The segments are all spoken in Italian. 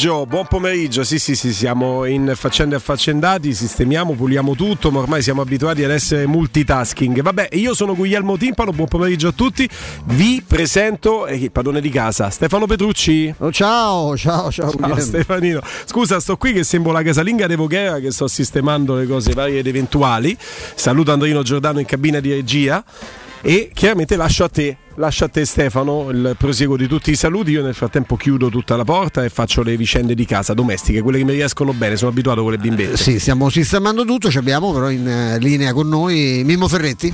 Buon pomeriggio, buon pomeriggio. Sì, sì, sì, siamo in faccende affaccendati, sistemiamo, puliamo tutto, ma ormai siamo abituati ad essere multitasking. Vabbè, io sono Guglielmo Timpano, buon pomeriggio a tutti. Vi presento eh, il padrone di casa, Stefano Petrucci. Oh, ciao, ciao, ciao. Ciao Stefanino. Scusa, sto qui che sembro la casalinga di Voghera che sto sistemando le cose varie ed eventuali. Saluto Andrino Giordano in cabina di regia e chiaramente lascio a te lascio a te Stefano il prosieguo di tutti i saluti io nel frattempo chiudo tutta la porta e faccio le vicende di casa domestiche quelle che mi riescono bene sono abituato con le bimbette eh, sì stiamo sistemando tutto ci abbiamo però in uh, linea con noi Mimmo Ferretti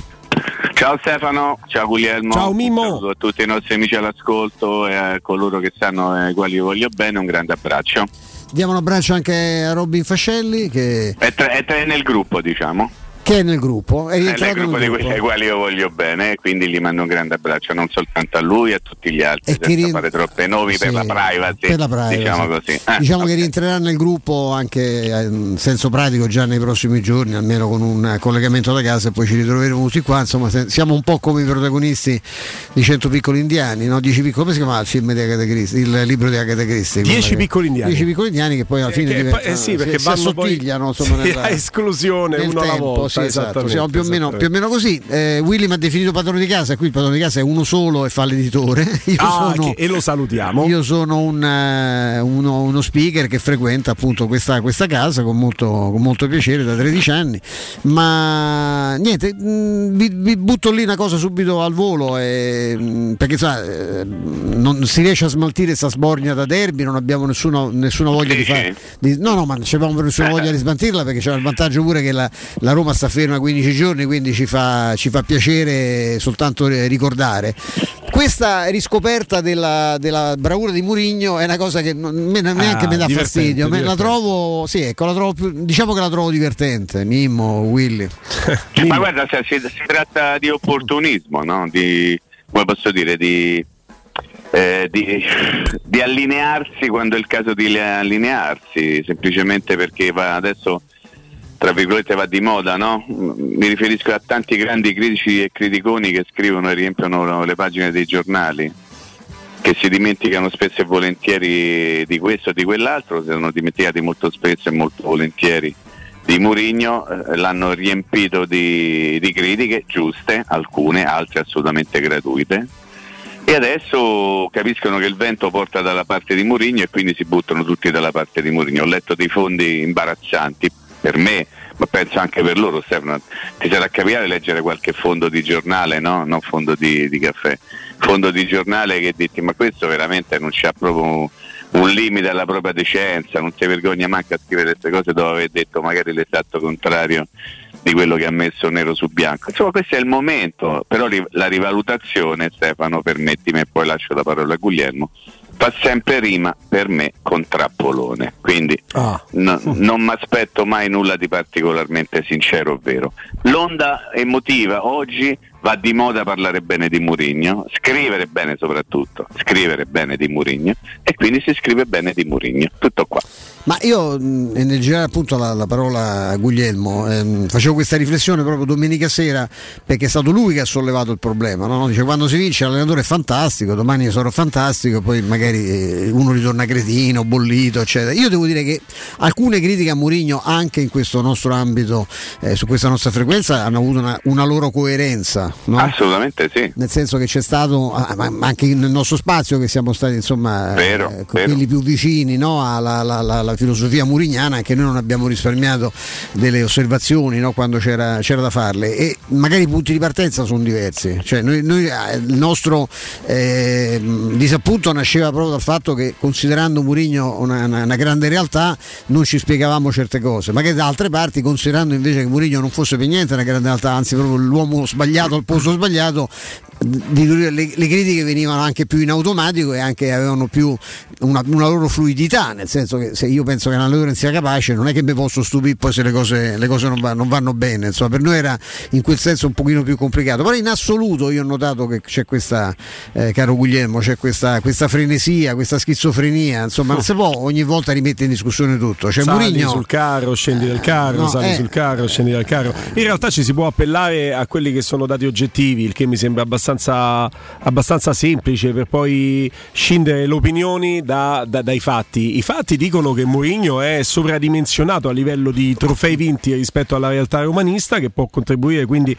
Ciao Stefano, ciao Guglielmo. Ciao Mimmo. Saluto a tutti i nostri amici all'ascolto e a coloro che sanno ai quali io voglio bene, un grande abbraccio. Diamo un abbraccio anche a Robin Fascelli che... È, tre, è tre nel gruppo diciamo che è nel gruppo. È, è nel gruppo di quelli ai quali io voglio bene, quindi gli mando un grande abbraccio non soltanto a lui, a tutti gli altri, e senza ri... fare troppe nomi sì, per, la privacy, per la privacy. Diciamo, così. Eh, diciamo okay. che rientrerà nel gruppo anche in senso pratico già nei prossimi giorni, almeno con un collegamento da casa e poi ci ritroveremo tutti qua. Insomma, siamo un po' come i protagonisti di Cento piccoli indiani, no? Dieci piccoli, come si chiama il film di Agatha Christie, il libro di Agatha Christie? Dieci piccoli indiani. Dieci piccoli indiani che poi alla fine eh, diventano, eh sì, perché si, assottigliano poi, insomma, nella, esclusione uno tempo, alla volta. Sì, esatto, siamo più o, meno, più o meno così. Eh, Willy mi ha definito padrone di casa, qui il padrone di casa è uno solo e fa l'editore. Io ah, sono, che, e lo salutiamo. Io sono un, uh, uno, uno, speaker che frequenta appunto questa, questa casa con molto, con molto, piacere da 13 anni. Ma niente, mh, mm, vi, vi, butto lì una cosa subito al volo e, mh, mm, perché sa, eh, non si riesce a smaltire questa sbornia da derby, non abbiamo nessuno, nessuna voglia di fare. no, no, ma non abbiamo nessuna voglia di smaltirla perché c'è il vantaggio pure che la, la Roma sta ferma 15 giorni, quindi ci fa, ci fa piacere soltanto ricordare. Questa riscoperta della, della bravura di Murigno è una cosa che non, neanche ah, mi dà fastidio. Me la trovo, sì, ecco, la trovo più, diciamo che la trovo divertente. Mimmo, Willy. Mimmo. Ma guarda, si, si, tratta di opportunismo, no? di, come posso dire, di, eh, di, di, allinearsi quando è il caso di allinearsi, semplicemente perché va adesso tra virgolette va di moda, no? Mi riferisco a tanti grandi critici e criticoni che scrivono e riempiono le pagine dei giornali, che si dimenticano spesso e volentieri di questo o di quell'altro, si sono dimenticati molto spesso e molto volentieri di Murigno, eh, l'hanno riempito di, di critiche giuste, alcune, altre assolutamente gratuite. E adesso capiscono che il vento porta dalla parte di Murigno e quindi si buttano tutti dalla parte di Murigno. Ho letto dei fondi imbarazzanti, per me, ma penso anche per loro, Stefano, ti sarà capitato leggere qualche fondo di giornale, no? Non fondo di, di caffè, fondo di giornale che dici ma questo veramente non c'ha proprio un limite alla propria decenza, non si vergogna manco a scrivere queste cose dopo aver detto magari l'esatto contrario di quello che ha messo nero su bianco. Insomma, questo è il momento, però la rivalutazione, Stefano, permettimi e poi lascio la parola a Guglielmo, fa sempre rima per me con trappolone. Quindi ah. no, non mi aspetto mai nulla di particolarmente sincero o vero. L'onda emotiva oggi va di moda parlare bene di Murigno, scrivere bene soprattutto, scrivere bene di Murigno e quindi si scrive bene di Murigno. Tutto qua. Ma io nel girare appunto la, la parola a Guglielmo ehm, facevo questa riflessione proprio domenica sera perché è stato lui che ha sollevato il problema. No? Dice quando si vince l'allenatore è fantastico, domani sarò fantastico, poi magari eh, uno ritorna cretino, bollito, eccetera. Io devo dire che alcune critiche a Murigno anche in questo nostro ambito, eh, su questa nostra frequenza, hanno avuto una, una loro coerenza. No? Assolutamente sì. Nel senso che c'è stato, ah, anche nel nostro spazio che siamo stati insomma vero, eh, quelli più vicini no? alla, alla, alla filosofia murignana che noi non abbiamo risparmiato delle osservazioni no? quando c'era, c'era, da farle e magari i punti di partenza sono diversi cioè noi, noi eh, il nostro eh, disappunto nasceva proprio dal fatto che considerando Murigno una, una, una, grande realtà non ci spiegavamo certe cose magari da altre parti considerando invece che Murigno non fosse per niente una grande realtà anzi proprio l'uomo sbagliato al posto sbagliato le, le, critiche venivano anche più in automatico e anche avevano più una, una, loro fluidità, nel senso che se io penso che un allenatore sia capace, non è che mi posso stupire poi se le cose, le cose non, va, non, vanno bene. Insomma, per noi era in quel senso un pochino più complicato. Però in assoluto io ho notato che c'è questa, eh, caro Guglielmo, c'è questa, questa, frenesia, questa schizofrenia. Insomma, non si può ogni volta rimettere in discussione tutto. Cioè, sali Murigno, sul carro, scendi dal carro, no, sali eh, sul carro, scendi dal carro. In realtà ci si può appellare a quelli che sono dati oggettivi, il che mi sembra abbastanza, abbastanza semplice per poi scindere le opinioni da, da, dai fatti. I fatti dicono che Mourinho è sovradimensionato a livello di trofei vinti rispetto alla realtà romanista, che può contribuire quindi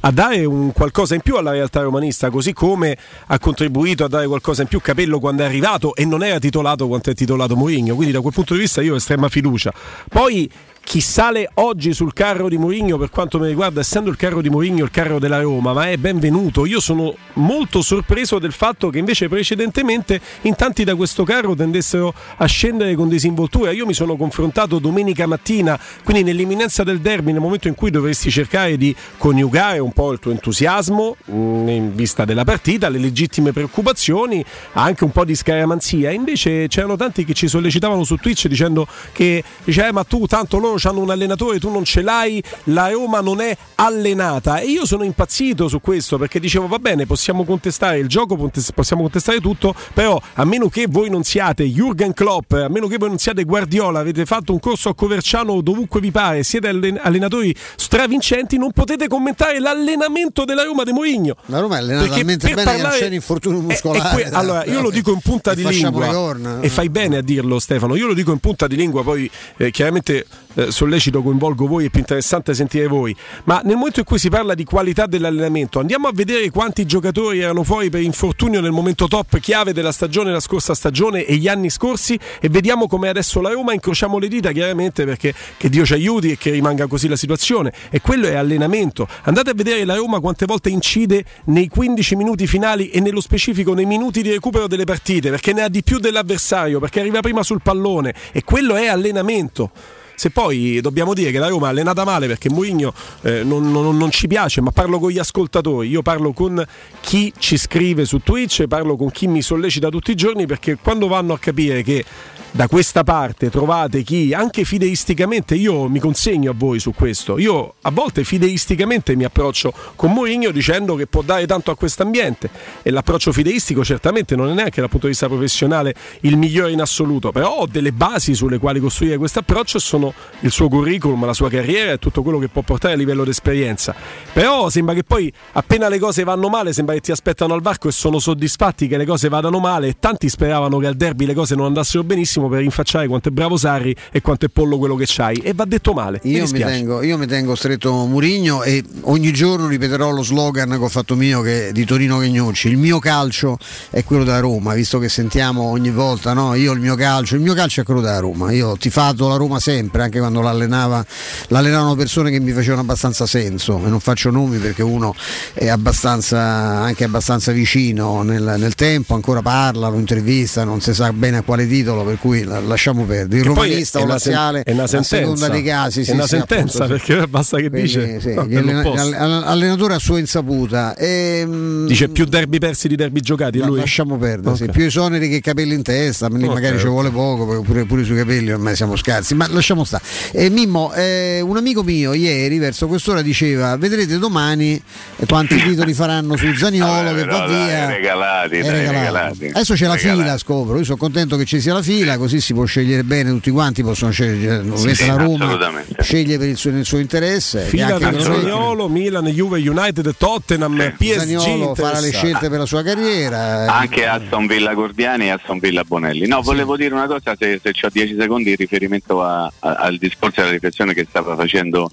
a dare un qualcosa in più alla realtà romanista, così come ha contribuito a dare qualcosa in più Capello quando è arrivato e non era titolato quanto è titolato Mourinho. Quindi da quel punto di vista io ho estrema fiducia. Poi chi sale oggi sul carro di Mourinho per quanto mi riguarda essendo il carro di Mourinho il carro della Roma ma è benvenuto. Io sono molto sorpreso del fatto che invece precedentemente in tanti da questo carro tendessero a scendere con disinvoltura. Io mi sono confrontato domenica mattina quindi nell'imminenza del derby nel momento in cui dovresti cercare di coniugare un po' il tuo entusiasmo mm, in vista della partita le legittime preoccupazioni anche un po' di scaramanzia. Invece c'erano tanti che ci sollecitavano su Twitch dicendo che dice, eh, ma tu tanto loro hanno un allenatore, tu non ce l'hai, la Roma non è allenata. E io sono impazzito su questo perché dicevo va bene, possiamo contestare il gioco, possiamo contestare tutto, però a meno che voi non siate Jürgen Klopp, a meno che voi non siate Guardiola, avete fatto un corso a Coverciano dovunque vi pare, siete allenatori stravincenti, non potete commentare l'allenamento della Roma di Mourinho. La Roma è allenata talmente bene parlare... che non c'è infortunio muscolare. Que... allora, io lo dico in punta di lingua e fai bene a dirlo Stefano, io lo dico in punta di lingua, poi eh, chiaramente eh, sollecito, coinvolgo voi, è più interessante sentire voi. Ma nel momento in cui si parla di qualità dell'allenamento, andiamo a vedere quanti giocatori erano fuori per infortunio nel momento top chiave della stagione, la scorsa stagione e gli anni scorsi e vediamo come adesso la Roma, incrociamo le dita chiaramente perché che Dio ci aiuti e che rimanga così la situazione. E quello è allenamento. Andate a vedere la Roma quante volte incide nei 15 minuti finali e nello specifico nei minuti di recupero delle partite, perché ne ha di più dell'avversario, perché arriva prima sul pallone e quello è allenamento. Se poi dobbiamo dire che la Roma è allenata male perché Mourinho eh, non, non, non, ci piace, ma parlo con gli ascoltatori, io parlo con chi ci scrive su Twitch, parlo con chi mi sollecita tutti i giorni perché quando vanno a capire che da questa parte trovate chi anche fideisticamente io mi consegno a voi su questo. Io a volte fideisticamente mi approccio con Mourinho dicendo che può dare tanto a questo ambiente e l'approccio fideistico certamente non è neanche dal punto di vista professionale il migliore in assoluto però ho delle basi sulle quali costruire questo approccio e sono il suo curriculum, la sua carriera e tutto quello che può portare a livello di esperienza. Però sembra che poi appena le cose vanno male, sembra che ti aspettano al varco e sono soddisfatti che le cose vadano male e tanti speravano che al derby le cose non andassero benissimo per rinfacciare quanto è bravo Sarri e quanto è pollo quello che c'hai e va detto male. Io mi, mi tengo, io mi tengo stretto Murigno e ogni giorno ripeterò lo slogan che ho fatto mio che, di Torino Gagnucci, il mio calcio è quello da Roma, visto che sentiamo ogni volta, no? Io il mio calcio, il mio calcio è quello da Roma, io ho tifato la Roma sempre, anche quando l'allenava, l'allenavano persone che mi facevano abbastanza senso e non faccio nomi perché uno è abbastanza, anche abbastanza vicino nel, nel tempo, ancora parla, lo intervista, non si sa bene a quale titolo, per cui la, lasciamo perdere. Il che romanista o laziale, è una sentenza, a seconda dei casi, sì, è una sì, sentenza appunto, perché basta che Quindi, dice sì, no, l'allenatore a sua insaputa. E, ehm, dice più derby persi di derby giocati. Lui? Lasciamo perdere, okay. più esoneri che capelli in testa, okay. magari ci vuole poco, pure, pure sui capelli ormai siamo scarsi, ma lasciamo stare. E Mimmo, eh, un amico mio ieri verso quest'ora diceva vedrete domani quanti titoli faranno su Zaniolo che va via. Regalati, dai, regalati. regalati. Adesso c'è regalati. la fila, scopro. Io sono contento che ci sia la fila, così si può scegliere bene tutti quanti, possono scegliere sì, sì, la Roma, sceglie per il suo, nel suo interesse. Fila di Zaniolo, Milan, Juve, United, Tottenham, sì. PSG. Zaniolo farà le scelte per la sua carriera. Anche Aston Villa Gordiani e Aston Villa Bonelli. No, volevo dire una cosa, se, se ho 10 secondi in riferimento a, a, al discorso della riflessione che stava facendo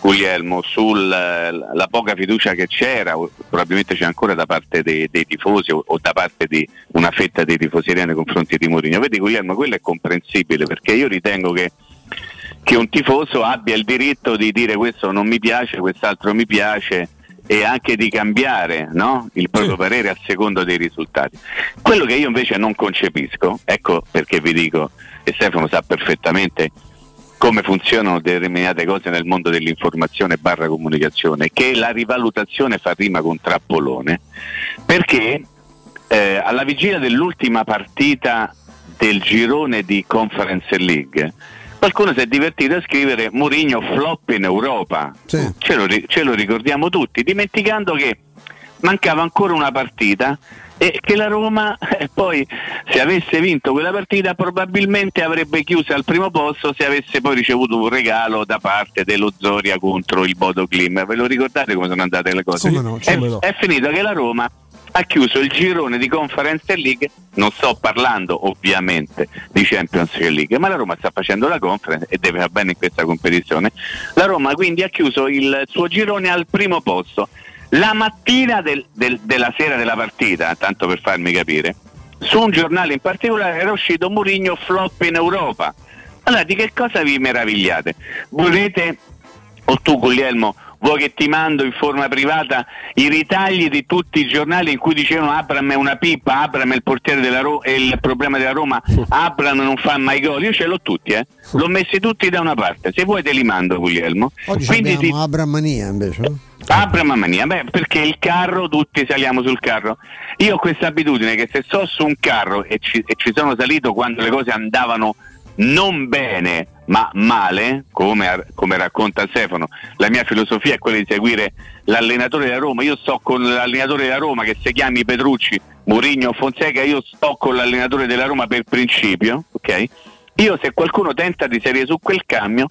Guglielmo sulla poca fiducia che c'era, probabilmente c'è ancora da parte dei, dei tifosi o, o, da parte di una fetta dei tifosi nei confronti di Mourinho. Vedi Guglielmo, quello è comprensibile perché io ritengo che, che un tifoso abbia il diritto di dire questo non mi piace, quest'altro mi piace e anche di cambiare no? il proprio sì. parere a seconda dei risultati. Quello che io invece non concepisco, ecco perché vi dico, e Stefano sa perfettamente, come funzionano determinate cose nel mondo dell'informazione barra comunicazione, che la rivalutazione fa rima con trappolone, perché eh, alla vigilia dell'ultima partita del girone di Conference League, qualcuno si è divertito a scrivere Mourinho flop in Europa. Sì. Ce, lo, ce lo ricordiamo tutti, dimenticando che mancava ancora una partita e che la Roma eh, poi se avesse vinto quella partita probabilmente avrebbe chiuso al primo posto se avesse poi ricevuto un regalo da parte dello Zoria contro il Bodo Klim. Ve lo ricordate come sono andate le cose? No, è, no. è finito che la Roma ha chiuso il girone di Conference League, non sto parlando ovviamente di Champions League, ma la Roma sta facendo la Conference e deve fare bene in questa competizione. La Roma quindi ha chiuso il suo girone al primo posto. La mattina del- del- della sera della partita, tanto per farmi capire, su un giornale in particolare era uscito Mourinho flop in Europa. Allora, di che cosa vi meravigliate? Volete, o tu Guglielmo, vuoi che ti mando in forma privata i ritagli di tutti i giornali in cui dicevano Abram è una pippa, Abram è il portiere della Roma, è il problema della Roma, Abram non fa mai gol, io ce l'ho tutti, eh. L'ho messi tutti da una parte, se vuoi te li mando Guglielmo. Oggi Quindi abbiamo ti- Abramania invece. Eh? Abram mania, beh, perché il carro, tutti saliamo sul carro. Io ho questa abitudine che se sto su un carro e ci, e ci sono salito quando le cose andavano non bene, ma male, come, come racconta Stefano, la mia filosofia è quella di seguire l'allenatore della Roma. Io sto con l'allenatore della Roma che si chiami Petrucci, Mourinho Fonseca, io sto con l'allenatore della Roma per principio, ok? Io se qualcuno tenta di salire su quel camion,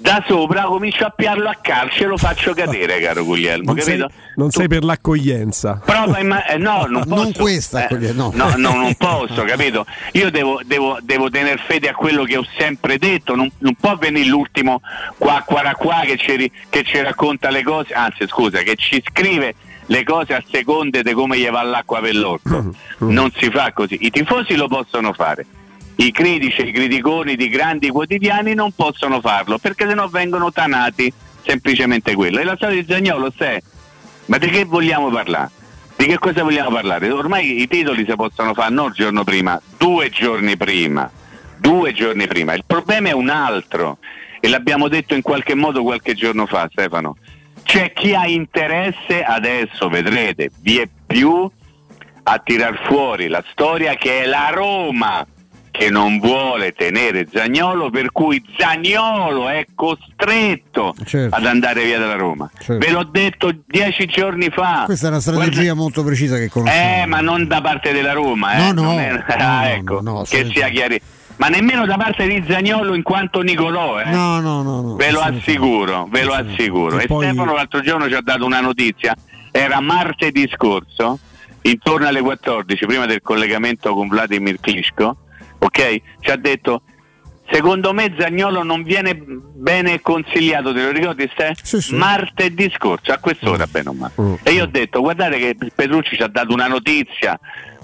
da sopra comincio a piarlo a calcio e lo faccio cadere, caro Guglielmo, Non sei, capito? non Tu- sei per l'accoglienza. Prova imma- eh, no, non, Non posso, questa, eh, no. no, no, non posso, capito? Io devo, devo, devo tener fede a quello che ho sempre detto, non, non può venire l'ultimo qua qua qua che ci, ri- che ci racconta le cose, anzi scusa, che ci scrive le cose a seconde di come gli va l'acqua per l'orto. Non si fa così. I tifosi lo possono fare. I critici e i criticoni di grandi quotidiani non possono farlo perché sennò vengono tanati semplicemente quello. E la storia di Zagnolo, se ma di che vogliamo parlare? Di che cosa vogliamo parlare? Ormai i titoli si possono fare non il giorno prima, due giorni prima. Due giorni prima. Il problema è un altro e l'abbiamo detto in qualche modo qualche giorno fa, Stefano. C'è chi ha interesse, adesso vedrete, vi è più a tirar fuori la storia che è la Roma che non vuole tenere Zagnolo, per cui Zagnolo è costretto Certo. ad andare via dalla Roma. Certo. Ve l'ho detto dieci giorni fa. Questa è una strategia Guarda- molto precisa che conosciamo. eh, ma non da parte della Roma, eh. No, no, Non è- no, ah, no, ecco, no, no, che sia sì. chiari. Ma nemmeno da parte di Zagnolo in quanto Nicolò, eh. No, no, no, no. Ve lo assicuro, ve lo assicuro. E E poi- Stefano l'altro giorno ci ha dato una notizia, era martedì scorso, intorno alle 14, prima del collegamento con Vladimir Klitschko, ok? Ci ha detto, secondo me Zagnolo non viene bene consigliato, te lo ricordi Ste? Sì, sì. Martedì scorso, a quest'ora bene o male. Mm. E io ho detto, guardate che Petrucci ci ha dato una notizia,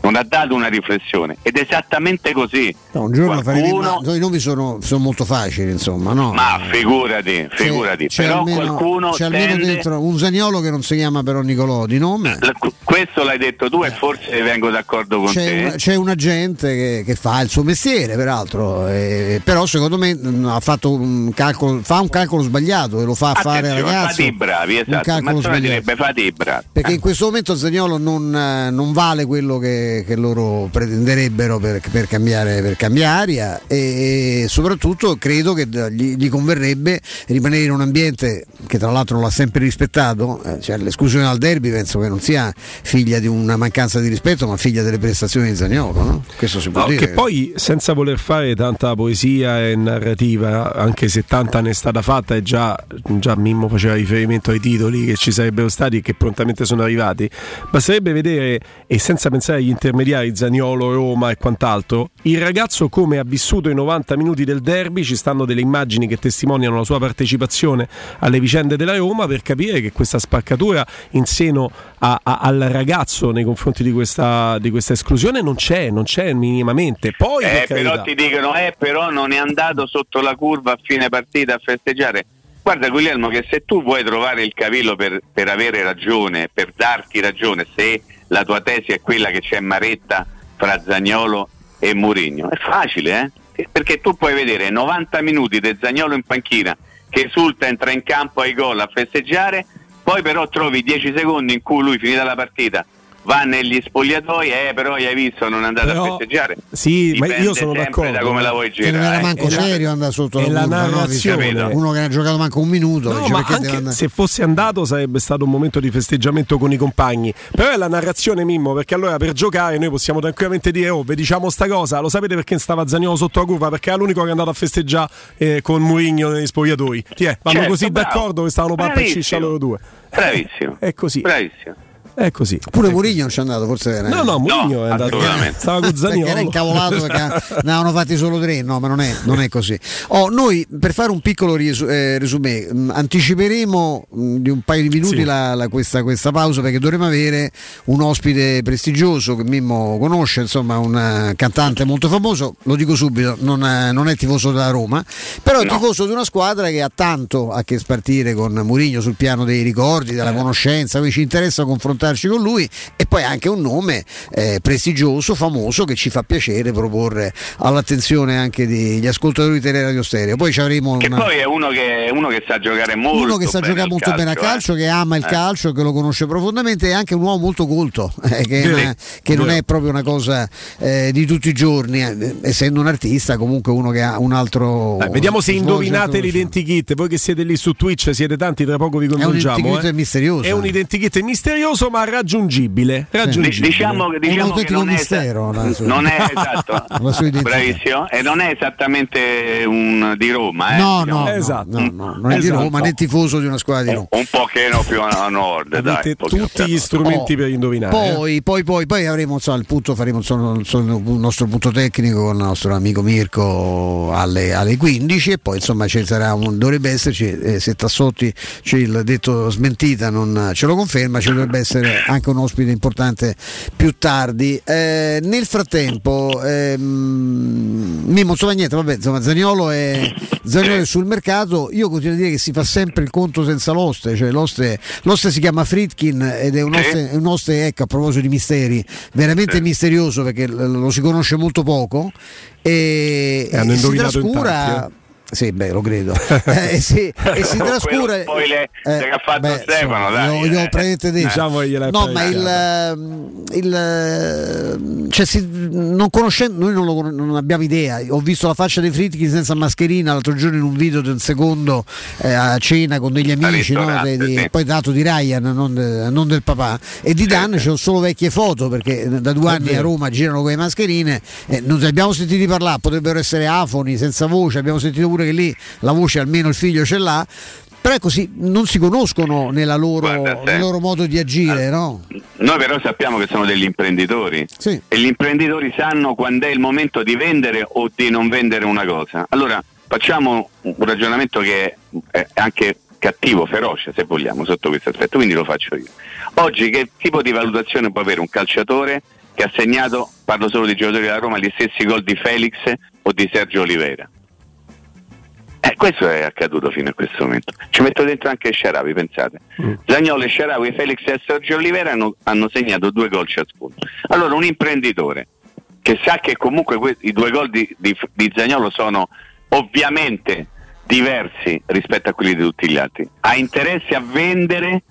non ha dato una riflessione, ed è esattamente così. No, un giorno faremo. Qualcuno- ma- I nomi sono, sono molto facili, insomma, no? Ma figurati, C'è- figurati, c'è però almeno, qualcuno c'è almeno tende... dentro un Zagnolo che non si chiama però Nicolò di nome. L- Questo l'hai detto tu e forse vengo d'accordo con C'è te. un, c'è un agente che, che fa il suo mestiere, peraltro, eh, però secondo me mh, ha fatto un calcolo, fa un calcolo sbagliato e lo fa fare Attenzione, ragazzo. fate i bravi, un esatto. calcolo Mazzone sbagliato. direbbe fate i bravi. Perché in questo momento Zagnolo non, eh, non vale quello che, che loro pretenderebbero per, per cambiare, per cambiare aria e, e soprattutto credo che gli, gli converrebbe rimanere in un ambiente che tra l'altro l'ha sempre rispettato, eh, cioè l'esclusione dal derby penso che non sia figlia di una mancanza di rispetto ma figlia delle prestazioni di Zagnolo, no? questo si può No, dire. che poi senza voler fare tanta poesia e narrativa, anche se tanta ne è stata fatta e già, già Mimmo faceva riferimento ai titoli che ci sarebbero stati e che prontamente sono arrivati, basterebbe vedere e senza pensare agli intermediari Zaniolo, Roma e quant'altro, il ragazzo come ha vissuto i 90 minuti del derby, ci stanno delle immagini che testimoniano la sua partecipazione alle vicende della Roma per capire che questa spaccatura in seno a- a- al ragazzo nei confronti di questa, di questa esclusione non c'è, non c'è minimamente. Poi Eh, per però ti dicono, eh, però non è andato sotto la curva a fine partita a festeggiare. Guarda Guglielmo che se tu vuoi trovare il cavillo per, per avere ragione, per darti ragione, se la tua tesi è quella che c'è Maretta fra Zagnolo e Mourinho, è facile, eh? Perché tu puoi vedere 90 minuti di Zagnolo in panchina che esulta, entra in campo ai gol a festeggiare, poi però trovi 10 secondi in cui lui finita la partita va negli spogliatoi, eh, però hai visto non è andato Però- a festeggiare. sì, ma Dipende io sono d'accordo, da come eh. la vuoi che non era girare. manco la- serio andare sotto è la no? narrazione. Dice, uno che non ha giocato manco un minuto No, dice, ma se fosse andato sarebbe stato un momento di festeggiamento con i compagni. Però è la narrazione Mimmo, perché allora per giocare noi possiamo tranquillamente dire "Oh, vi diciamo sta cosa, lo sapete perché stava Zagnolo sotto la curva? Perché era l'unico che è andato a festeggiare eh, con Mourinho negli spogliatoi". Ti è, vanno Certo, così bravo. d'accordo che stavano pappa e ciccia loro due. Bravissimo. È così. Bravissimo. È così. Pure È Mourinho non ci è andato, forse era. No, no, Mourinho è andato. Stava con perché era incavolato perché ne avevano fatti solo tre, no, ma non è, non è così. Oh, noi per fare un piccolo riesu- eh, resumé, mh, anticiperemo mh, di un paio di minuti Sì. la- la- questa, questa pausa perché dovremo avere un ospite prestigioso che Mimmo conosce, insomma, un eh, cantante molto famoso. Lo dico subito, non è, non è tifoso della Roma, però è No. tifoso di una squadra che ha tanto a che spartire con Mourinho sul piano dei ricordi, della conoscenza, quindi ci interessa confrontarci con lui e poi anche un nome eh, prestigioso, famoso che ci fa piacere proporre all'attenzione anche degli ascoltatori di Teleradio Stereo. Poi ci avremo Che una- poi è uno che, uno che sa giocare molto uno che sa bene giocare molto bene a calcio, eh. che ama il Eh. calcio, che lo conosce profondamente e anche un uomo molto colto, eh, che, è una- che non è proprio una cosa eh, di tutti i giorni, eh, essendo un artista comunque uno che ha un altro... Eh, vediamo se indovinate l'identikit. Voi che siete lì su Twitch, siete tanti, tra poco vi È un coinvolgiamo. identikit eh. misterioso. È un identikit misterioso ma raggiungibile. Di- raggiungibile. diciamo, un diciamo che non è, mistero, sua- non è esatto bravissimo e non è esattamente un di Roma eh, No, diciamo. no, Esatto. no, no, non è di Esatto. Roma né tifoso di una squadra di un, Roma. un pochino più a nord dai, Avete un tutti gli strumenti Oh, per indovinare. eh. Poi, poi, poi, poi avremo insomma, il punto, faremo insomma, insomma, il nostro punto tecnico con il nostro amico Mirko alle, alle 15 e poi insomma ci sarà un, dovrebbe esserci, eh, se Tassotti c'è il detto smentita non ce lo conferma, ci dovrebbe essere anche un ospite importante più tardi. Eh, nel frattempo, ehm, Mimmo, insomma niente, vabbè, insomma Zaniolo è, Zaniolo è sul mercato, io continuo a dire che si fa sempre il conto senza l'oste, cioè l'oste, l'oste si chiama Fritkin ed è un oste, un oste, ecco, a proposito di misteri, veramente misterioso perché lo si conosce molto poco. E, E e si trascura... eh. Sì, beh, lo credo. Eh, sì, e si trascura. spoiler che ha fatto Stefano, insomma, dai, io- io ho eh. praticamente. Diciamo No, ma il, ehm, il, ehm, cioè, si- non conoscendo, noi non, lo non abbiamo idea. Ho visto la faccia dei Fritkin senza mascherina l'altro giorno in un video di un secondo eh, a cena con degli amici, no? Di- di- sì. poi dato di Ryan, non, de- non del papà. E di Dan c'ho solo vecchie foto perché da due anni a. Roma girano con le mascherine. eh, non abbiamo sentiti parlare, potrebbero essere afoni, senza voce. Abbiamo sentito pure che lì la voce almeno il figlio ce l'ha. Però è così, non si conoscono nella loro, Guarda, nel se- loro modo di agire, no? noi però sappiamo che sono degli imprenditori Sì. e gli imprenditori sanno quando è il momento di vendere o di non vendere una cosa allora facciamo un ragionamento che è anche cattivo, feroce se vogliamo sotto questo aspetto, quindi lo faccio io oggi che tipo di valutazione può avere un calciatore che ha segnato, parlo solo di giocatori della Roma, gli stessi gol di Felix o di Sergio Oliveira eh, questo è accaduto fino a questo momento. Ci metto dentro anche Sciaravi, pensate. Zagnolo, Sciaravi, Felix e Sergio Oliveira hanno, hanno segnato due gol ciascuno. Allora un imprenditore che sa che comunque que- i due gol di, di, di Zagnolo sono ovviamente diversi rispetto a quelli di tutti gli altri, ha interesse a vendere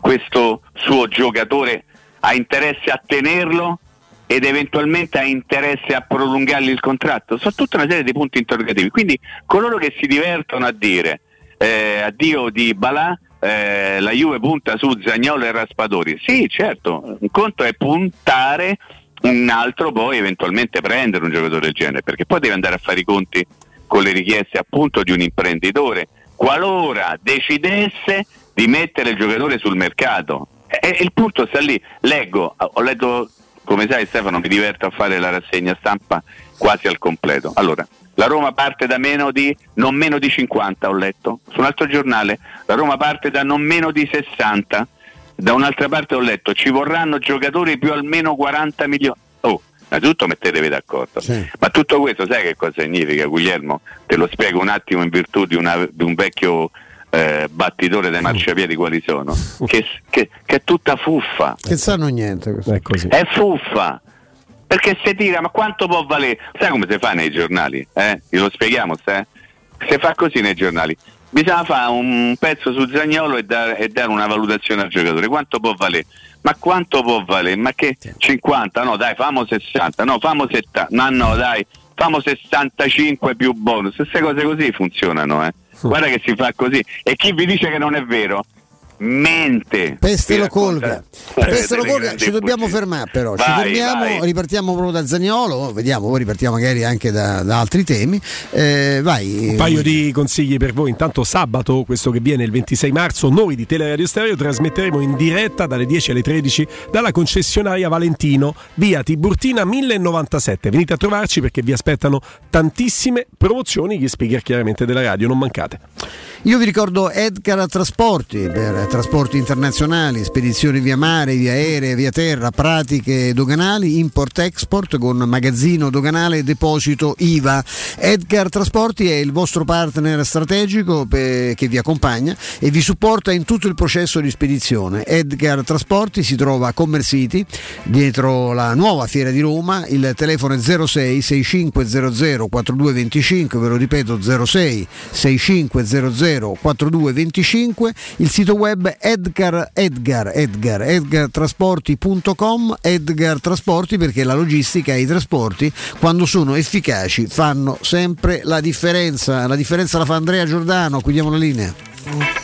questo suo giocatore, ha interesse a tenerlo ed eventualmente ha interesse a prolungargli il contratto? Sono tutta una serie di punti interrogativi. Quindi coloro che si divertono a dire eh, addio di Balà, eh, la Juve punta su Zagnolo e Raspadori. Sì, certo, un conto è puntare, un altro poi eventualmente prendere un giocatore del genere, perché poi deve andare a fare i conti con le richieste appunto di un imprenditore, qualora decidesse di mettere il giocatore sul mercato. E, e il punto sta lì. Leggo, ho letto, come sai Stefano, mi diverto a fare la rassegna stampa quasi al completo. Allora, la Roma parte da meno di non meno di 50, ho letto. Su un altro giornale, la Roma parte da non meno di 60. Da un'altra parte ho letto ci vorranno giocatori più almeno 40 milioni. Oh, innanzitutto mettetevi d'accordo. Sì. Ma tutto questo sai che cosa significa, Guglielmo? Te lo spiego un attimo in virtù di, una- di un vecchio eh, battitore dei marciapiedi quali sono. Che, che- che è tutta fuffa. Che sanno niente. È così. È fuffa. Perché se tira, ma quanto può valere? Sai come si fa nei giornali? Eh? Glielo spieghiamo, se? Si fa così nei giornali. Bisogna fare un pezzo su Zagnolo e dare, e dare una valutazione al giocatore. Quanto può valere? ma quanto può valere? Ma che 50? No, dai, famo 60, no, famo 70, ma no, dai, famo 65 più bonus. Queste cose così funzionano, eh. Guarda che si fa così. E chi vi dice che non è vero? Mente. Peste lo colga. Peste lo colga. Ci dobbiamo fermare però. Vai, Ci fermiamo, vai. ripartiamo proprio da Zagnolo, vediamo, poi ripartiamo magari anche da, da altri temi. Eh, vai. Un paio di consigli per voi. Intanto sabato, questo che viene il 26 marzo, noi di Teleradio Stereo trasmetteremo in diretta dalle 10 alle 13 dalla concessionaria Valentino, via Tiburtina 1097. Venite a trovarci perché vi aspettano tantissime promozioni, gli speaker chiaramente della radio, non mancate. Io vi ricordo Edgar Trasporti per trasporti internazionali, spedizioni via mare, via aerea, via terra, pratiche doganali, import-export con magazzino doganale e deposito IVA. Edgar Trasporti è il vostro partner strategico che vi accompagna e vi supporta in tutto il processo di spedizione. Edgar Trasporti si trova a Commercity, dietro la nuova fiera di Roma, il telefono è 06 6500 4225, ve lo ripeto 06 6500 4225, il sito web Edgar Edgar Edgar edgartrasporti.com Edgar Trasporti perché la logistica e i trasporti quando sono efficaci fanno sempre la differenza. La differenza la fa Andrea Giordano, qui diamo la linea.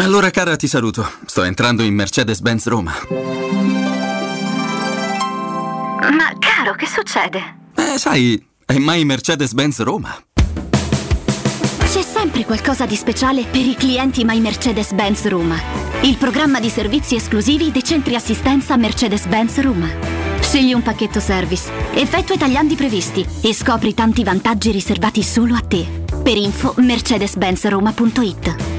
Allora cara ti saluto, sto entrando in Mercedes-Benz Roma. Ma caro, che succede? Eh, sai, è mai Mercedes-Benz Roma. C'è sempre qualcosa di speciale per i clienti My Mercedes-Benz Roma. Il programma di servizi esclusivi dei centri assistenza Mercedes-Benz Roma. Scegli un pacchetto service, effettua i tagliandi previsti e scopri tanti vantaggi riservati solo a te. Per info mercedes-benzroma.it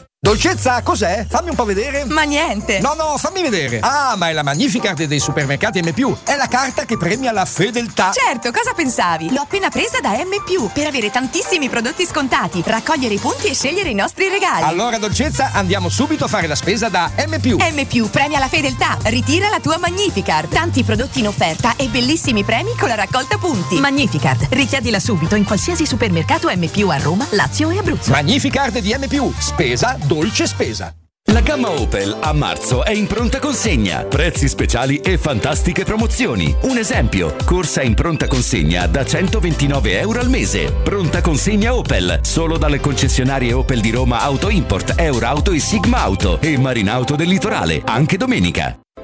Dolcezza, cos'è? Fammi un po' vedere. Ma niente. No, no, fammi vedere. Ah, ma è la Magnificard dei supermercati M+. È la carta che premia la fedeltà. Certo, cosa pensavi? L'ho appena presa da M+, per avere tantissimi prodotti scontati, raccogliere i punti e scegliere i nostri regali. Allora, Dolcezza, andiamo subito a fare la spesa da M+. M+, premia la fedeltà. Ritira la tua Magnificard. Tanti prodotti in offerta e bellissimi premi con la raccolta punti. Magnificard. Richiedila subito in qualsiasi supermercato M+, a Roma, Lazio e Abruzzo. Magnificard di M+, spesa dolce spesa. La gamma Opel a marzo è in pronta consegna. Prezzi speciali e fantastiche promozioni. Un esempio: corsa in pronta consegna da 129 euro al mese. Pronta consegna Opel solo dalle concessionarie Opel di Roma Auto Import, Eurauto e Sigma Auto e Marinauto del Litorale, anche domenica.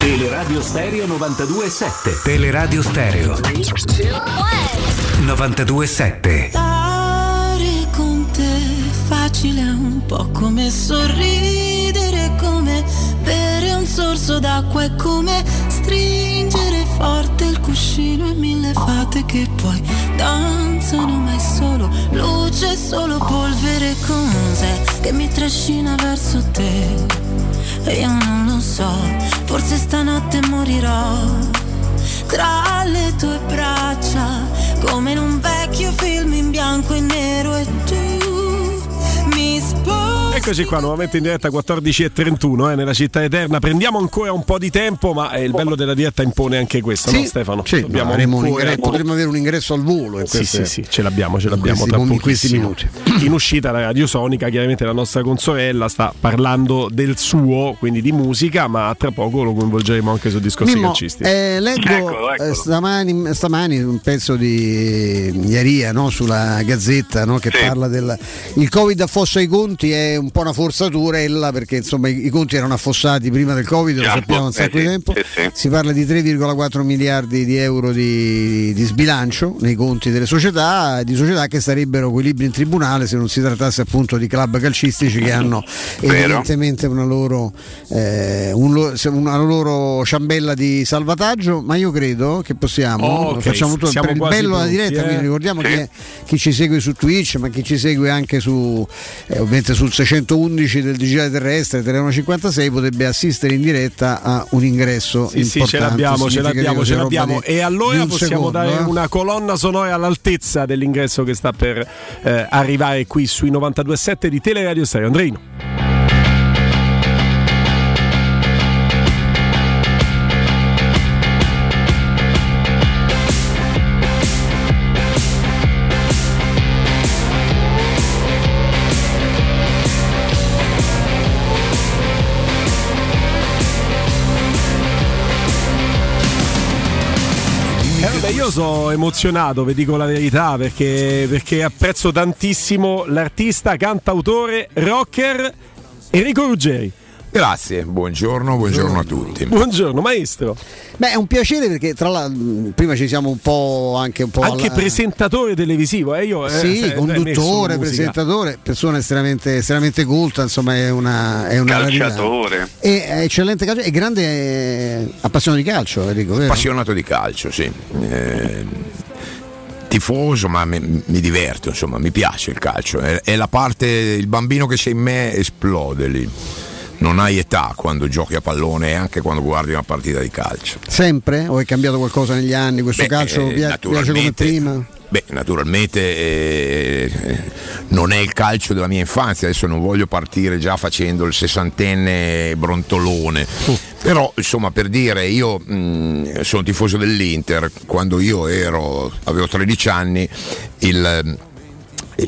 Teleradio Stereo 92.7 Teleradio Stereo. 92.7 Stare con te facile è un po' come sorridere, come bere un sorso d'acqua, è come stringere forte il cuscino e mille fate che poi danzano, ma è solo luce, solo polvere, cos'è che mi trascina verso te? E io non lo so, forse stanotte morirò tra le tue braccia, come in un vecchio film in bianco e nero e tu mi sposi. Eccoci qua, nuovamente in diretta 14.31 eh, nella città eterna. Prendiamo ancora un po' di tempo, ma eh, il bello della diretta impone anche questo, Sì, no Stefano? sì, Dobbiamo ancora- ingresso- potremmo avere un ingresso al volo in Sì, queste- sì, sì, ce l'abbiamo, ce in l'abbiamo questi tra in questi minuti. In uscita la radiosonica, chiaramente la nostra consorella sta parlando del suo, quindi di musica, ma tra poco lo coinvolgeremo anche su discorsi Mimmo, calcistici. eh, leggo Eccolo, eccolo. eh, stamani, stamani un pezzo di Iaria no, sulla Gazzetta no, che parla del il Covid affossa i conti è un po' una forzatura ella, perché insomma i, i conti erano affossati prima del Covid, lo sappiamo un eh, sacco sì, di tempo. sì, sì. Si parla di 3,4 miliardi di euro di, di sbilancio nei conti delle società, di società che sarebbero equilibri in tribunale se non si trattasse appunto di club calcistici che hanno Vero. evidentemente una loro, eh, un una loro ciambella di salvataggio, ma io credo che possiamo, Ok, lo facciamo tutto siamo per il bello della diretta, eh. quindi ricordiamo Sì. che chi ci segue su Twitch, ma chi ci segue anche su eh, ovviamente sul 611 del digitale terrestre, Telefono 56 potrebbe assistere in diretta a un ingresso Sì, sì, importante, ce l'abbiamo, ce l'abbiamo, ce l'abbiamo. di- E allora possiamo secondo, dare eh. una colonna sonora all'altezza dell'ingresso che sta per eh, arrivare qui sui 92.7 di Teleradio Stereo. Andreino. Sono emozionato, vi dico la verità, perché, perché apprezzo tantissimo l'artista, cantautore, rocker Enrico Ruggeri. Grazie, buongiorno, buongiorno a tutti. Buongiorno maestro. Beh, è un piacere perché tra l'altro prima ci siamo un po' anche un po' Anche alla- presentatore televisivo, eh, io, eh, Sì, eh, conduttore, presentatore, persona estremamente, estremamente culta, insomma è una, è una. Calciatore. E è eccellente calcio e grande eh, appassionato di calcio, Enrico, vero? Appassionato di calcio, sì. Eh, tifoso, ma mi, mi diverto, insomma, mi piace il calcio. È, è la parte, il bambino che c'è in me esplode lì. Non hai età quando giochi a pallone e anche quando guardi una partita di calcio. Sempre? O è cambiato qualcosa negli anni? Questo Beh, calcio eh, pia- piace come prima? Beh, naturalmente eh, non è il calcio della mia infanzia, adesso non voglio partire già facendo il sessantenne brontolone. Però, insomma, per dire, io mh, sono tifoso dell'Inter, quando io ero, avevo 13 anni, il,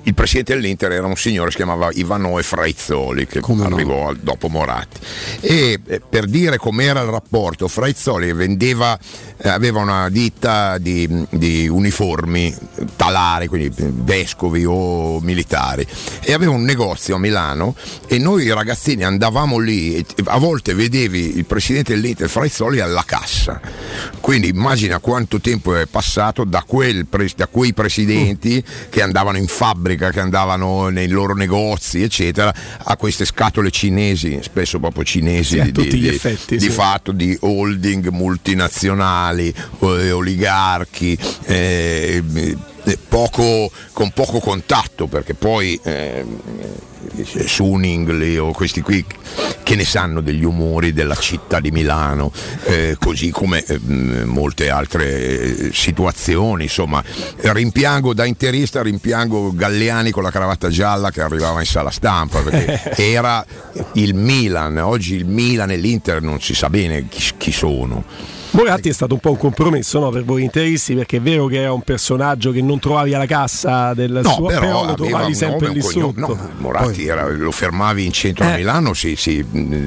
il presidente dell'Inter era un signore che si chiamava Ivanoe Fraizzoli, che arrivò al- dopo Moratti. E eh, per dire com'era il rapporto, Fraizzoli vendeva, aveva una ditta di, di uniformi talari, quindi vescovi o militari, e aveva un negozio a Milano e noi ragazzini andavamo lì a volte vedevi il presidente dell'Inter Fraizzoli alla cassa. Quindi immagina quanto tempo è passato da, quel da quei presidenti che andavano in fabbrica, che andavano nei loro negozi, eccetera, a queste scatole cinesi, spesso proprio cinesi Sì, di, di- effetti, di sì. fatto di holding multinazionali, eh, oligarchi. eh, eh, poco- con poco contatto perché poi eh, Suning o questi qui che ne sanno degli umori della città di Milano eh, così come eh, mh, molte altre eh, situazioni insomma rimpiango da interista rimpiango Galliani con la cravatta gialla che arrivava in sala stampa perché era il Milan oggi il Milan e l'Inter non si sa bene chi, chi sono Moratti è stato un po' un compromesso no, per voi interisti perché è vero che era un personaggio che non trovavi alla cassa del No, suo, però, però lo trovavi sempre nome, lì sotto. No, Moratti era- lo fermavi in centro a Eh. Milano, sì, sì,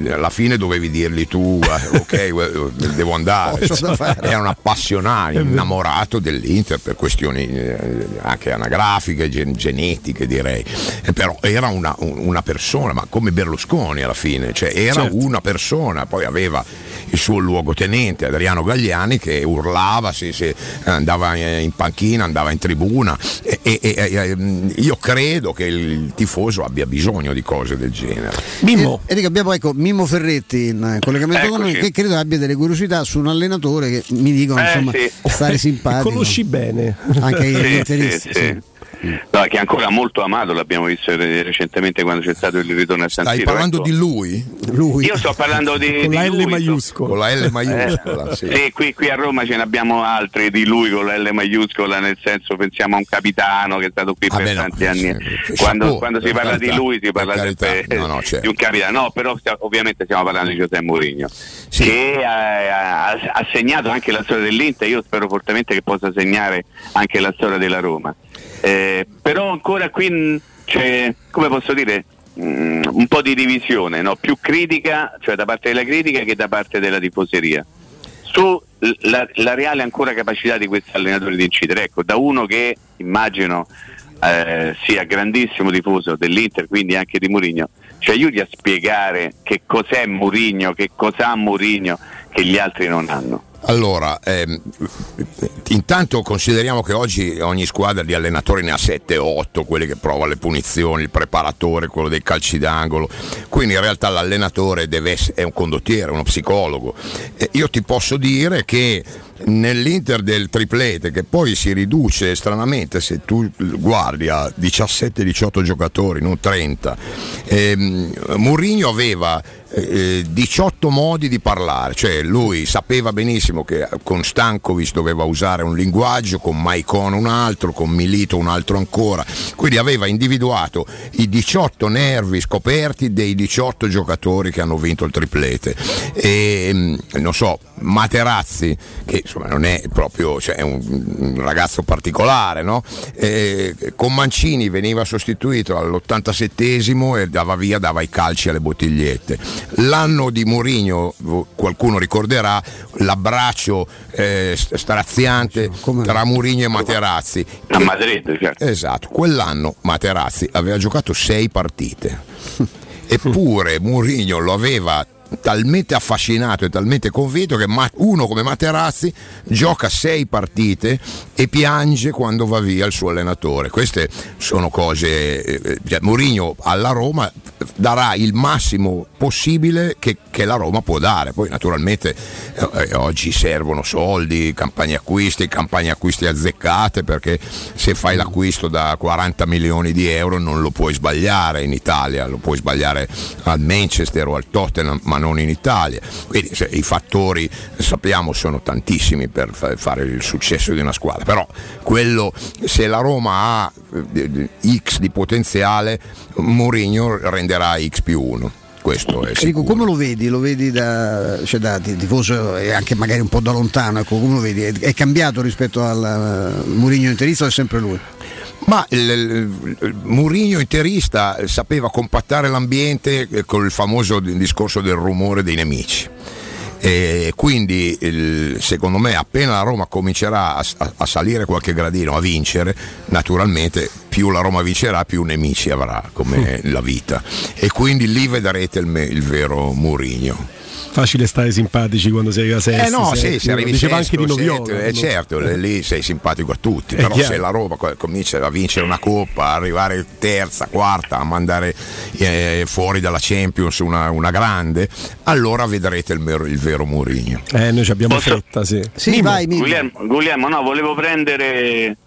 alla fine dovevi dirgli tu, eh, ok, eh, devo andare. Fare? Era un appassionato, innamorato dell'Inter per questioni eh, anche anagrafiche, gen- genetiche direi. Eh, però era una, un- una persona, ma come Berlusconi alla fine, cioè era Certo. una persona, poi aveva il suo luogotenente Adriano Gagliani che urlava, si, si- andava in panchina, andava in tribuna e, e- e- e- io credo che il tifoso abbia bisogno di cose del genere. Mimmo. E, Enrico, abbiamo ecco, Mimmo Ferretti in collegamento con noi Eccoci. che credo abbia delle curiosità su un allenatore che mi dicono Eh, insomma sì. stare simpatico. Conosci bene. Anche gli Sì, interisti. sì, sì. No, che è ancora molto amato, l'abbiamo visto re- recentemente quando c'è stato il ritorno a San Stai Siro. parlando ecco. di lui? Lui. Io sto parlando di, Con di la L lui, maiuscola. Con la L maiuscola, Eh, sì. sì, qui, qui a Roma ce ne abbiamo altri di lui con la L maiuscola, nel senso pensiamo a un capitano che è stato qui Ah, per beh, no, tanti anni. sì, Quando, chapeau, quando si parla carità, di lui si parla sempre No, no, certo. di un capitano. No, però ovviamente stiamo parlando di Giuseppe Mourinho, che ha, ha- ha segnato anche la storia dell'Inter. Io spero fortemente che possa segnare anche la storia della Roma. Eh, però ancora qui c'è, come posso dire, mh, un po' di divisione, no? più critica, cioè da parte della critica che da parte della tifoseria. Su l- la, la reale ancora capacità di questo allenatore di incidere, ecco, da uno che immagino eh, sia grandissimo tifoso dell'Inter, quindi anche di Mourinho, ci aiuti a spiegare che cos'è Mourinho, che cos'ha Mourinho che gli altri non hanno. Allora, ehm, intanto consideriamo che oggi ogni squadra di allenatori ne ha 7-8, quelli che prova le punizioni, il preparatore, quello dei calci d'angolo, quindi in realtà l'allenatore essere, è un condottiere, uno psicologo. E io ti posso dire che nell'Inter del triplete, che poi si riduce stranamente se tu guardi a 17-18 giocatori, non 30, ehm, Mourinho aveva eh, 18 modi di parlare, cioè lui sapeva benissimo che con Stankovic doveva usare un linguaggio, con Maicon un altro, con Milito un altro ancora, quindi aveva individuato i 18 nervi scoperti dei 18 giocatori che hanno vinto il triplete. E mm, non so, Materazzi che insomma non è proprio cioè, è un, un ragazzo particolare, no? Eh, con Mancini veniva sostituito all'87esimo e dava via, dava i calci alle bottigliette. L'anno di Mourinho, qualcuno ricorderà, l'abbraccio eh, straziante tra Mourinho e Materazzi. A Madrid, certo. Esatto, quell'anno Materazzi aveva giocato sei partite. Eppure Mourinho lo aveva talmente affascinato e talmente convinto che uno come Materazzi gioca sei partite e piange quando va via il suo allenatore. Queste sono cose. eh, cioè, Mourinho alla Roma darà il massimo possibile che, che la Roma può dare. Poi naturalmente eh, eh, oggi servono soldi, campagne acquisti, campagne acquisti azzeccate perché se fai l'acquisto da 40 milioni di euro non lo puoi sbagliare in Italia, lo puoi sbagliare al Manchester o al Tottenham, ma non in Italia. Quindi se, i fattori sappiamo sono tantissimi per fa- fare il successo di una squadra, però quello se la Roma ha eh, X di potenziale, Mourinho renderà X più 1. Questo è Enrico, sicuro. come lo vedi? Lo vedi da, cioè da ti- tifoso e anche magari un po' da lontano, ecco, come lo vedi? È, è cambiato rispetto al uh, Murigno interista o è sempre lui? Ma il, il- il Mourinho interista sapeva compattare l'ambiente eh, con il famoso di- discorso del rumore dei nemici. E quindi il- secondo me appena la Roma comincerà a, a- a salire qualche gradino, a vincere, naturalmente più la Roma vincerà più nemici avrà come la vita. E quindi lì vedrete il, me- il vero Mourinho. Facile stare simpatici quando sei arriva sesto. Eh no, sì, se arrivi Diceva sesto, anche di Noviola. eh, certo, Eh. lì sei simpatico a tutti, È però chiaro. se la Roma co- comincia a vincere una coppa, a arrivare terza, quarta, a mandare eh, fuori dalla Champions una, una grande, allora vedrete il, vero- il vero Mourinho. Eh, noi ci abbiamo Posso- fretta, sì. Sì, vai, Guglielmo, Guglielmo, no, volevo prendere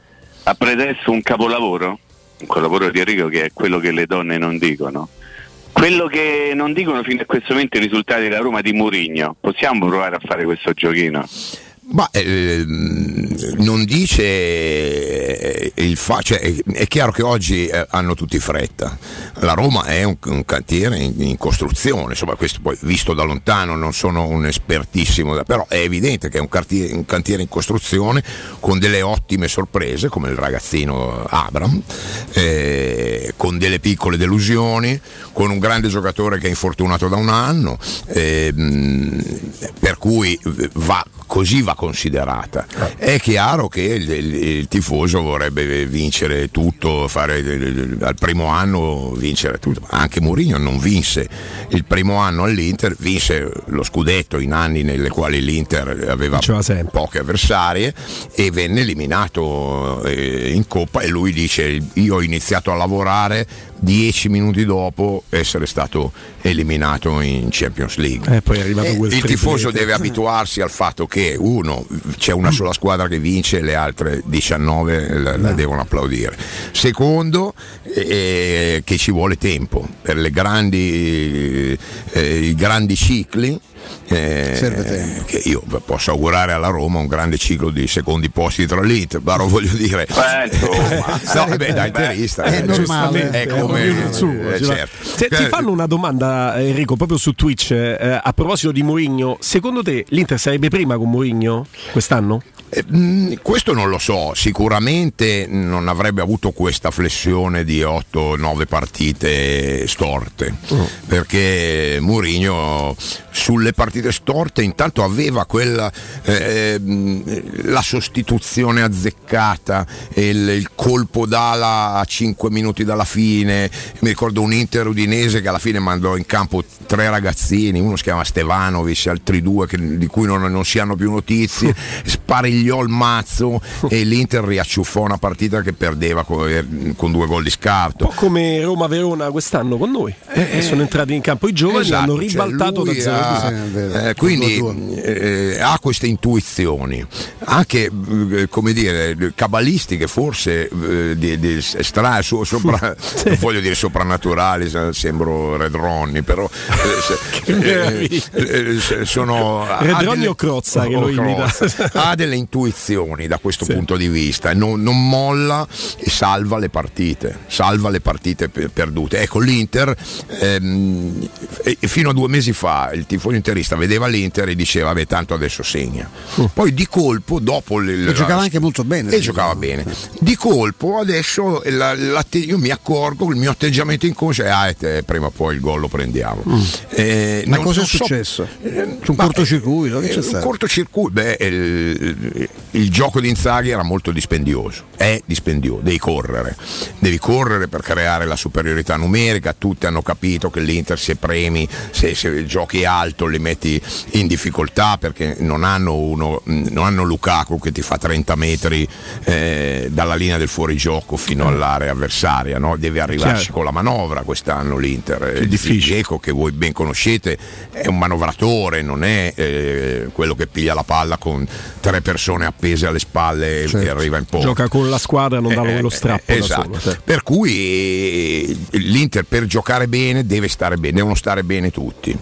a pretesto un capolavoro, un capolavoro di Enrico che è quello che le donne non dicono. Quello che non dicono fino a questo momento i risultati della Roma di Mourinho. Possiamo provare a fare questo giochino? Ma ehm, non dice eh, il fa- cioè, è chiaro che oggi eh, hanno tutti fretta. La Roma è un, un cantiere in, in costruzione, insomma, questo poi visto da lontano non sono un espertissimo, però è evidente che è un cantiere, un cantiere in costruzione con delle ottime sorprese, come il ragazzino Abram, eh, con delle piccole delusioni, con un grande giocatore che è infortunato da un anno, ehm, per cui va così va considerata. È chiaro che il, il- il tifoso vorrebbe vincere tutto, fare al primo anno vincere tutto, anche Mourinho non vinse. Il primo anno all'Inter, vinse lo scudetto in anni nei quali l'Inter aveva poche avversarie e venne eliminato eh, in Coppa e lui dice io ho iniziato a lavorare dieci minuti dopo essere stato eliminato in Champions League. Eh, quel il tifoso deve abituarsi al fatto che uno c'è una sola squadra che vince, le altre 19 la, la devono applaudire. Secondo eh, che ci vuole tempo per le grandi, eh, i grandi cicli. Eh, Serve tempo. che io posso augurare alla Roma un grande ciclo di secondi posti tra l'Inter, però voglio dire no, beh, da interista È eh, normale, è come il suo, eh, certo. Se- ti fanno una domanda, Enrico, proprio su Twitch. eh, a proposito di Mourinho, secondo te l'Inter sarebbe prima con Mourinho quest'anno? Eh, mm, questo non lo so, sicuramente non avrebbe avuto questa flessione di 8-9 partite storte, perché Mourinho sulle partite storte intanto aveva quella, eh, mm, la sostituzione azzeccata, il, il colpo d'ala a 5 minuti dalla fine, mi ricordo un Inter udinese che alla fine mandò in campo tre ragazzini, uno si chiama Stevanovic, altri due che- di cui non, non si hanno più notizie, sparigliò il mazzo e l'Inter riacciuffò una partita che perdeva con, con due gol di scarto. Un po' come Roma-Verona quest'anno con noi. che sono entrati in campo i giovani Esatto, hanno cioè ribaltato lui da 0 ha- a 2. eh, quindi eh, ha queste intuizioni anche eh, come dire cabalistiche forse eh, di, di stra- so- sopra, non voglio dire soprannaturali se- sembro Red Ronnie però eh, se- eh, eh, sono ha Red Ronnie delle- o Crozza che lo imita? Ha delle intuizioni da questo punto di vista. Non, non molla e salva le partite salva le partite per- perdute. Ecco l'Inter ehm, fino a due mesi fa il tifoso interista vedeva l'Inter e diceva vabbè tanto adesso segna. Poi di colpo dopo il, E giocava anche molto bene. e giocava bene. Di colpo adesso la- l'atte- io mi accorgo il mio atteggiamento inconscio è ah, eh, prima o poi il gol lo prendiamo. Eh, Ma cosa è so- successo? eh, C'è un ma- cortocircuito? Eh, un cortocircuito, beh, il, gioco di Inzaghi era molto dispendioso, è dispendioso, devi correre, devi correre per creare la superiorità numerica, tutti hanno capito che l'Inter se premi, se, se giochi alto li metti in difficoltà perché non hanno, uno, non hanno Lukaku che ti fa 30 metri eh, dalla linea del fuorigioco fino all'area avversaria, no? deve arrivarci Chiaro. con la manovra quest'anno l'Inter. È Il difficile. Dzeko che voi ben conoscete è un manovratore, non è eh, quello che piglia la palla con tre persone appese alle spalle e Certo. arriva in porta. Gioca con la squadra, non dà Eh, lo strappo eh, esatto. solo. certo. Per cui eh, l'Inter per giocare bene deve stare bene, devono stare bene tutti.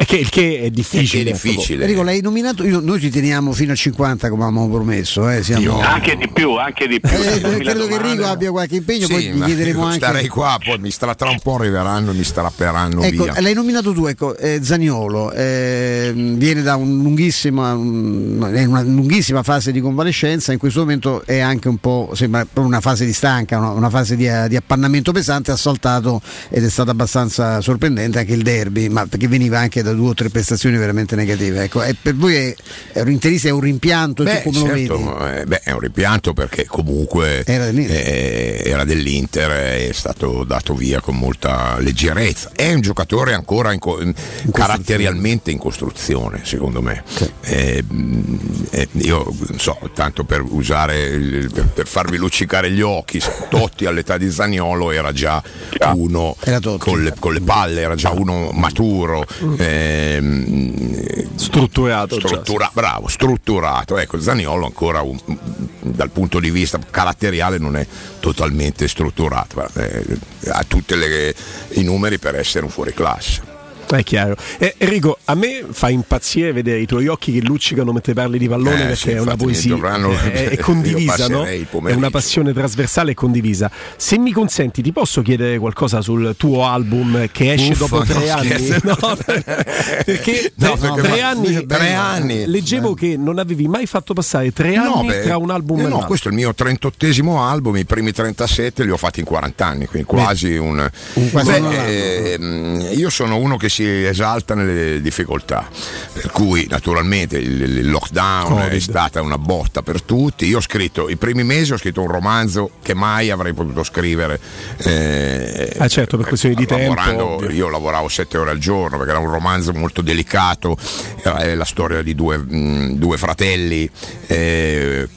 È che, il che è difficile. È difficile. Enrico, l'hai nominato, io- noi ci teniamo fino a 50 come avevamo promesso. Eh, siamo... Anche di più, anche di più. Eh, credo che. Enrico abbia qualche impegno, Sì, poi gli chiederemo anche. starei qua, poi mi stra- tra un po' arriveranno e mi strapperanno Ecco, via. l'hai nominato tu, ecco, eh, Zaniolo, eh, viene da un lunghissima, un- una lunghissima fase di convalescenza, in questo momento è anche un po', sembra proprio una fase di stanca, una, una fase di, di appannamento pesante, ha saltato ed è stato abbastanza sorprendente anche il derby, ma perché veniva anche da due o tre prestazioni veramente negative. Ecco, per voi è, è un interista, è un rimpianto, tu Beh, come lo vedi? certo, eh, beh, è un rimpianto perché comunque Era dell'Inter. eh, era dell'Inter, è stato dato via con molta leggerezza. È un giocatore ancora in co- caratterialmente in costruzione, secondo me. Eh, mh, eh, io non so, tanto per usare, il- per, per farvi luccicare gli occhi, Totti all'età di Zaniolo era già uno con le, con le palle, era già uno maturo. Ehm, strutturato. struttura- bravo, strutturato. Ecco, Zaniolo ancora un- dal punto di vista caratteriale non è totalmente strutturato, eh, ha tutti i numeri per essere un fuoriclasse. È chiaro. Eh, Enrico, a me fa impazzire vedere i tuoi occhi che luccicano mentre parli di pallone Eh, perché sì, è una poesia, dovranno- è, è io condivisa, no? È una passione trasversale e condivisa. Se mi consenti, ti posso chiedere qualcosa sul tuo album che esce Uffa, dopo tre no, anni? scherzo. No, perché No, tre- perché tre ma- anni, tre anni. Leggevo che non avevi mai fatto passare tre anni beh, tra un album eh e no, l'altro. questo è il mio 38esimo album, i primi 37 li ho fatti in 40 anni, quindi quasi un... quasi Beh, un anno. ehm, io sono uno che si esalta nelle difficoltà, per cui naturalmente il, il lockdown Covid. è stata una botta per tutti. Io ho scritto, i primi mesi ho scritto un romanzo che mai avrei potuto scrivere. eh, Ah, certo, per questioni di tempo, io lavoravo sette ore al giorno perché era un romanzo molto delicato, è la storia di due, mh, due fratelli, eh,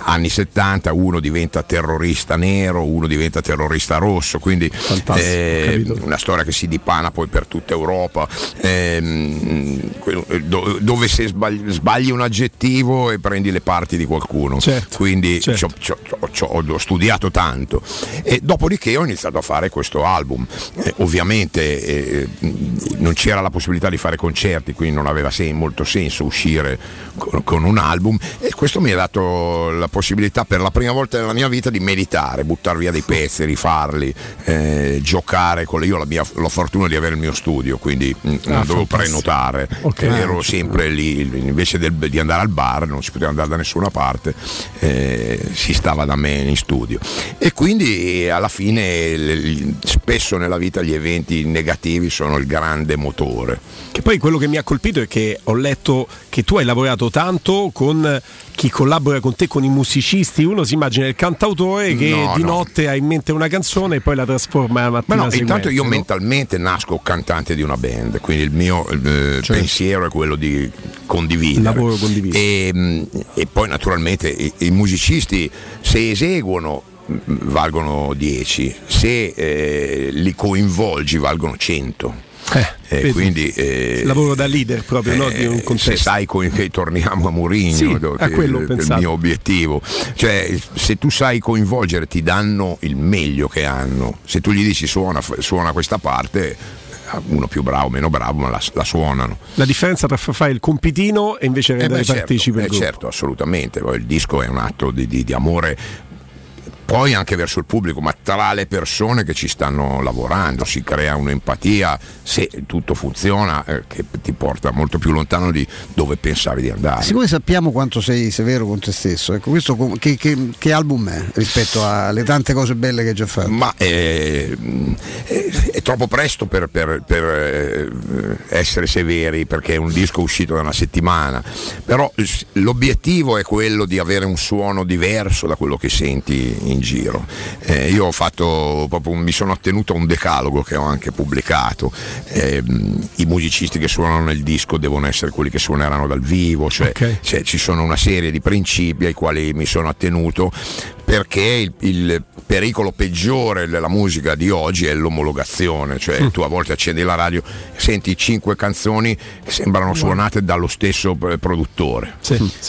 anni 70, uno diventa terrorista nero, uno diventa terrorista rosso, quindi eh, una storia che si dipana poi per tutta Europa, ehm, quello- do- dove se sbagli, sbagli un aggettivo e prendi le parti di qualcuno, quindi certo. c'ho- c'ho- c'ho- ho studiato tanto. E dopodiché ho iniziato a fare questo album. Eh, ovviamente eh, non c'era la possibilità di fare concerti, quindi non aveva sen- molto senso uscire con, con un album. E questo mi ha dato la possibilità per la prima volta nella mia vita di meditare, buttare via dei pezzi, rifarli, eh, giocare con le... Io ho la, mia, la fortuna di avere il mio studio, quindi mm, non Ah, dovevo prenotare, Ok. ero sempre lì, invece del- di andare al bar non si poteva andare da nessuna parte, eh, si stava da me in studio. E quindi eh, alla fine l- spesso nella vita gli eventi negativi sono il grande motore. Che poi quello che mi ha colpito è che ho letto che tu hai lavorato tanto con chi collabora con te, con i musicisti. Uno si immagina il cantautore che No, di no. notte ha in mente una canzone e poi la trasforma la Ma mattina no, seguente. intanto io no? mentalmente nasco cantante di una band, quindi il mio eh, pensiero è quello di condividere. Lavoro condiviso. E, mh, e poi naturalmente i, i musicisti se eseguono mh, valgono 10, se eh, li coinvolgi valgono 100. Eh, vedi? quindi eh, Lavoro da leader proprio, no? Di un se contesto. sai co- che torniamo a Mourinho Sì, do- a quello il pensato. mio obiettivo cioè se tu sai coinvolgere ti danno il meglio che hanno se tu gli dici suona, suona questa parte uno più bravo meno bravo ma la, la suonano La differenza tra far fare il compitino e invece eh rendere beh, certo, partecipe il eh, certo, assolutamente. Il disco è un atto di, di- di amore. Poi anche verso il pubblico, ma tra le persone che ci stanno lavorando si crea un'empatia, se tutto funziona, eh, che ti porta molto più lontano di dove pensavi di andare. Siccome sappiamo quanto sei severo con te stesso, ecco, questo che, che- che album è rispetto alle tante cose belle che hai già fatto? Ma eh, è, è troppo presto per, per- per, eh, essere severi perché è un disco uscito da una settimana, però l'obiettivo è quello di avere un suono diverso da quello che senti in in giro. Eh, io ho fatto proprio mi sono attenuto a un decalogo che ho anche pubblicato. Ehm, I musicisti che suonano nel disco devono essere quelli che suoneranno dal vivo, cioè, cioè, ci sono una serie di principi ai quali mi sono attenuto perché il, il pericolo peggiore della musica di oggi è l'omologazione, cioè Mm. tu a volte accendi la radio, senti cinque canzoni che sembrano suonate dallo stesso eh, produttore,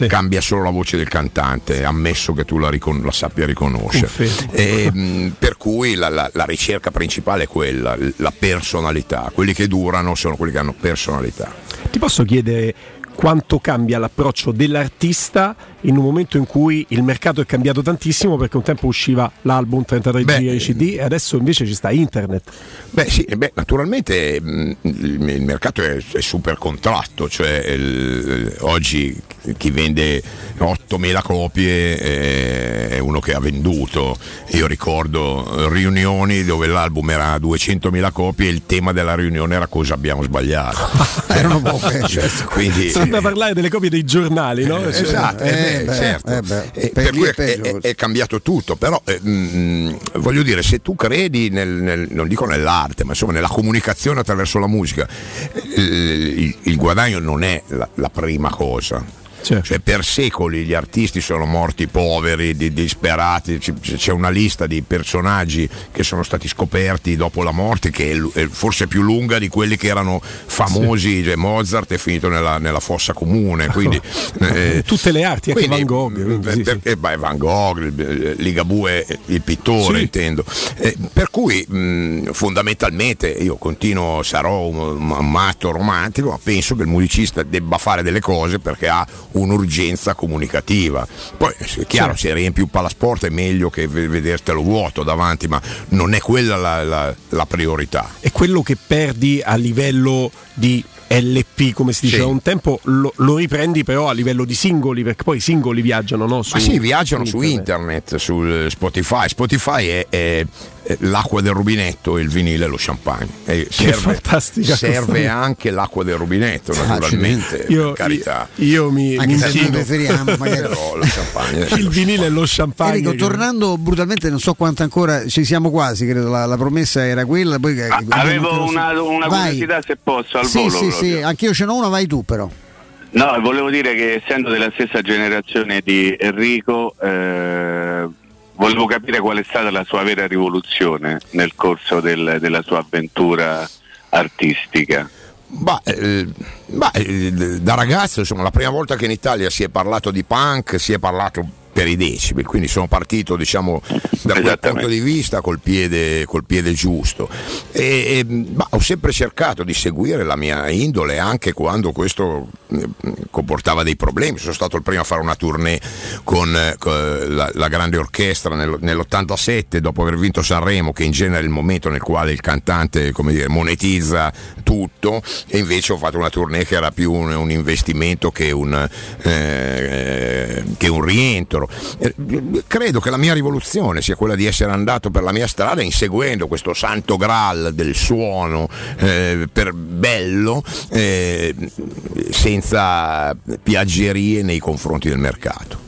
cambia solo la voce del cantante, ammesso che tu la, ricon- la sappia riconoscere. E, mh, per cui la, la- la ricerca principale è quella, la personalità, quelli che durano sono quelli che hanno personalità. Ti posso chiedere quanto cambia l'approccio dell'artista in un momento in cui il mercato è cambiato tantissimo perché un tempo usciva l'album 33 giga di CD e adesso invece ci sta internet. Beh sì, beh, naturalmente mh, il, il mercato è, è super contratto, cioè il- oggi chi vende 8.000 copie eh, è uno che ha venduto. Io ricordo eh, riunioni dove l'album era 200.000 copie e il tema della riunione era cosa abbiamo sbagliato. Erano poche. Cioè, quindi, Sembra parlare delle copie dei giornali, no? eh, Cioè- esatto, eh, beh, certo. eh beh, Eh, per per cui è è, è- cambiato tutto, però eh, mm, voglio dire, se tu credi nel, nel- non dico nell'arte, ma insomma nella comunicazione attraverso la musica, eh, il, il guadagno non è la, la prima cosa. Cioè, per secoli gli artisti sono morti poveri, di- disperati, c'è una lista di personaggi che sono stati scoperti dopo la morte che è forse più lunga di quelli che erano famosi, cioè Mozart è finito nella, nella fossa comune, quindi eh, Tutte le arti, anche quindi, Van Gogh. quindi sì, eh, beh, Van Gogh, Ligabue, il pittore, Sì. intendo. Eh, per cui mh, fondamentalmente io continuo, sarò un, un matto romantico, ma penso che il musicista debba fare delle cose perché ha un'urgenza comunicativa. Poi è chiaro, se riempi un palasport è meglio che ve- vedertelo vuoto davanti, ma non è quella la, la- la priorità. è quello che perdi a livello di LP, come si diceva Sì. un tempo, lo, lo riprendi però a livello di singoli, perché poi i singoli viaggiano, no? Su- Ma sì, viaggiano su internet, su eh, Spotify. Spotify è, è- è l'acqua del rubinetto e il vinile è lo champagne. E serve, fantastica serve anche l'acqua del rubinetto, naturalmente. Io, per carità. io, io mi, Anche mi se preferiamo, magari. Però lo champagne il lo vinile e lo champagne. Enrico, che- tornando brutalmente, non so quanto ancora ci siamo quasi, credo la, la promessa era quella. Poi abbiamo Avevo una, una curiosità se posso al Sì, volo. sì, proprio. sì, anch'io ce n'ho una, vai tu però. No, volevo dire che essendo della stessa generazione di Enrico, eh, volevo capire qual è stata la sua vera rivoluzione nel corso del- della sua avventura artistica. Ma, eh, ma, eh, da ragazzo, insomma, la prima volta che in Italia si è parlato di punk, si è parlato per i decibel, quindi sono partito diciamo da quel punto di vista col piede, col piede giusto. E, e, ho sempre cercato di seguire la mia indole anche quando questo eh, comportava dei problemi. Sono stato il primo a fare una tournée con, eh, con la, la grande orchestra nel- nell'87 dopo aver vinto Sanremo, che in genere è il momento nel quale il cantante come dire, monetizza tutto, e invece ho fatto una tournée che era più un, un investimento che un, eh, che un rientro. Eh, Credo che la mia rivoluzione sia quella di essere andato per la mia strada inseguendo questo santo graal del suono eh, per bello, eh, senza piaggerie nei confronti del mercato.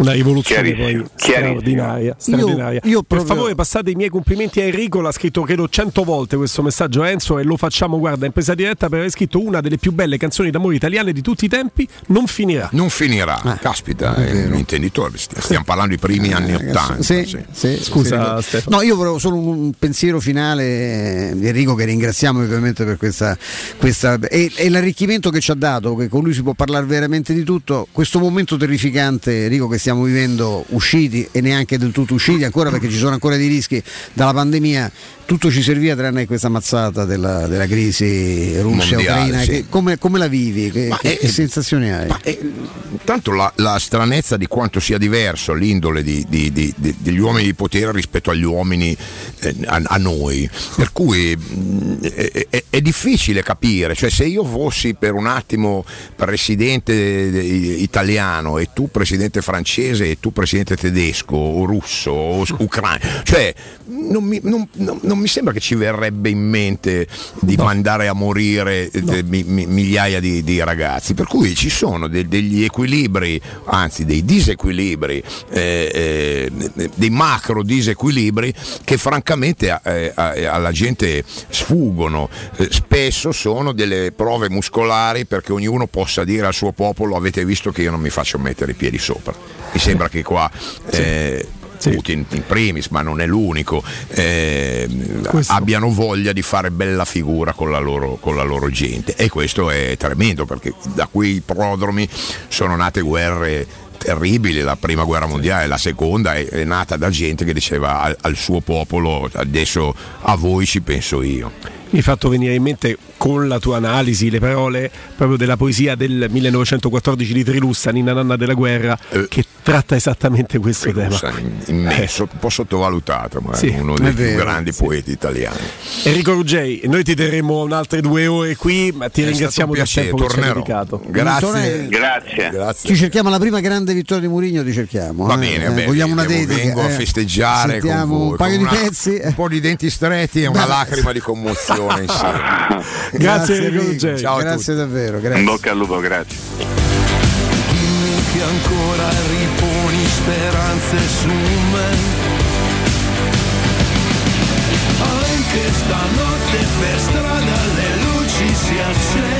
Una rivoluzione poi straordinaria. straordinaria. io Per proprio- favore passate i miei complimenti a Enrico, l'ha scritto credo cento volte questo messaggio a Enzo e lo facciamo guarda in presa diretta per aver scritto una delle più belle canzoni d'amore italiane di tutti i tempi, non finirà. Non finirà, caspita, è un intenditore, stiamo parlando dei primi anni Ottanta. Eh, Sì, sì, Scusa, sì. Stefano. No, io volevo solo un pensiero finale di Enrico che ringraziamo ovviamente per questa, questa e, e l'arricchimento che ci ha dato, che con lui si può parlare veramente di tutto. Questo momento terrificante, Enrico, che stiamo vivendo usciti e neanche del tutto usciti ancora perché ci sono ancora dei rischi dalla pandemia. Tutto ci serviva tranne questa mazzata della, della crisi Russia-Ucraina. Mondiale, sì. Come, come la vivi? Che, che- è- che sensazioni hai? Tanto la, la stranezza di quanto sia diverso l'indole di- di- di- degli uomini di potere rispetto agli uomini eh, a, a noi. Per cui mh, è, è- è difficile capire, cioè se io fossi per un attimo presidente italiano e tu presidente francese e tu presidente tedesco o russo o ucraino, cioè non mi, non- non- non mi sembra che ci verrebbe in mente di mandare a morire eh, mi- mi- migliaia di, di ragazzi. Per cui ci sono de- degli equilibri, anzi dei disequilibri, eh, eh, dei macro disequilibri che francamente eh, a- alla gente sfuggono. Eh, spesso sono delle prove muscolari perché ognuno possa dire al suo popolo avete visto che io non mi faccio mettere i piedi sopra. Mi sembra che qua eh, Putin in primis, ma non è l'unico, eh, abbiano voglia di fare bella figura con la, loro, con la loro gente. E questo è tremendo perché da quei prodromi sono nate guerre terribili, la prima guerra mondiale, la seconda è, è nata da gente che diceva al, al suo popolo adesso a voi ci penso io. Mi hai fatto venire in mente con la tua analisi le parole proprio della poesia del 1914 di Trilussa, Nina Nanna della guerra, che tratta esattamente questo tema. Immenso, un po' sottovalutato, ma Sì, è uno è dei più vero, grandi poeti italiani. Enrico Ruggei, noi ti terremo un'altre due ore qui, ma ti È ringraziamo del un tempo che ci hai tornerò. dedicato. Grazie. Grazie. Ci cerchiamo la prima grande vittoria di Mourinho, ti cerchiamo. Va eh. bene, Eh, bene, vogliamo una dedica. vengo a eh. festeggiare Sentiamo con voi, un paio di una- pezzi. un po' di denti stretti e una Beh, lacrima di commozione insieme. Grazie, Enrico. Ruggei. Ciao a Grazie davvero, In grazie. bocca al lupo, grazie. che ancora riponi speranze su me. Anche stanotte per strada le luci si accendono.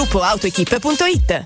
www.gruppoautoequip.it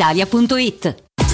brispalitalia.it.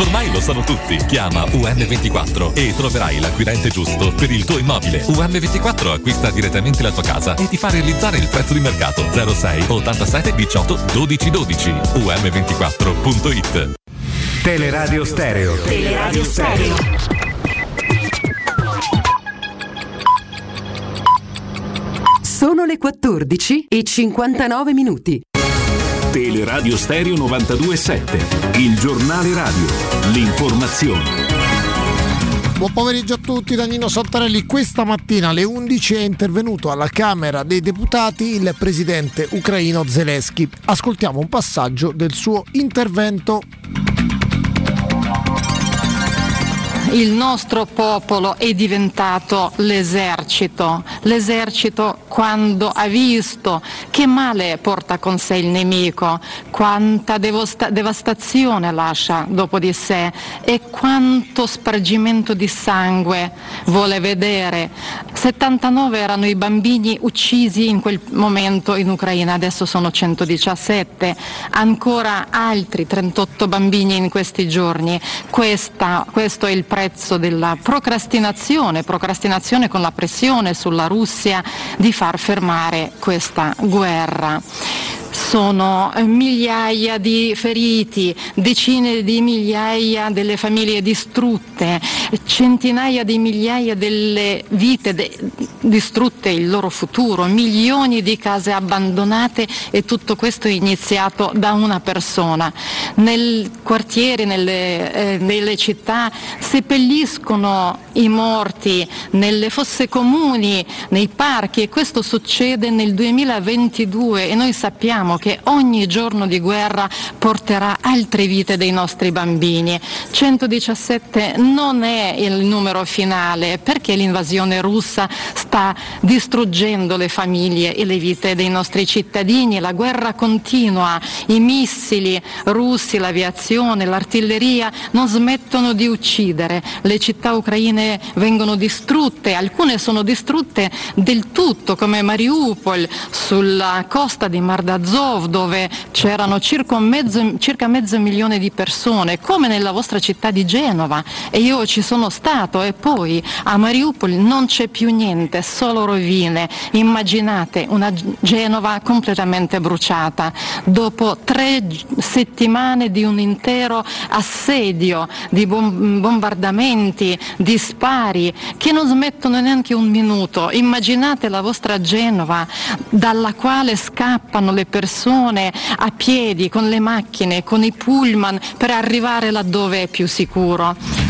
Ormai lo sanno tutti. Chiama UM24 e troverai l'acquirente giusto per il tuo immobile. UM24 acquista direttamente la tua casa e ti fa realizzare il prezzo di mercato 06 87 18 12 12. UM24.it Teleradio Stereo. Teleradio Stereo. Sono le 14 e 59 minuti. Teleradio Stereo 927, il giornale radio, l'informazione. Buon pomeriggio a tutti da Nino. Questa mattina alle 11 è intervenuto alla Camera dei Deputati il presidente ucraino Zelensky. Ascoltiamo un passaggio del suo intervento. Il nostro popolo è diventato l'esercito. L'esercito quando ha visto che male porta con sé il nemico, quanta devosta- devastazione lascia dopo di sé e quanto spargimento di sangue vuole vedere. 79 erano i bambini uccisi in quel momento in Ucraina, adesso sono 117, ancora altri 38 bambini in questi giorni. Questa, questo è il prezzo della procrastinazione, procrastinazione con la pressione sulla Russia di far fermare questa guerra. Sono migliaia di feriti, decine di migliaia delle famiglie distrutte, centinaia di migliaia delle vite de- distrutte, il loro futuro, milioni di case abbandonate e tutto questo è iniziato da una persona. Nel quartiere, nelle, eh, nelle città seppelliscono i morti nelle fosse comuni, nei parchi e questo succede nel 2022 e noi sappiamo che ogni giorno di guerra porterà altre vite dei nostri bambini. 117 non è il numero finale perché l'invasione russa sta distruggendo le famiglie e le vite dei nostri cittadini, la guerra continua, i missili russi, l'aviazione, l'artiglieria non smettono di uccidere, le città ucraine vengono distrutte, alcune sono distrutte del tutto come Mariupol sulla costa di Mar d'Azov dove c'erano circa mezzo, circa mezzo milione di persone, come nella vostra città di Genova e io ci sono stato e poi a Mariupol non c'è più niente, solo rovine. Immaginate una Genova completamente bruciata dopo tre settimane di un intero assedio, di bom- bombardamenti, di spari che non smettono neanche un minuto. Immaginate la vostra Genova dalla quale scappano le persone a piedi, con le macchine, con i pullman per arrivare laddove è più sicuro.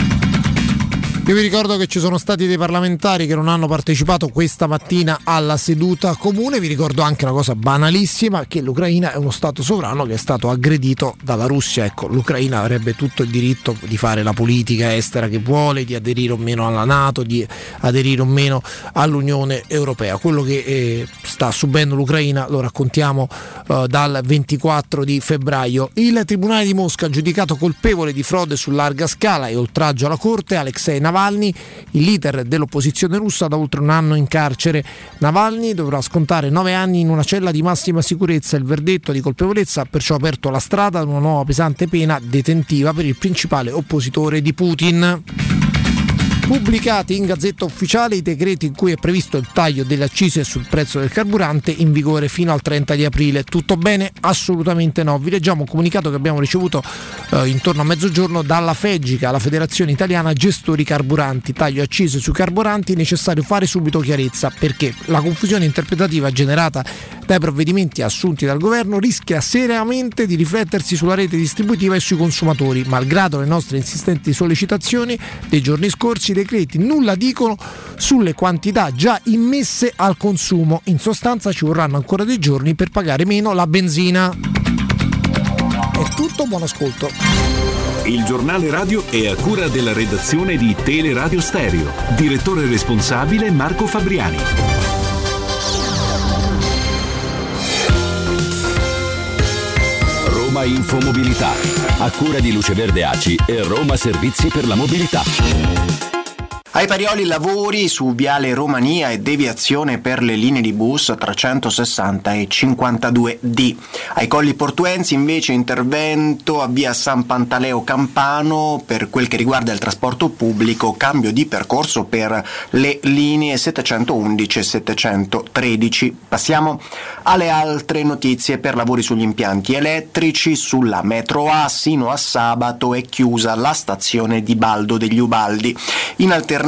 Io vi ricordo che ci sono stati dei parlamentari che non hanno partecipato questa mattina alla seduta comune, vi ricordo anche una cosa banalissima, che l'Ucraina è uno Stato sovrano che è stato aggredito dalla Russia. Ecco, l'Ucraina avrebbe tutto il diritto di fare la politica estera che vuole, di aderire o meno alla Nato, di aderire o meno all'Unione Europea. Quello che eh, sta subendo l'Ucraina lo raccontiamo eh, dal 24 di febbraio. Il Tribunale di Mosca ha giudicato colpevole di frode su larga scala e oltraggio alla Corte Alexei Navalny Navalny, il leader dell'opposizione russa da oltre un anno in carcere. Navalny dovrà scontare nove anni in una cella di massima sicurezza. Il verdetto di colpevolezza ha perciò aperto la strada ad una nuova pesante pena detentiva per il principale oppositore di Putin pubblicati in Gazzetta Ufficiale i decreti in cui è previsto il taglio delle accise sul prezzo del carburante in vigore fino al 30 di aprile. Tutto bene? Assolutamente no. Vi leggiamo un comunicato che abbiamo ricevuto eh, intorno a mezzogiorno dalla FEGICA, la Federazione Italiana Gestori Carburanti. Taglio accise sui carburanti, necessario fare subito chiarezza perché la confusione interpretativa generata dai provvedimenti assunti dal governo rischia seriamente di riflettersi sulla rete distributiva e sui consumatori. Malgrado le nostre insistenti sollecitazioni dei giorni scorsi, decreti nulla dicono sulle quantità già immesse al consumo. In sostanza ci vorranno ancora dei giorni per pagare meno la benzina. È tutto, buon ascolto. Il giornale radio è a cura della redazione di Teleradio Stereo. Direttore responsabile Marco Fabriani. Roma Infomobilità, a cura di Luce Verde Aci e Roma Servizi per la Mobilità. Ai Parioli lavori su Viale Romania e deviazione per le linee di bus 360 e 52D. Ai Colli Portuensi invece intervento a via San Pantaleo Campano per quel che riguarda il trasporto pubblico, cambio di percorso per le linee 711 e 713. Passiamo alle altre notizie per lavori sugli impianti elettrici. Sulla metro A sino a sabato è chiusa la stazione di Baldo degli Ubaldi. In alternativa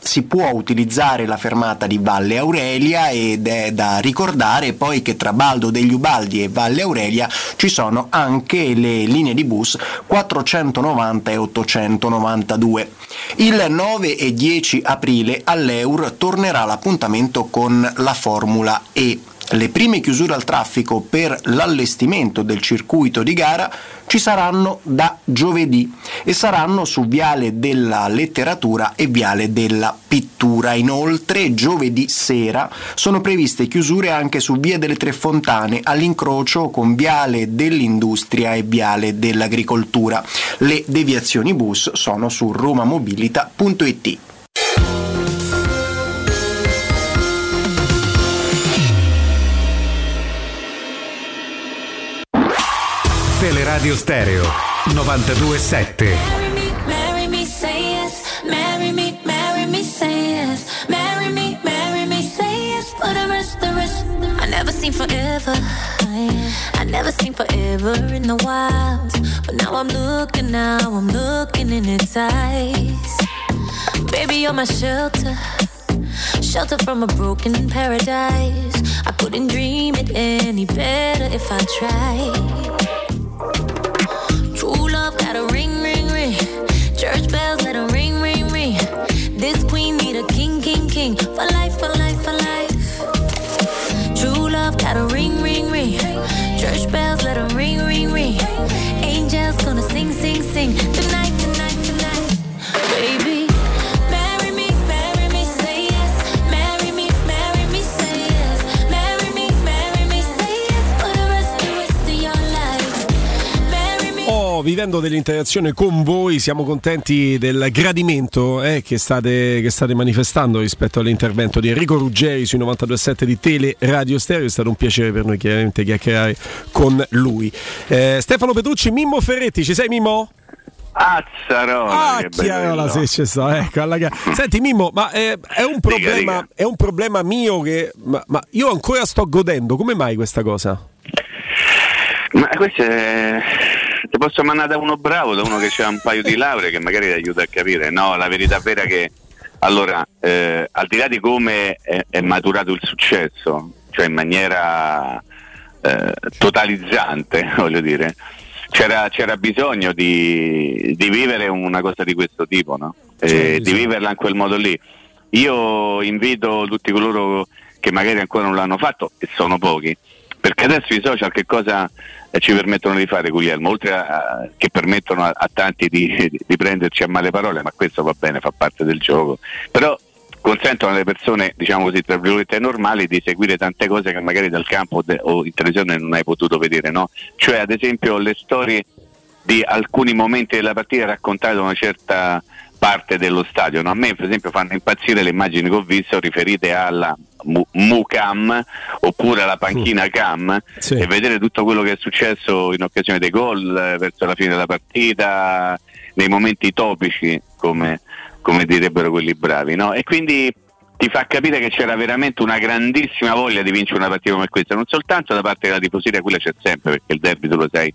si può utilizzare la fermata di Valle Aurelia ed è da ricordare poi che tra Baldo degli Ubaldi e Valle Aurelia ci sono anche le linee di bus 490 e 892. Il 9 e 10 aprile all'Eur tornerà l'appuntamento con la Formula E. Le prime chiusure al traffico per l'allestimento del circuito di gara ci saranno da giovedì e saranno su Viale della Letteratura e Viale della Pittura. Inoltre, giovedì sera sono previste chiusure anche su Via delle Tre Fontane all'incrocio con Viale dell'Industria e Viale dell'Agricoltura. Le deviazioni bus sono su romamobilita.it. Teleradio Stereo 927. Marry. I never seen forever. I never seen forever in the wild. But now I'm looking, now I'm looking in its eyes. Baby, you're my shelter. Shelter from a broken paradise. I couldn't dream it any better if I tried. True love got a ring, ring, ring. Church bells let 'em ring, ring, ring. This queen need a king, king, king. For life, for life, for life. True love got ring, ring, ring. Church bells ring, ring, ring. Angels gonna sing, sing, sing. Vivendo dell'interazione con voi, siamo contenti del gradimento eh, che, state, che state manifestando rispetto all'intervento di Enrico Ruggeri sui 92.7 di Tele Radio Stereo. È stato un piacere per noi chiaramente chiacchierare con lui. Eh, Stefano Petrucci, Mimmo Ferretti, ci sei Mimmo? Azzarola, Ah, se ci sto, ecco, alla Senti Mimmo, ma eh, è, un problema, dica. è un problema mio che... Ma, ma io ancora sto godendo, come mai questa cosa? Ma questo è... Ti posso mandare da uno bravo, da uno che ha un paio di lauree che magari ti aiuta a capire. No, la verità vera è che, allora, eh, al di là di come è, è maturato il successo, cioè in maniera eh, totalizzante, voglio dire, c'era, c'era bisogno di, di vivere una cosa di questo tipo, no? Eh, di viverla in quel modo lì. Io invito tutti coloro che magari ancora non l'hanno fatto, e sono pochi, perché adesso i social che cosa ci permettono di fare Guglielmo? Oltre a, che permettono a, a tanti di, di prenderci a male parole, ma questo va bene, fa parte del gioco, però consentono alle persone, diciamo così, tra virgolette normali di seguire tante cose che magari dal campo de- o in televisione non hai potuto vedere, no? Cioè ad esempio le storie di alcuni momenti della partita raccontate da una certa parte dello stadio. no? A me per esempio fanno impazzire le immagini che ho visto riferite alla Mu- Mucam oppure alla panchina Cam e vedere tutto quello che è successo in occasione dei gol eh, verso la fine della partita, nei momenti topici come, come direbbero quelli bravi. no? E quindi ti fa capire che c'era veramente una grandissima voglia di vincere una partita come questa, non soltanto da parte della tifoseria, quella c'è sempre perché il derby tu lo sai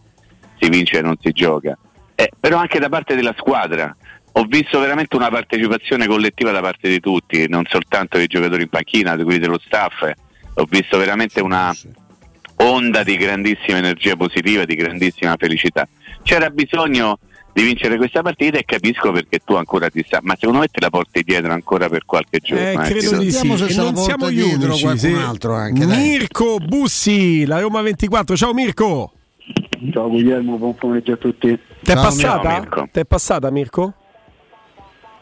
si vince e non si gioca, eh, però anche da parte della squadra. Ho visto veramente una partecipazione collettiva da parte di tutti, non soltanto dei giocatori in panchina, di quelli dello staff. eh. Ho visto veramente una onda di grandissima energia positiva, di grandissima felicità. C'era bisogno di vincere questa partita e capisco perché tu ancora ti sta, ma secondo me te la porti dietro ancora per qualche giorno. Eh, eh, credo di sì. Se non siamo gli dietro unici. qualcun sì. altro anche, dai. Mirko Bussi, la Roma 24. Ciao Mirko. Ciao Guglielmo, buon pomeriggio a tutti. T'è Ciao, passata? Mirko. T'è passata Mirko?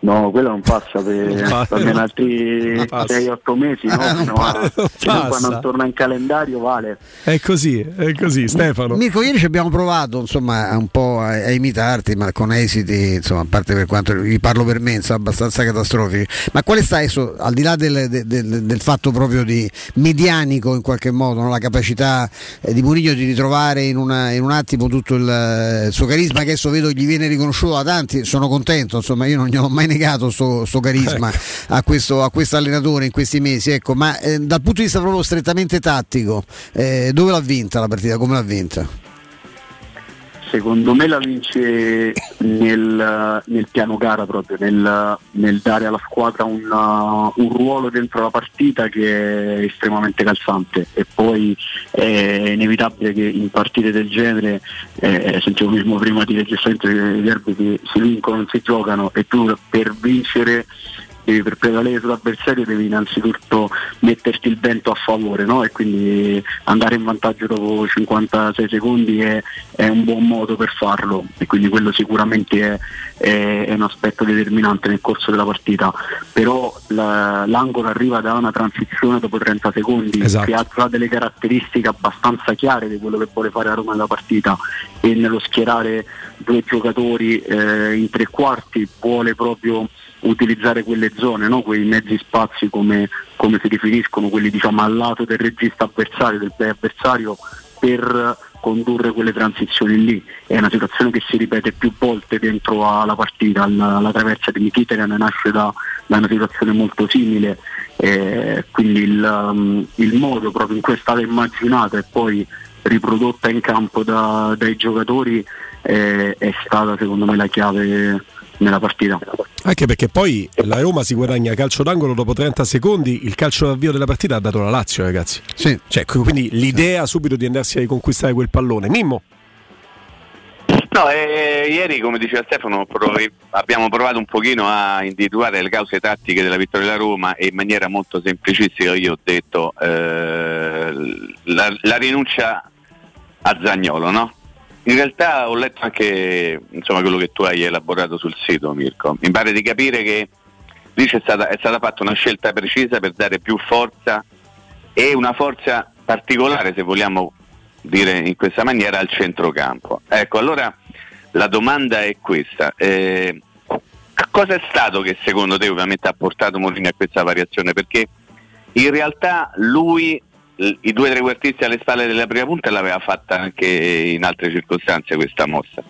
No, quello non passa per Non almeno altri Non passa. 6-8 mesi, no? Non a- non passa. quando torna in calendario vale. È così, è così, Stefano. Mirko, ieri ci abbiamo provato insomma, un po' a, a imitarti, ma con esiti, insomma, a parte per quanto vi parlo per me, insomma, abbastanza catastrofici. Ma qual è stato, adesso, al di là del, del- del- del fatto proprio di medianico in qualche modo, no? la capacità eh, di Mourinho di ritrovare in, una- in un attimo tutto il, eh, il suo carisma, che adesso vedo gli viene riconosciuto da tanti, sono contento, insomma, io non gliel'ho mai negato sto, sto carisma a questo, a questo allenatore in questi mesi, ecco, ma eh, dal punto di vista proprio strettamente tattico, eh, dove l'ha vinta la partita? Come l'ha vinta? Secondo me la vince nel, nel piano gara proprio, nel, nel dare alla squadra un, uh, un ruolo dentro la partita che è estremamente calzante. E poi è inevitabile che in partite del genere, eh, sentivo mismo prima di registrare i derby che si vincono, si giocano e tu per vincere devi per prevalere sull'avversario devi innanzitutto metterti il vento a favore no? e quindi andare in vantaggio dopo 56 secondi è, è un buon modo per farlo e quindi quello sicuramente è, è- è un aspetto determinante nel corso della partita però la- l'angolo arriva da una transizione dopo 30 secondi Esatto. che ha già delle caratteristiche abbastanza chiare di quello che vuole fare a Roma nella partita e nello schierare due giocatori eh, in tre quarti vuole proprio utilizzare quelle zone, no? quei mezzi spazi come, come si definiscono, quelli diciamo al lato del regista avversario, del play avversario, per condurre quelle transizioni lì. È una situazione che si ripete più volte dentro alla partita, la, la traversa di Mkhitaryan nasce da, da una situazione molto simile, eh, quindi il, um, il modo proprio in cui è stata immaginata e poi riprodotta in campo da- dai giocatori eh, è stata secondo me la chiave nella partita. Anche perché poi la Roma si guadagna calcio d'angolo dopo 30 secondi, il calcio d'avvio della partita ha dato la Lazio, ragazzi. Cioè, quindi l'idea subito di andarsi a riconquistare quel pallone. Mimmo. No, eh, ieri come diceva Stefano provi- abbiamo provato un pochino a individuare le cause tattiche della vittoria della Roma e in maniera molto semplicistica io ho detto eh, la, la rinuncia a Zagnolo, no? In realtà ho letto anche insomma, quello che tu hai elaborato sul sito Mirko, mi pare di capire che lì c'è stata, è stata fatta una scelta precisa per dare più forza e una forza particolare se vogliamo dire in questa maniera al centrocampo. Ecco, allora la domanda è questa. eh, cosa è stato che secondo te ovviamente ha portato Mourinho a questa variazione? Perché in realtà lui i due trequartisti alle spalle della prima punta l'aveva fatta anche in altre circostanze questa mossa.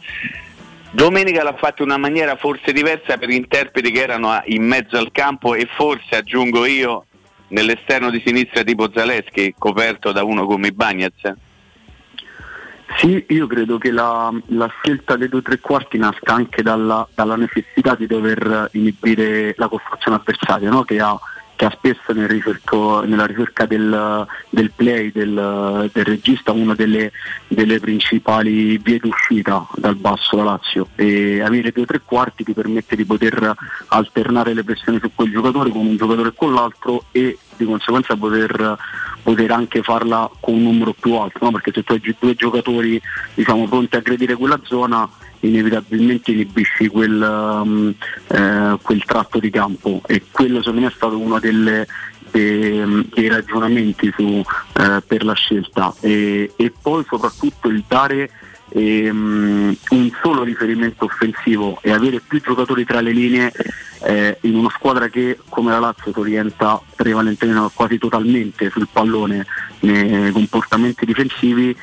Domenica l'ha fatta in una maniera forse diversa per interpreti che erano in mezzo al campo e forse aggiungo io nell'esterno di sinistra tipo Zaleschi coperto da uno come Bagnez. Sì, io credo che la, la scelta dei due tre quarti nasca anche dalla, dalla necessità di dover inibire la costruzione avversaria, no? che, ha, che ha spesso nel ricerco- nella ricerca del, del play del, del regista una delle, delle principali vie d'uscita dal basso da Lazio e avere due o tre quarti ti permette di poter alternare le pressioni su quel giocatore con un giocatore e con l'altro e di conseguenza poter, poter anche farla con un numero più alto, no? perché se tu hai due giocatori diciamo, pronti a aggredire quella zona inevitabilmente inibisci quel, um, eh, quel tratto di campo. E quello secondo me è stato uno delle, dei, dei ragionamenti su, eh, per la scelta. E, e, poi soprattutto il dare ehm, un solo riferimento offensivo e avere più giocatori tra le linee eh, in una squadra che come la Lazio si orienta prevalentemente quasi totalmente sul pallone nei comportamenti difensivi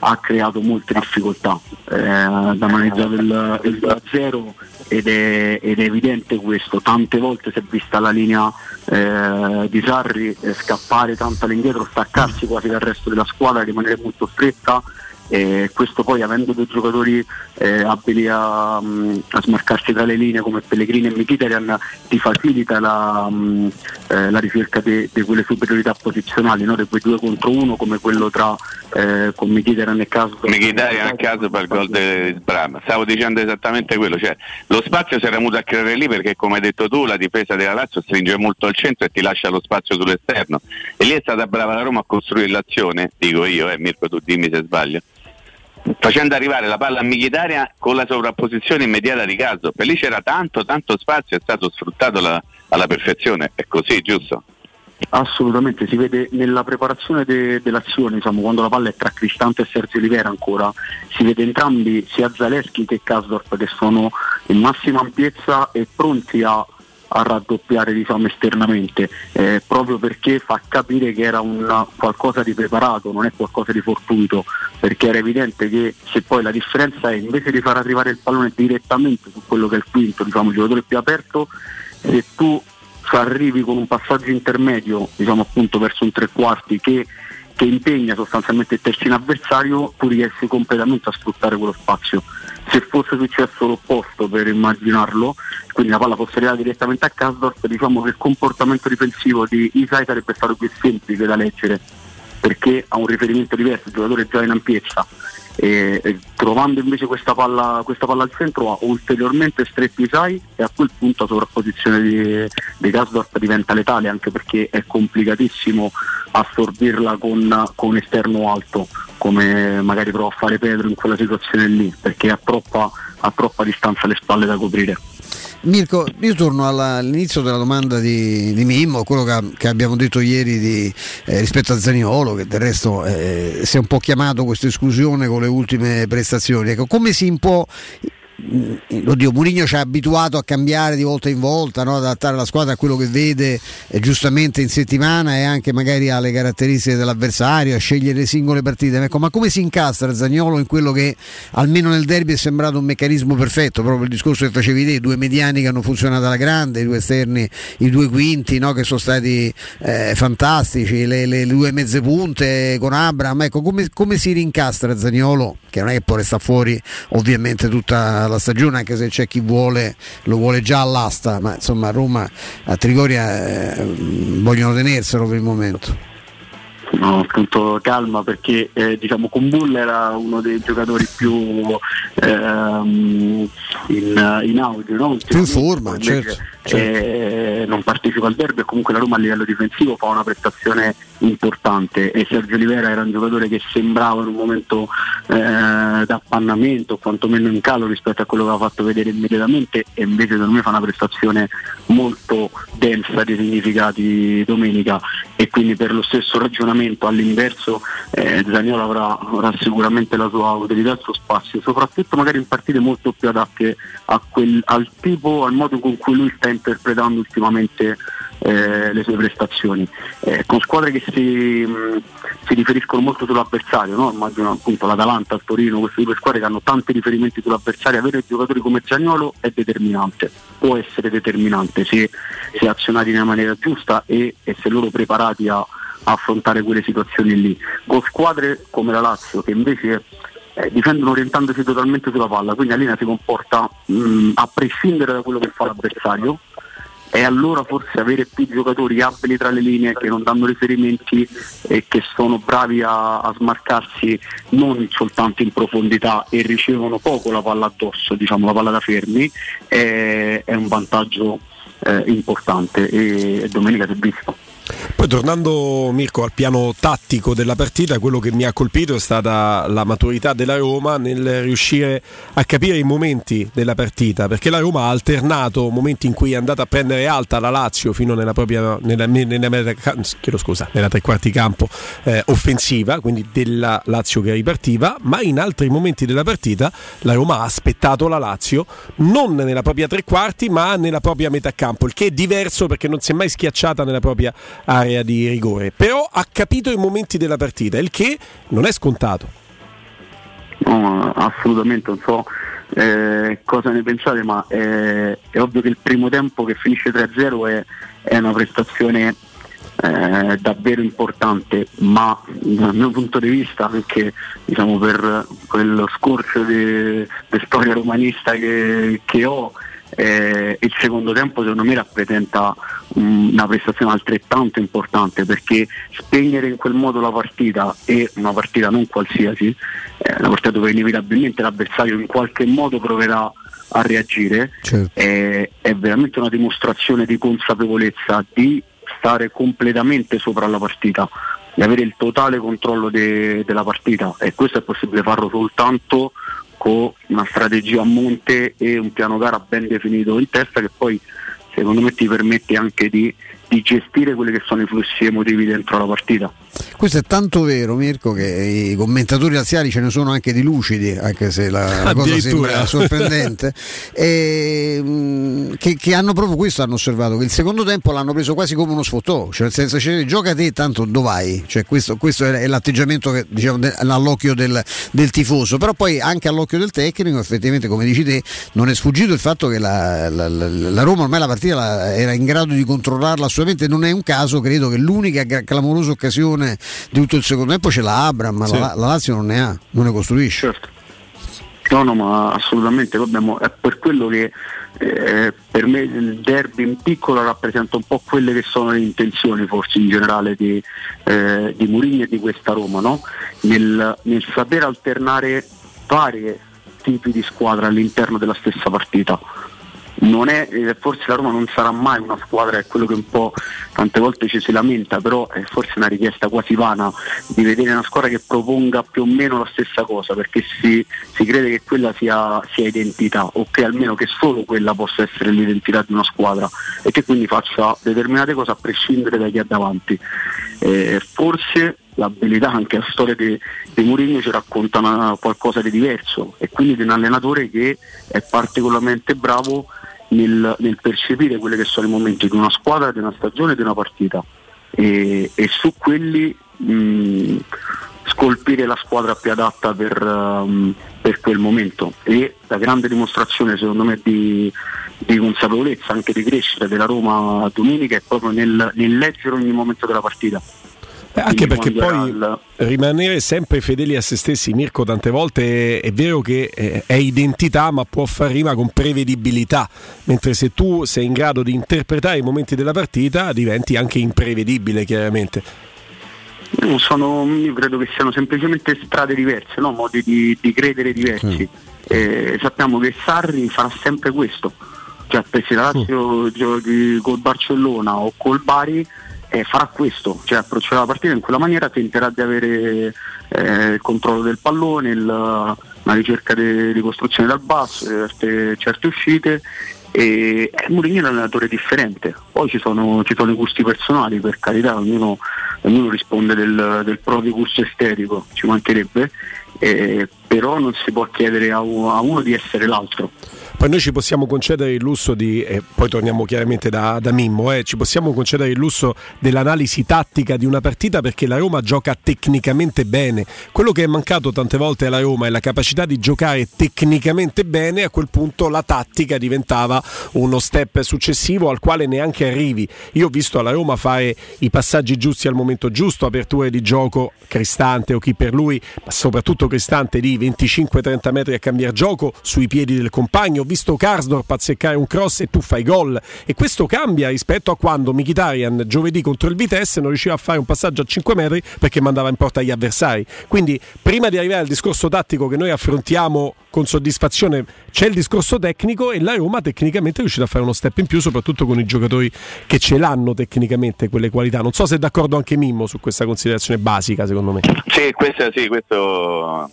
ha creato molte difficoltà eh, da maneggiare il, il 2-0 ed è, ed è, evidente questo, tante volte si è vista la linea eh, di Sarri eh, scappare tanto all'indietro, staccarsi quasi dal resto della squadra, rimanere molto stretta e questo poi avendo due giocatori eh, abili a, mm, a, smarcarsi tra le linee come Pellegrini e Mkhitaryan ti facilita la, um, eh, la ricerca di quelle superiorità posizionali, no? di quei due contro uno come quello tra eh, con Mkhitaryan e Caso Mkhitaryan a caso per il gol di Bram stavo dicendo esattamente quello cioè, lo spazio si era venuto a creare lì perché come hai detto tu la difesa della Lazio stringe molto al centro e ti lascia lo spazio sull'esterno. E lì è stata brava la Roma a costruire l'azione dico io, eh, Mirko tu dimmi se sbaglio facendo arrivare la palla a Michitaria con la sovrapposizione immediata di Caso. Per lì c'era tanto, tanto spazio, è stato sfruttato la, alla perfezione, è così, giusto? Assolutamente, si vede nella preparazione de- dell'azione, diciamo, quando la palla è tra Cristante e Sergio Olivera ancora, si vede entrambi, sia Zaleschi che Kasdorp, che sono in massima ampiezza e pronti a a raddoppiare diciamo, esternamente, eh, proprio perché fa capire che era un qualcosa di preparato, non è qualcosa di fortuito, perché era evidente che se poi la differenza è invece di far arrivare il pallone direttamente su quello che è il quinto, diciamo, il giocatore più aperto, se tu arrivi con un passaggio intermedio, diciamo appunto verso un tre quarti che che impegna sostanzialmente il terzino avversario, tu riesci completamente a sfruttare quello spazio. Se fosse successo l'opposto per immaginarlo, quindi la palla fosse arrivata direttamente a Kasdorf, diciamo che il comportamento difensivo di Isai sarebbe stato più semplice da leggere, perché ha un riferimento diverso, il giocatore già in ampiezza e, e trovando invece questa palla, questa palla, al centro ha ulteriormente stretto i sai e a quel punto la sovrapposizione di, di Gasdorp diventa letale anche perché è complicatissimo assorbirla con, con esterno alto come magari prova a fare Pedro in quella situazione lì perché ha troppa, ha troppa distanza alle spalle da coprire. Mirko, io torno all'inizio della domanda di, di Mimmo, quello che, che, abbiamo detto ieri di, eh, rispetto a Zaniolo, che del resto eh, si è un po' chiamato questa esclusione con le ultime prestazioni. Ecco, come si può oddio, Mourinho ci ha abituato a cambiare di volta in volta, no? adattare la squadra a quello che vede eh, giustamente in settimana e anche magari alle caratteristiche dell'avversario, a scegliere le singole partite. Ecco, ma come si incastra Zagnolo in quello che almeno nel derby è sembrato un meccanismo perfetto? Proprio il discorso che facevi te, i due mediani che hanno funzionato alla grande, i due esterni, i due quinti no? che sono stati eh, fantastici, le, le, due mezze punte con Abram. Ecco, come, come si rincastra Zagnolo? Che non è che può restare fuori ovviamente tutta la stagione, anche se c'è chi vuole, lo vuole già all'asta, ma insomma Roma, a Trigoria eh, vogliono tenerselo per il momento. No, appunto calma perché eh, diciamo Kumbull era uno dei giocatori più ehm, in, in audio, no? più in forma, certo, certo. Eh, non partecipa al derby e comunque la Roma a livello difensivo fa una prestazione importante e Sergio Olivera era un giocatore che sembrava in un momento eh, d'appannamento, quantomeno in calo rispetto a quello che aveva fatto vedere immediatamente e invece per me fa una prestazione molto densa di significati domenica e quindi per lo stesso ragionamento all'inverso eh, Zaniolo avrà, avrà, sicuramente la sua utilità il suo spazio, soprattutto magari in partite molto più adatte quel, al tipo, al modo con cui lui sta interpretando ultimamente eh, le sue prestazioni. Eh, con squadre che si, mh, si, riferiscono molto sull'avversario, no? immagino appunto l'Atalanta, il Torino, queste due squadre che hanno tanti riferimenti sull'avversario, avere giocatori come Giagnolo è determinante, può essere determinante se, se azionati nella maniera giusta e, e se loro preparati a, affrontare quelle situazioni lì. Con squadre come la Lazio che invece eh, difendono orientandosi totalmente sulla palla, quindi Alina si comporta mh, a prescindere da quello che fa l'avversario e allora forse avere più giocatori abili tra le linee che non danno riferimenti e che sono bravi a, a smarcarsi non soltanto in profondità e ricevono poco la palla addosso, diciamo la palla da fermi, è, è un vantaggio eh, importante e, e domenica si è visto. Poi tornando Mirko al piano tattico della partita, quello che mi ha colpito è stata la maturità della Roma nel riuscire a capire i momenti della partita, perché la Roma ha alternato momenti in cui è andata a prendere alta la Lazio fino nella propria nella, nella, nella, scusa, nella tre quarti campo eh, offensiva, quindi della Lazio che ripartiva, ma in altri momenti della partita la Roma ha aspettato la Lazio non nella propria tre quarti, ma nella propria metà campo, il che è diverso perché non si è mai schiacciata nella propria area di rigore, però ha capito i momenti della partita, il che non è scontato. No, assolutamente, non so eh, cosa ne pensate, ma è, è, ovvio che il primo tempo che finisce 3-0 è, è una prestazione eh, davvero importante, ma dal mio punto di vista anche diciamo, per quello scorcio di storia romanista che, che ho, eh, il secondo tempo secondo me rappresenta um, una prestazione altrettanto importante perché spegnere in quel modo la partita e una partita non qualsiasi, eh, una partita dove inevitabilmente l'avversario in qualche modo proverà a reagire, certo. è, è veramente una dimostrazione di consapevolezza di stare completamente sopra la partita di avere il totale controllo de- della partita e questo è possibile farlo soltanto con una strategia a monte e un piano gara ben definito in testa che poi secondo me ti permette anche di, di gestire quelli che sono i flussi emotivi dentro la partita. Questo è tanto vero, Mirko, che i commentatori razziali ce ne sono anche di lucidi, anche se la, la cosa sembra sorprendente, e, mh, che, che, hanno proprio questo, hanno osservato, che il secondo tempo l'hanno preso quasi come uno sfottò, cioè nel senso cioè, gioca te tanto dov'hai, cioè, questo, questo, è l'atteggiamento che, diciamo, de, all'occhio del, del, tifoso, però poi anche all'occhio del tecnico effettivamente come dici te non è sfuggito il fatto che la, la, la Roma ormai la partita la, era in grado di controllarla assolutamente, non è un caso, credo che l'unica clamorosa occasione di tutto il secondo tempo ce l'ha Abram, ma sì. la, la, Lazio non ne ha, non ne costruisce. Certo. No, no, ma assolutamente, dobbiamo, è per quello che eh, per me il derby in piccolo rappresenta un po' quelle che sono le intenzioni forse in generale di, eh, di Mourinho e di questa Roma, no? nel, nel saper alternare vari tipi di squadra all'interno della stessa partita è, eh, forse la Roma non sarà mai una squadra, è quello che un po' tante volte ci si lamenta, però è forse una richiesta quasi vana di vedere una squadra che proponga più o meno la stessa cosa, perché si, si crede che quella sia, sia, identità o che almeno che solo quella possa essere l'identità di una squadra e che quindi faccia determinate cose a prescindere da chi ha davanti. Eh, forse l'abilità, anche la storia di, di Mourinho ci racconta una, qualcosa di diverso e quindi di un allenatore che è particolarmente bravo nel, nel, percepire quelli che sono i momenti di una squadra, di una stagione, di una partita. E, e su quelli mh, scolpire la squadra più adatta per, um, per, quel momento. E la grande dimostrazione secondo me di, di, consapevolezza, anche di crescita della Roma domenica è proprio nel, nel leggere ogni momento della partita anche perché poi rimanere sempre fedeli a se stessi, Mirko, tante volte è, è vero che è, è, identità, ma può far rima con prevedibilità, mentre se tu sei in grado di interpretare i momenti della partita diventi anche imprevedibile, chiaramente. Sono, io credo che siano semplicemente strade diverse, no? modi di, di, credere diversi. Mm. Eh, sappiamo che Sarri farà sempre questo, cioè se la Lazio mm. giochi col Barcellona o col Bari eh, farà questo, cioè approccerà la partita in quella maniera, tenterà di avere eh, il controllo del pallone, il, la ricerca di, di costruzione dal basso, certe, certe uscite e eh, Mourinho è un allenatore differente, poi ci sono, ci sono, i gusti personali per carità, ognuno, ognuno risponde del, del, proprio gusto esterico, ci mancherebbe, eh, però non si può chiedere a, a uno di essere l'altro. Poi noi ci possiamo concedere il lusso di, e poi torniamo chiaramente da, da Mimmo, eh, ci possiamo concedere il lusso dell'analisi tattica di una partita perché la Roma gioca tecnicamente bene. Quello che è mancato tante volte alla Roma è la capacità di giocare tecnicamente bene, a quel punto la tattica diventava uno step successivo al quale neanche arrivi. Io ho visto alla Roma fare i passaggi giusti al momento giusto, aperture di gioco Cristante o chi per lui, ma soprattutto Cristante di 25-30 metri a cambiare gioco sui piedi del compagno ho visto Karsdorp azzeccare un cross e tu fai gol e questo cambia rispetto a quando Mkhitaryan giovedì contro il Vitesse non riusciva a fare un passaggio a 5 metri perché mandava in porta gli avversari. Quindi prima di arrivare al discorso tattico che noi affrontiamo con soddisfazione c'è il discorso tecnico e la Roma tecnicamente è riuscita a fare uno step in più soprattutto con i giocatori che ce l'hanno tecnicamente quelle qualità. Non so se è d'accordo anche Mimmo su questa considerazione basica secondo me. Sì, questo, sì, questo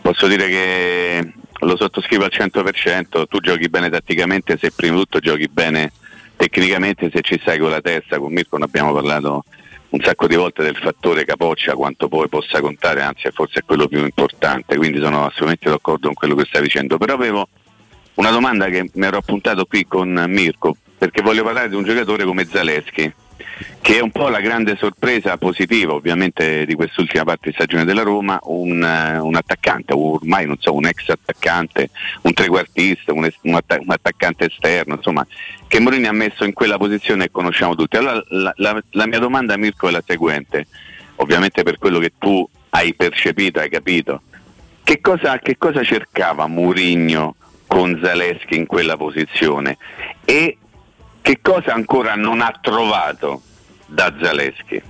posso dire che lo sottoscrivo al 100%, tu giochi bene tatticamente se prima di tutto giochi bene tecnicamente, se ci sai con la testa, con Mirko ne abbiamo parlato un sacco di volte del fattore capoccia, quanto poi possa contare, anzi forse è quello più importante, quindi sono assolutamente d'accordo con quello che stai dicendo, però avevo una domanda che mi ero appuntato qui con Mirko, perché voglio parlare di un giocatore come Zaleschi, che è un po' la grande sorpresa positiva ovviamente di quest'ultima parte di stagione della Roma, un, uh, un attaccante, ormai non so, un ex attaccante, un trequartista, un, es- un, atta- un attaccante esterno, insomma, che Morini ha messo in quella posizione che conosciamo tutti. Allora la, la, la mia domanda Mirko è la seguente, ovviamente per quello che tu hai percepito, hai capito, che cosa, che cosa cercava Mourinho con Zaleschi in quella posizione? E che cosa ancora non ha trovato da Zaleschi?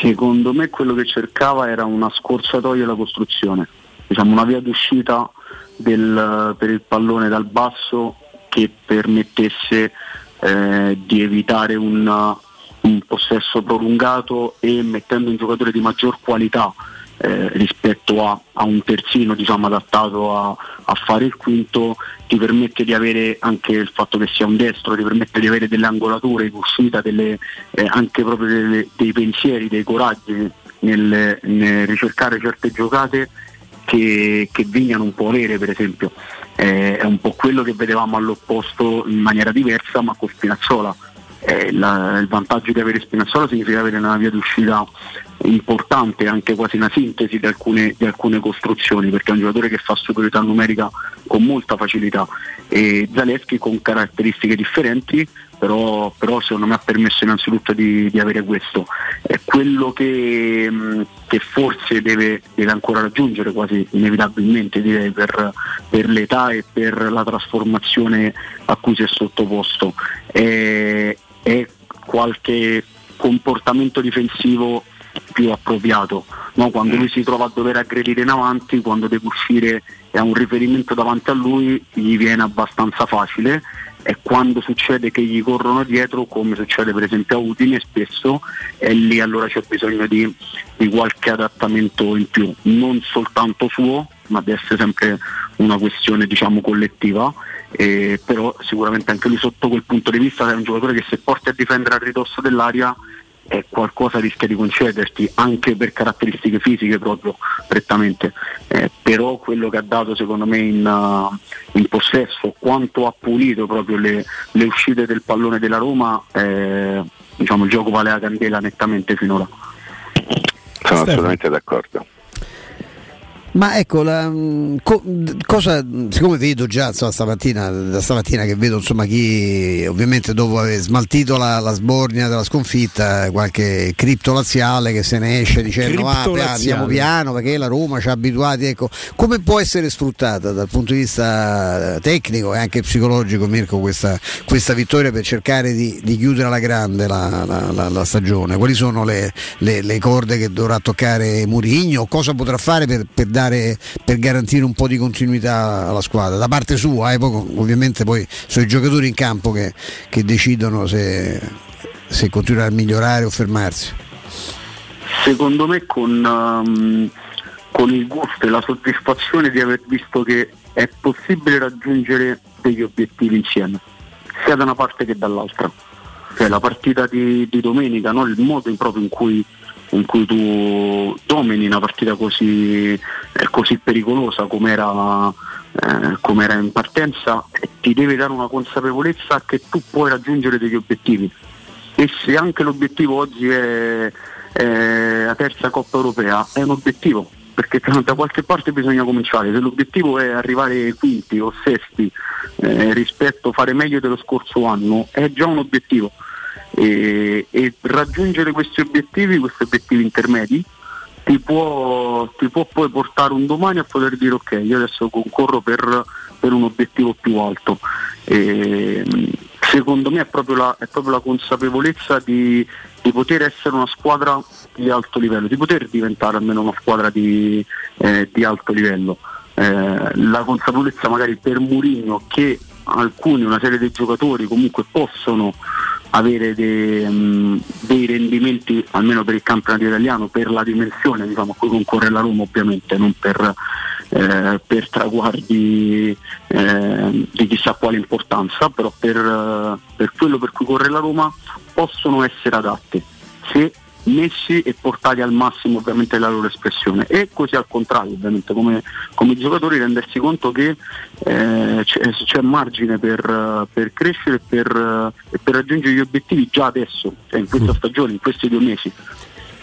Secondo me quello che cercava era una scorciatoia alla costruzione, diciamo una via d'uscita del, per il pallone dal basso che permettesse eh, di evitare un, un possesso prolungato e mettendo un giocatore di maggior qualità eh, rispetto a, a, un terzino diciamo, adattato a, a, fare il quinto ti permette di avere anche il fatto che sia un destro, ti permette di avere delle angolature in uscita, delle, eh, anche proprio delle, dei pensieri, dei coraggi nel, nel ricercare certe giocate che, che Vigna non può avere per esempio. Eh, è un po' quello che vedevamo all'opposto in maniera diversa ma con Spinazzola. Eh, la, il vantaggio di avere Spinazzola significa avere una via d'uscita importante, anche quasi una sintesi di alcune, di alcune, costruzioni, perché è un giocatore che fa superiorità numerica con molta facilità e Zaleschi con caratteristiche differenti, però, però secondo me ha permesso innanzitutto di, di avere questo. È quello che, che forse deve, deve, ancora raggiungere quasi inevitabilmente direi per, per, l'età e per la trasformazione a cui si è sottoposto. È, è qualche comportamento difensivo più appropriato. No? Quando lui si trova a dover aggredire in avanti, quando deve uscire e ha un riferimento davanti a lui, gli viene abbastanza facile e quando succede che gli corrono dietro, come succede per esempio a Udine spesso, e lì allora c'è bisogno di, di qualche adattamento in più, non soltanto suo, ma deve essere sempre una questione diciamo collettiva. Eh, però sicuramente anche lui sotto quel punto di vista è un giocatore che se porti a difendere a ridosso dell'aria eh, qualcosa rischia di concederti anche per caratteristiche fisiche proprio prettamente. Eh, però quello che ha dato secondo me in, uh, in possesso quanto ha pulito proprio le, le, uscite del pallone della Roma eh, diciamo il gioco vale la candela nettamente finora. Sono assolutamente d'accordo ma ecco, la, mm, co, cosa, siccome vedo già insomma, stamattina, da stamattina che vedo insomma, chi ovviamente dopo aver smaltito la, la sbornia della sconfitta, qualche cripto laziale che se ne esce dicendo ah, andiamo piano perché la Roma ci ha abituati, ecco, come può essere sfruttata dal punto di vista tecnico e anche psicologico Mirko questa, questa vittoria per cercare di, di chiudere alla grande la, la, la, stagione? Quali sono le, le, le, corde che dovrà toccare Murigno? Cosa potrà fare per, per dare dare, per garantire un po' di continuità alla squadra, da parte sua, eh, poi, ovviamente poi sono i giocatori in campo che, che decidono se, se, continuare a migliorare o fermarsi. Secondo me con, um, con il gusto e la soddisfazione di aver visto che è possibile raggiungere degli obiettivi insieme, sia da una parte che dall'altra. Cioè, la partita di, di domenica, no? il modo proprio in cui in cui tu domini una partita così, eh, così pericolosa come era, eh, come era in partenza ti deve dare una consapevolezza che tu puoi raggiungere degli obiettivi. E se anche l'obiettivo oggi è, è la terza Coppa Europea è un obiettivo perché da qualche parte bisogna cominciare. Se l'obiettivo è arrivare quinti o sesti eh, rispetto a fare meglio dello scorso anno è già un obiettivo e, e raggiungere questi obiettivi, questi obiettivi intermedi, ti può, ti può, poi portare un domani a poter dire ok, io adesso concorro per, per un obiettivo più alto. E, secondo me è proprio la, è proprio la consapevolezza di, di poter essere una squadra di alto livello, di poter diventare almeno una squadra di, eh, di alto livello. Eh, la consapevolezza magari per Mourinho che alcuni, una serie di giocatori comunque possono avere dei, mh, dei rendimenti almeno per il campionato italiano per la dimensione diciamo, a cui concorre la Roma ovviamente non per, eh, per traguardi eh, di chissà quale importanza però per, eh, per quello per cui corre la Roma possono essere adatti. Se messi e portati al massimo ovviamente la loro espressione e così al contrario ovviamente come, come giocatori rendersi conto che eh, c'è, c'è margine per, per crescere e per, per raggiungere gli obiettivi già adesso, cioè in questa stagione, in questi due mesi.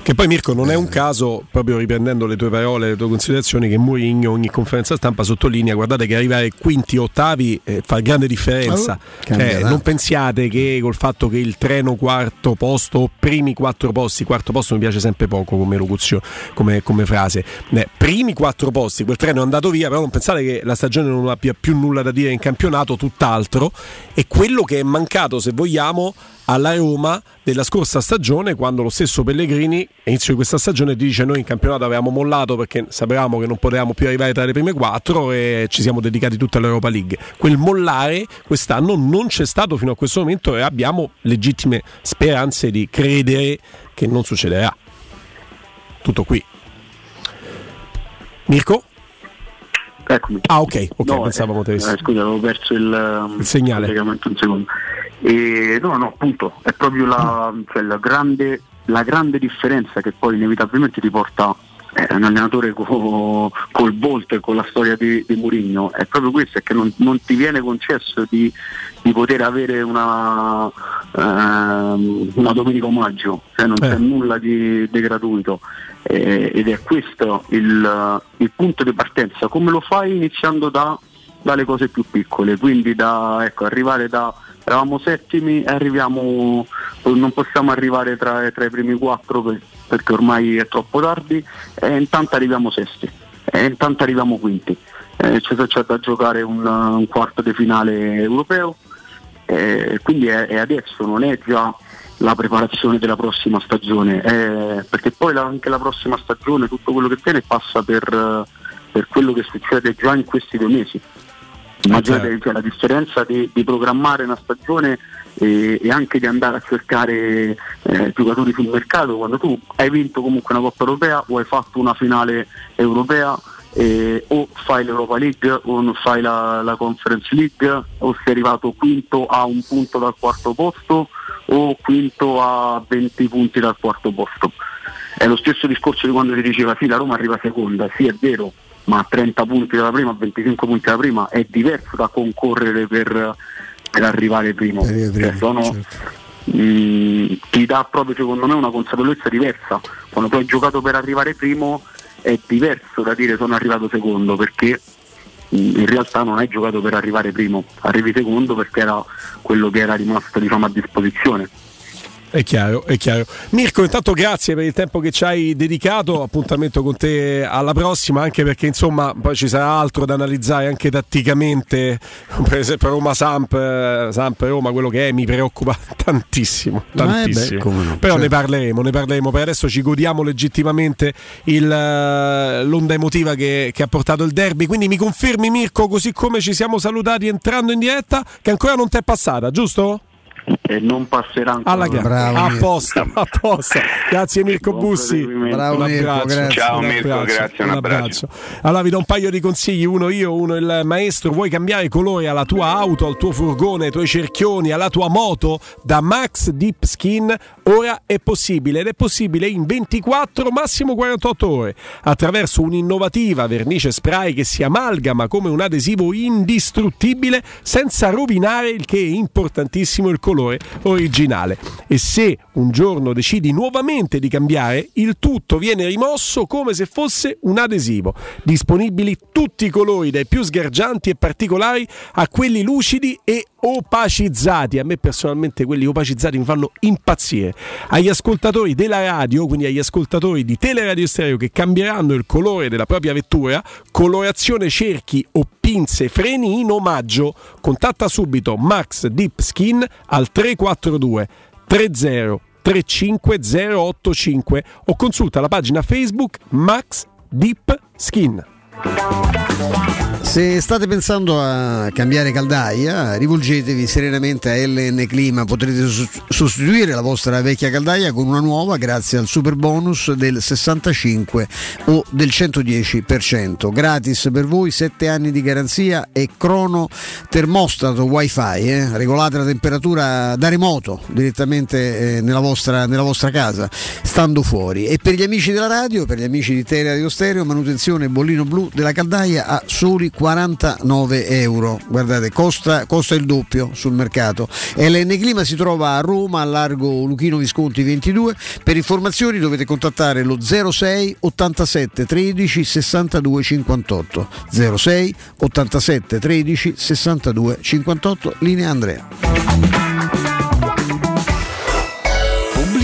Che poi Mirko non è un caso, proprio riprendendo le tue parole, le tue considerazioni, che Mourinho ogni conferenza stampa sottolinea, guardate che arrivare quinti o ottavi eh, fa grande differenza. Oh, tanto. non pensiate che col fatto che il treno quarto posto o primi quattro posti, quarto posto mi piace sempre poco come locuzione, come, come frase, eh, primi quattro posti, quel treno è andato via, però non pensate che la stagione non abbia più nulla da dire in campionato, tutt'altro, e quello che è mancato, se vogliamo, alla Roma della scorsa stagione quando lo stesso Pellegrini inizio di questa stagione dice noi in campionato avevamo mollato perché sapevamo che non potevamo più arrivare tra le prime quattro e ci siamo dedicati tutta all'Europa League quel mollare quest'anno non c'è stato fino a questo momento e abbiamo legittime speranze di credere che non succederà tutto qui Mirko? Eccomi. Ah ok, ok, No, pensavamo te eh, avessi- eh, scusa, avevo perso il, Il segnale. un secondo. E, no, no, appunto, è proprio la, cioè, la, grande, la grande differenza che poi inevitabilmente ti porta eh, un allenatore co- col volto e con la storia di, di Mourinho. È proprio questo, è che non, non ti viene concesso di, di poter avere una, ehm, una domenica omaggio, cioè non c'è nulla di, di gratuito. Eh, ed è questo il, il punto di partenza. Come lo fai iniziando da, dalle cose più piccole, quindi da ecco, arrivare da eravamo settimi e arriviamo non possiamo arrivare tra, tra i primi quattro per- perché ormai è troppo tardi e intanto arriviamo sesti e intanto arriviamo quinti Eh, c'è, c'è da giocare un, un quarto di finale europeo eh, quindi è, è adesso, non è già la preparazione della prossima stagione, eh, perché poi la- anche la prossima stagione, tutto quello che viene passa per, per quello che succede già in questi due mesi. Immaginate cioè, la differenza di, di programmare una stagione e, e anche di andare a cercare eh, giocatori sul mercato quando tu hai vinto comunque una Coppa Europea o hai fatto una finale europea eh, o fai l'Europa League o non fai la, la Conference League o sei arrivato quinto a un punto dal quarto posto o quinto a 20 punti dal quarto posto. È lo stesso discorso di quando si diceva sì la Roma arriva seconda, sì è vero, ma a 30 punti dalla prima, a 25 punti dalla prima è diverso da concorrere per, per arrivare primo. Cioè, sono- mh, ti dà proprio secondo me una consapevolezza diversa. Quando tu hai giocato per arrivare primo è diverso da dire sono arrivato secondo perché mh, in realtà non hai giocato per arrivare primo, arrivi secondo perché era quello che era rimasto diciamo, a disposizione. È chiaro, è chiaro. Mirko, intanto grazie per il tempo che ci hai dedicato. Appuntamento con te alla prossima, anche perché insomma poi ci sarà altro da analizzare anche tatticamente. Per esempio Roma Samp, Samp Roma, quello che è, mi preoccupa tantissimo. Eh, beh, tantissimo. come no, Però ne certo. parleremo, ne parleremo. Per adesso ci godiamo legittimamente il, eh, l'onda emotiva che, che ha portato il derby. Quindi mi confermi, Mirko, così come ci siamo salutati entrando in diretta, che ancora non ti è passata, giusto? E non passerà ancora. Alla gara. a posto, a posto. Grazie Mirko Bussi. Bravo, Un Mirko, abbraccio. grazie. Ciao, Un Mirko, abbraccio, grazie, un abbraccio. Allora vi do un paio di consigli, uno io, uno il maestro. Vuoi cambiare colore alla tua auto, al tuo furgone, ai tuoi cerchioni, alla tua moto? Da Max Deep Skin ora è possibile ed è possibile in 24, massimo 48 ore attraverso un'innovativa vernice spray che si amalgama come un adesivo indistruttibile senza rovinare il che è importantissimo il colore originale. E se un giorno decidi nuovamente di cambiare, il tutto viene rimosso come se fosse un adesivo. Disponibili tutti i colori, dai più sgargianti e particolari a quelli lucidi e opacizzati. A me personalmente quelli opacizzati mi fanno impazzire. Agli ascoltatori della radio, quindi agli ascoltatori di Teleradio Stereo che cambieranno il colore della propria vettura, colorazione cerchi o pinze freni in omaggio. Contatta subito Max Deep Skin al 342 30 35085 o consulta la pagina Facebook Max Deep Skin. Se state pensando a cambiare caldaia, rivolgetevi serenamente a LN Clima, potrete sostituire la vostra vecchia caldaia con una nuova grazie al super bonus del 65 o del 110%. Gratis per voi 7 anni di garanzia e crono termostato wifi, eh? regolate la temperatura da remoto direttamente eh, nella, vostra, nella vostra casa, stando fuori. E per gli amici della radio, per gli amici di Teleradio Stereo, manutenzione bollino blu della caldaia a soli 49 euro. Guardate, costa, costa, il doppio sul mercato. LN Clima si trova a Roma, a largo Luchino Visconti 22. Per informazioni dovete contattare lo 06 87 13 62 58. 06 87 13 62 58. Linea Andrea.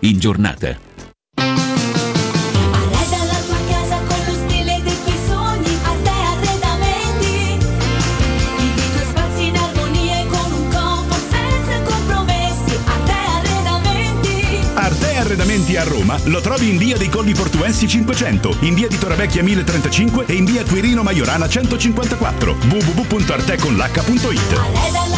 in giornata. Arreda la tua casa con lo stile dei tuoi sogni, Arte Arredamenti. Vivi i tuoi spazi in armonia con un comfort senza compromessi. Arte Arredamenti. Arte Arredamenti a Roma lo trovi in via dei Colli Portuensi 500, in via di Torrevecchia 1035 e in via Quirino Maiorana 154. www.arteconlh.it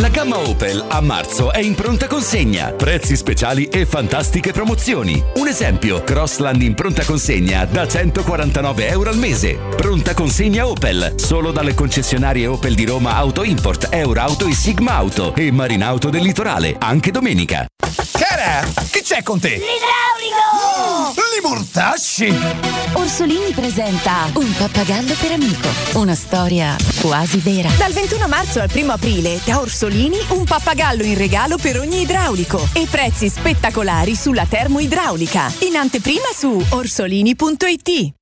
La gamma Opel a marzo è in pronta consegna. Prezzi speciali e fantastiche promozioni. Un esempio, Crossland in pronta consegna da 149 euro al mese. Pronta consegna Opel, solo dalle concessionarie Opel di Roma Auto Import, Eurauto e Sigma Auto e Marinauto del Litorale, anche domenica. Cara, che c'è con te? L'idraulico! Li mortasci! Orsolini presenta Un pappagallo per amico. Una storia quasi vera. Dal 21 marzo al 1 aprile da Orsolini un pappagallo in regalo per ogni idraulico e prezzi spettacolari sulla termoidraulica. In anteprima su orsolini.it.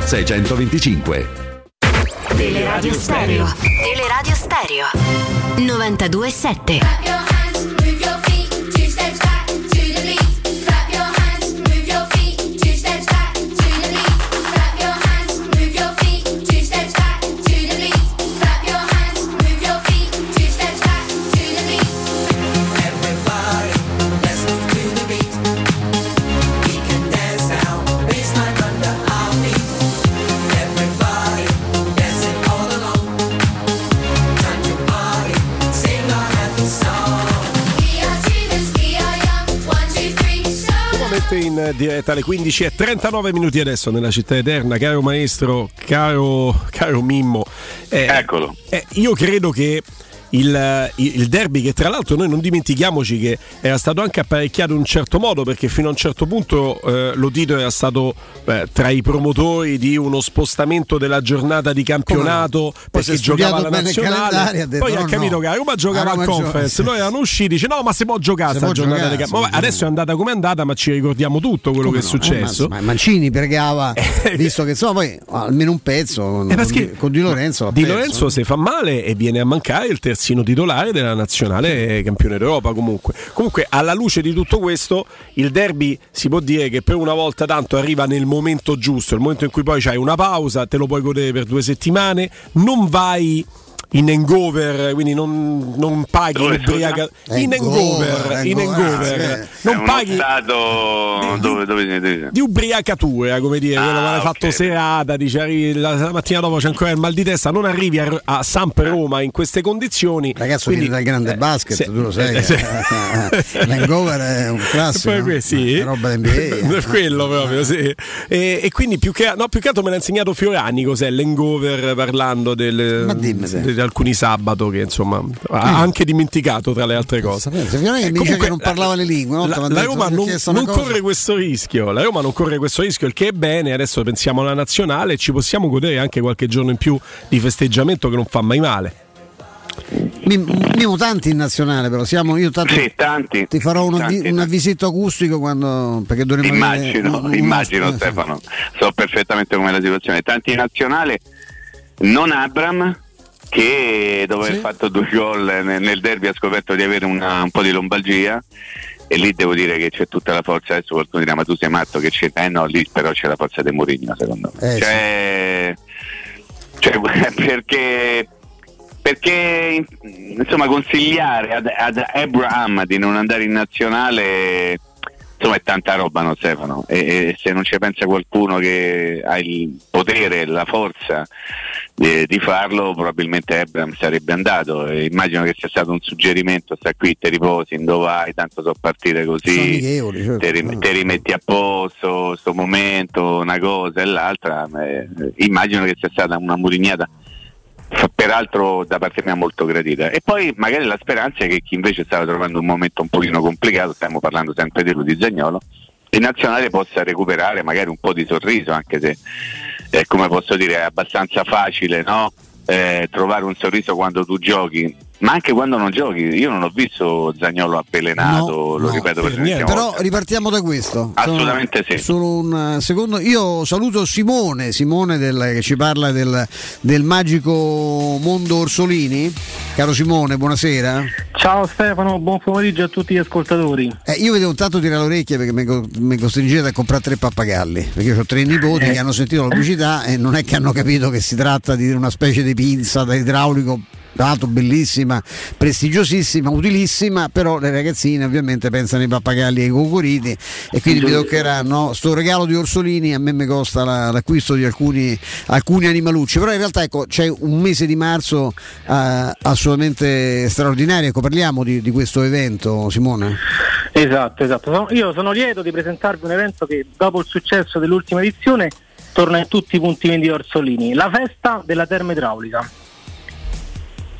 625. Teleradio Stereo. Teleradio Stereo. 92.7. Nuovamente in diretta alle 15 e 39 minuti adesso nella città eterna, caro maestro, caro, caro Mimmo. Eh, Eccolo. eh, io credo che il, il derby che tra l'altro noi non dimentichiamoci che era stato anche apparecchiato in un certo modo perché fino a un certo punto eh, Lotito era stato eh, tra i promotori di uno spostamento della giornata di campionato Poi si perché è giocava la nazionale ha detto, poi ha no, capito no. che a Roma giocava A Roma al conference noi erano usciti dice no ma si può giocare sta giornata giocare, di può adesso è andata come è andata ma ci ricordiamo tutto quello che è successo Eh, ma, ma Mancini pregava, visto che insomma poi almeno un pezzo con, Eh, perché- con, Di Lorenzo. Di. Lorenzo si fa male e viene a mancare il terzino titolare della nazionale campione d'Europa comunque. Comunque alla luce di tutto questo il derby si può dire che per una volta tanto arriva nel momento giusto, il momento in cui poi c'hai una pausa, te lo puoi godere per due settimane, non vai in hangover, quindi non, non paghi Dove, l'ubriaca- in hangover, in hangover, È non paghi stato dove, dove siete? di ubriacatura, come dire, quello che Ah, hai fatto serata, dice, arrivi- la, la mattina dopo c'è ancora il mal di testa, non arrivi a, a Samp Roma in queste condizioni. Ragazzo Quindi- viene dal grande eh, basket, se- tu lo sai. eh. L'hangover è un classico. Poi no? que- sì. È roba NBA. Per quello proprio, sì. E, e quindi più che, no, più che altro me l'ha insegnato Fiorani cos'è l'hangover parlando del- Ma dimmi se. Di alcuni sabato che insomma ha anche dimenticato tra le altre cose. Se Fiorani Eh, comunque, che non parlava le lingue, una La, la Roma non, una non corre questo rischio. La Roma non corre questo rischio, il che è bene. Adesso pensiamo alla nazionale e ci possiamo godere anche qualche giorno in più di festeggiamento che non fa mai male. Mi, Mimo tanti in nazionale, però siamo io tanto Sì, tanti. ti farò uno Tanti, vi- un avvisito acustico quando perché dovremmo avere Immagino, un- un- immagino eh, Stefano, so perfettamente com'è la situazione. Tanti in nazionale, non Abram, che dopo aver fatto due gol nel, derby ha scoperto di avere una- un po' di lombalgia. E lì devo dire che c'è tutta la forza, adesso qualcuno dirà ma tu sei matto che c'è, eh no, lì però c'è la forza di Mourinho secondo me. Eh, Cioè, cioè, perché, perché insomma consigliare ad, ad Abraham di non andare in nazionale insomma è tanta roba no Stefano e, e se non ci pensa qualcuno che ha il potere la forza di, di farlo probabilmente Abraham sarebbe andato. E immagino che sia stato un suggerimento sta qui ti riposi dove vai? Tanto so partire così amichevoli, certo. rim- te rimetti a posto questo momento una cosa e l'altra eh, immagino che sia stata una murignata peraltro da parte mia molto gradita. E poi magari la speranza è che chi invece stava trovando un momento un pochino complicato stiamo parlando sempre di lui di Zagnolo in nazionale possa recuperare magari un po' di sorriso anche se eh, come posso dire è abbastanza facile no? eh, trovare un sorriso quando tu giochi, ma anche quando non giochi. Io non ho visto Zagnolo appelenato, lo No, ripeto per l'ennesima Però volta. ripartiamo da questo. Assolutamente Sono- sì. Solo un eh, secondo. Io saluto Simone, Simone del- che ci parla del, del magico mondo Orsolini. Caro Simone, buonasera. Ciao Stefano, buon pomeriggio a tutti gli ascoltatori. Eh, io vedevo tanto tirare le orecchie perché mi, mi costringete a comprare tre pappagalli. Perché io ho tre nipoti Eh. che hanno sentito la pubblicità e non è che hanno capito che si tratta di una specie di pinza da idraulico. Tra l'altro bellissima, prestigiosissima, utilissima, però le ragazzine ovviamente pensano ai pappagalli e ai cocoriti e quindi mi toccherà no? sto regalo di Orsolini a me mi costa la- l'acquisto di alcuni, alcuni animalucci, però in realtà ecco, c'è un mese di marzo eh, assolutamente straordinario, ecco, parliamo di, di questo evento Simone. Esatto, esatto. Io sono lieto di presentarvi un evento che dopo il successo dell'ultima edizione torna in tutti i punti vendita Orsolini, la festa della termoidraulica.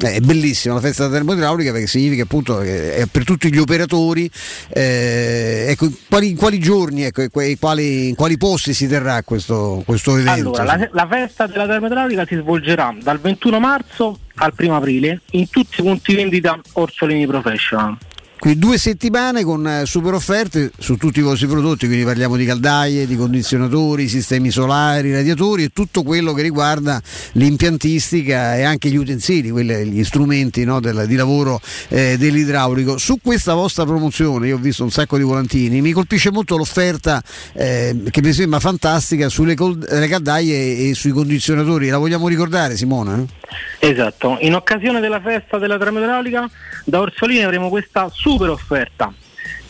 Eh, È bellissima la festa della termoidraulica perché significa appunto che è per tutti gli operatori. eh, ecco, in quali, in quali giorni, ecco, que- quali, in quali posti si terrà questo, questo evento? Allora, la, la festa della termoidraulica si svolgerà dal 21 marzo al 1 aprile in tutti i punti vendita Orsolini Professional. Quindi due settimane con eh, super offerte su tutti i vostri prodotti, quindi parliamo di caldaie, di condizionatori, sistemi solari, radiatori e tutto quello che riguarda l'impiantistica e anche gli utensili, quelli- gli strumenti no, del- di lavoro eh, dell'idraulico. Su questa vostra promozione, io ho visto un sacco di volantini, mi colpisce molto l'offerta eh, che mi sembra fantastica sulle col- caldaie e sui condizionatori. La vogliamo ricordare Simona? Esatto, in occasione della festa della termoidraulica da Orsolini avremo questa super offerta.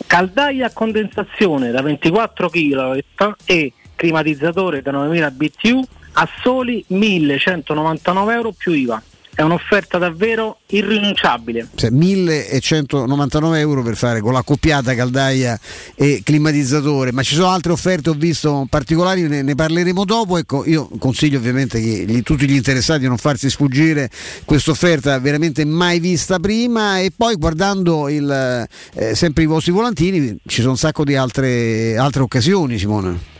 Caldaia a condensazione da 24 kW e climatizzatore da 9000 BTU a soli 1199 euro più IVA. È un'offerta davvero irrinunciabile. Cioè, 1199 euro per fare con l'accoppiata caldaia e climatizzatore, ma ci sono altre offerte, ho visto particolari, ne, ne parleremo dopo. Ecco, io consiglio ovviamente che gli- tutti gli interessati di non farsi sfuggire questa offerta veramente mai vista prima e poi guardando il, eh, sempre i vostri volantini ci sono un sacco di altre, altre occasioni, Simone.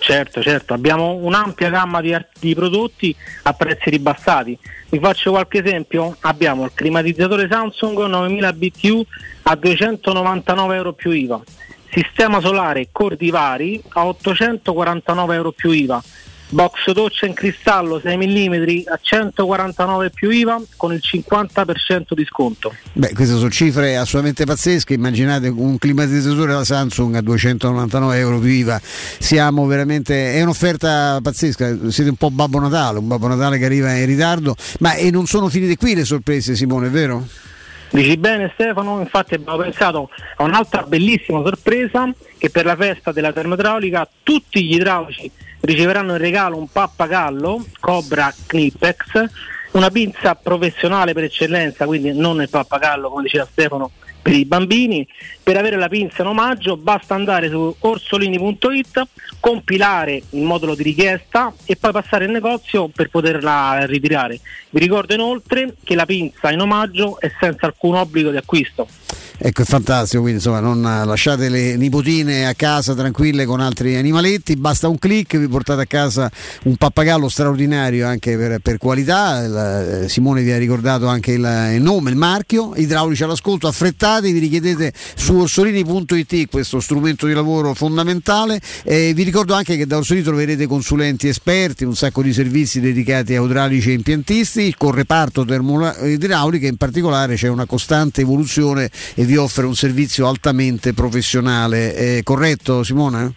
Certo, certo, abbiamo un'ampia gamma di, di prodotti a prezzi ribassati. Vi faccio qualche esempio, abbiamo il climatizzatore Samsung 9000 BTU a 299 euro più IVA, sistema solare Cordivari a 849 euro più IVA, box doccia in cristallo 6 mm a 149 più IVA con il 50% di sconto. Beh, queste sono cifre assolutamente pazzesche. Immaginate un climatizzatore da Samsung a 299 euro più IVA. Siamo veramente. È un'offerta pazzesca. Siete un po' Babbo Natale, un Babbo Natale che arriva in ritardo. Ma e non sono finite qui le sorprese, Simone, è vero? Dici bene Stefano, infatti abbiamo pensato a un'altra bellissima sorpresa che per la festa della termoidraulica tutti gli idraulici riceveranno in regalo un pappagallo Cobra Knipex, una pinza professionale per eccellenza, quindi non il pappagallo come diceva Stefano per i bambini. Per avere la pinza in omaggio basta andare su orsolini.it, compilare il modulo di richiesta e poi passare in negozio per poterla ritirare. Vi ricordo inoltre che la pinza in omaggio è senza alcun obbligo di acquisto. Ecco, è fantastico, quindi insomma non eh, lasciate le nipotine a casa tranquille con altri animaletti, basta un clic, vi portate a casa un pappagallo straordinario anche per, per qualità, Il, eh, Simone vi ha ricordato anche il, il nome, il marchio, idraulici all'ascolto, affrettate, vi richiedete su orsolini.it questo strumento di lavoro fondamentale, e vi ricordo anche che da Orsolini troverete consulenti esperti, un sacco di servizi dedicati a idraulici e impiantisti, con reparto termoidraulica in particolare c'è una costante evoluzione e vi offre un servizio altamente professionale. È corretto Simone?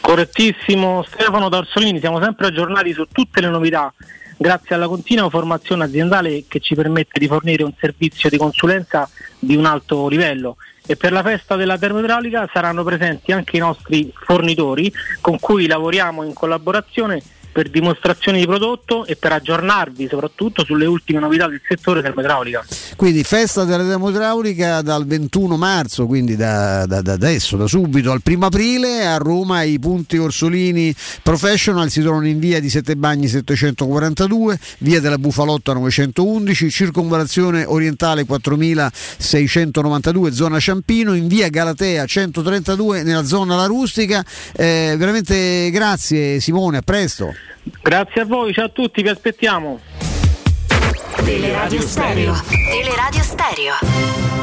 Correttissimo Stefano D'Orsolini, siamo sempre aggiornati su tutte le novità grazie alla continua formazione aziendale che ci permette di fornire un servizio di consulenza di un alto livello e per la festa della termoidraulica saranno presenti anche i nostri fornitori con cui lavoriamo in collaborazione per dimostrazioni di prodotto e per aggiornarvi soprattutto sulle ultime novità del settore termoidraulica. Quindi festa della termoidraulica dal 21 marzo, quindi da, da- da adesso, da subito al 1 aprile a Roma i punti Orsolini Professional si trovano in via di Sette Bagni 742, via della Bufalotta 911, circonvalazione orientale 4692 zona Ciampino, in via Galatea 132 nella zona La Rustica. Eh, veramente grazie Simone, a presto. Grazie a voi, ciao a tutti, vi aspettiamo. Teleradio Stereo. Teleradio Stereo.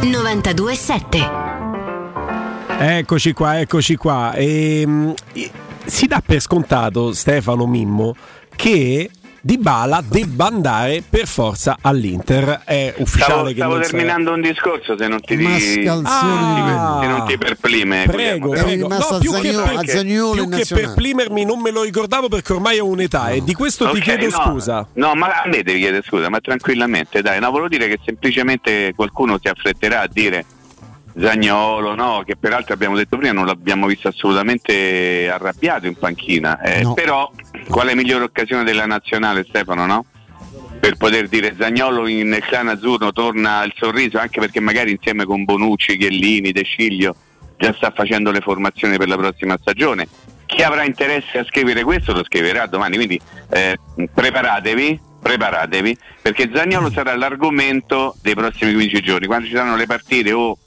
92.7. Eccoci qua, eccoci qua. Ehm, si dà per scontato, Stefano Mimmo, che Dybala debba andare per forza all'Inter. È ufficiale Stavo, che stavo non terminando un discorso se non ti di... Ah. se non ti perplime. Prego, Guglielmo. prego. rimasto a più che, Zaniolo più che nazionale. per plimermi non me lo ricordavo perché ormai ho un'età e di questo ti Ok, chiedo no, scusa. No, ma a me devi chiedere scusa, ma tranquillamente, dai, no, volevo dire che semplicemente qualcuno si affretterà a dire Zagnolo, no, che peraltro abbiamo detto prima non l'abbiamo visto assolutamente arrabbiato in panchina, eh, No. però quale migliore occasione della nazionale Stefano, no? Per poter dire Zagnolo in clan azzurro torna il sorriso, anche perché magari insieme con Bonucci, Chiellini, De Sciglio già sta facendo le formazioni per la prossima stagione. Chi avrà interesse a scrivere questo lo scriverà domani, quindi eh, preparatevi, preparatevi, perché Zagnolo sarà l'argomento dei prossimi 15 giorni. Quando ci saranno le partite o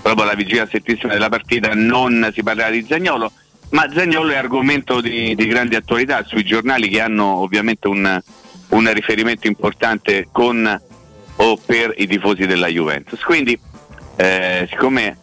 proprio la vigilia settissima della partita non si parlerà di Zagnolo, ma Zagnolo è argomento di, di grande attualità sui giornali che hanno ovviamente un, un riferimento importante con o per i tifosi della Juventus. Quindi, eh, siccome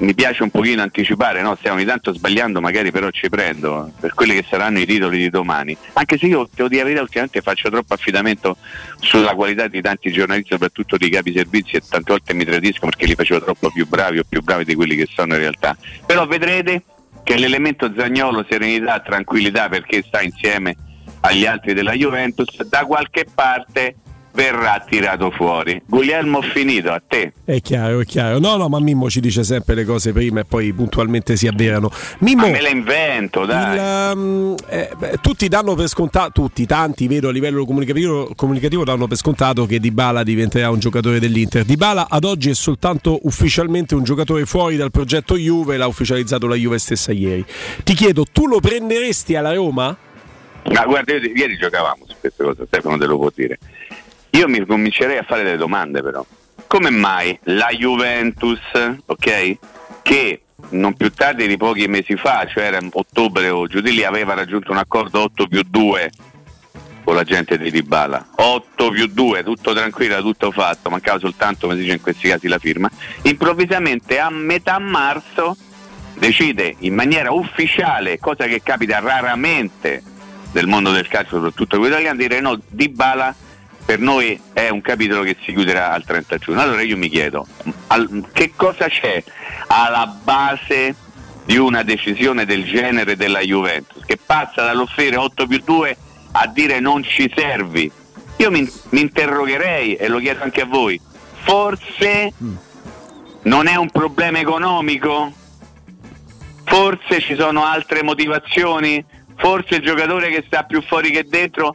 mi piace un pochino anticipare, no? stiamo ogni tanto sbagliando, magari però ci prendo per quelli che saranno i titoli di domani. Anche se io devo dire la ultimamente faccio troppo affidamento sulla qualità di tanti giornalisti, soprattutto di capi servizi, e tante volte mi tradisco perché li facevo troppo più bravi o più bravi di quelli che sono in realtà. Però vedrete che l'elemento Zagnolo, serenità, tranquillità perché sta insieme agli altri della Juventus, da qualche parte verrà tirato fuori. Guglielmo finito, a te. È chiaro, è chiaro. No, no, ma Mimmo ci dice sempre le cose prima e poi puntualmente si avverano. Mimmo, Ma me le invento, dai. il, um, eh, beh, tutti danno per scontato, tutti, tanti, vedo a livello comunicativo, comunicativo danno per scontato che Dybala diventerà un giocatore dell'Inter. Dybala ad oggi è soltanto ufficialmente un giocatore fuori dal progetto Juve, l'ha ufficializzato la Juve stessa ieri. Ti chiedo, tu lo prenderesti alla Roma? Ma guarda, ieri giocavamo su queste cose, Stefano te lo può dire. Io mi comincerei a fare delle domande però. Come mai la Juventus, ok, che non più tardi di pochi mesi fa, cioè era ottobre o giù di lì, aveva raggiunto un accordo 8 più 2 con la gente di Dybala 8 più 2, tutto tranquillo, tutto fatto, mancava soltanto, come si dice in questi casi, la firma. Improvvisamente a metà marzo decide in maniera ufficiale, cosa che capita raramente nel mondo del calcio, soprattutto quello italiano, di dire no, Dybala per noi è un capitolo che si chiuderà al 30 giugno. Allora io mi chiedo, al- che cosa c'è alla base di una decisione del genere della Juventus, che passa dall'offrire 8 più 2 a dire non ci servi? Io mi, mi interrogherei, e lo chiedo anche a voi, forse non è un problema economico? Forse ci sono altre motivazioni? Forse il giocatore che sta più fuori che dentro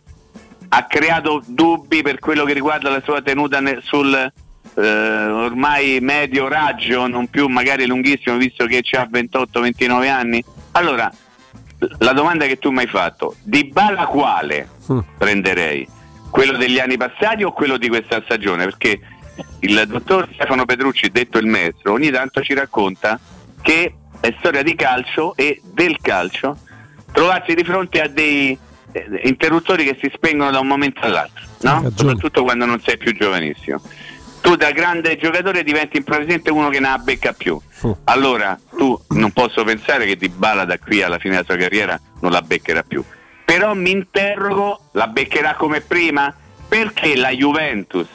ha creato dubbi per quello che riguarda la sua tenuta sul eh, ormai medio raggio, non più magari lunghissimo, visto che ha 28-29 anni. Allora, la domanda che tu mi hai fatto, di bala quale prenderei? Quello degli anni passati o quello di questa stagione? Perché il dottor Stefano Petrucci, detto il maestro, ogni tanto ci racconta che è storia di calcio e del calcio trovarsi di fronte a dei interruttori che si spengono da un momento all'altro, no? soprattutto quando non sei più giovanissimo. Tu da grande giocatore diventi improvvisamente uno che non la becca più. Allora tu non posso pensare che Di Bala da qui alla fine della sua carriera non la beccherà più. Però mi interrogo, la beccherà come prima? Perché la Juventus,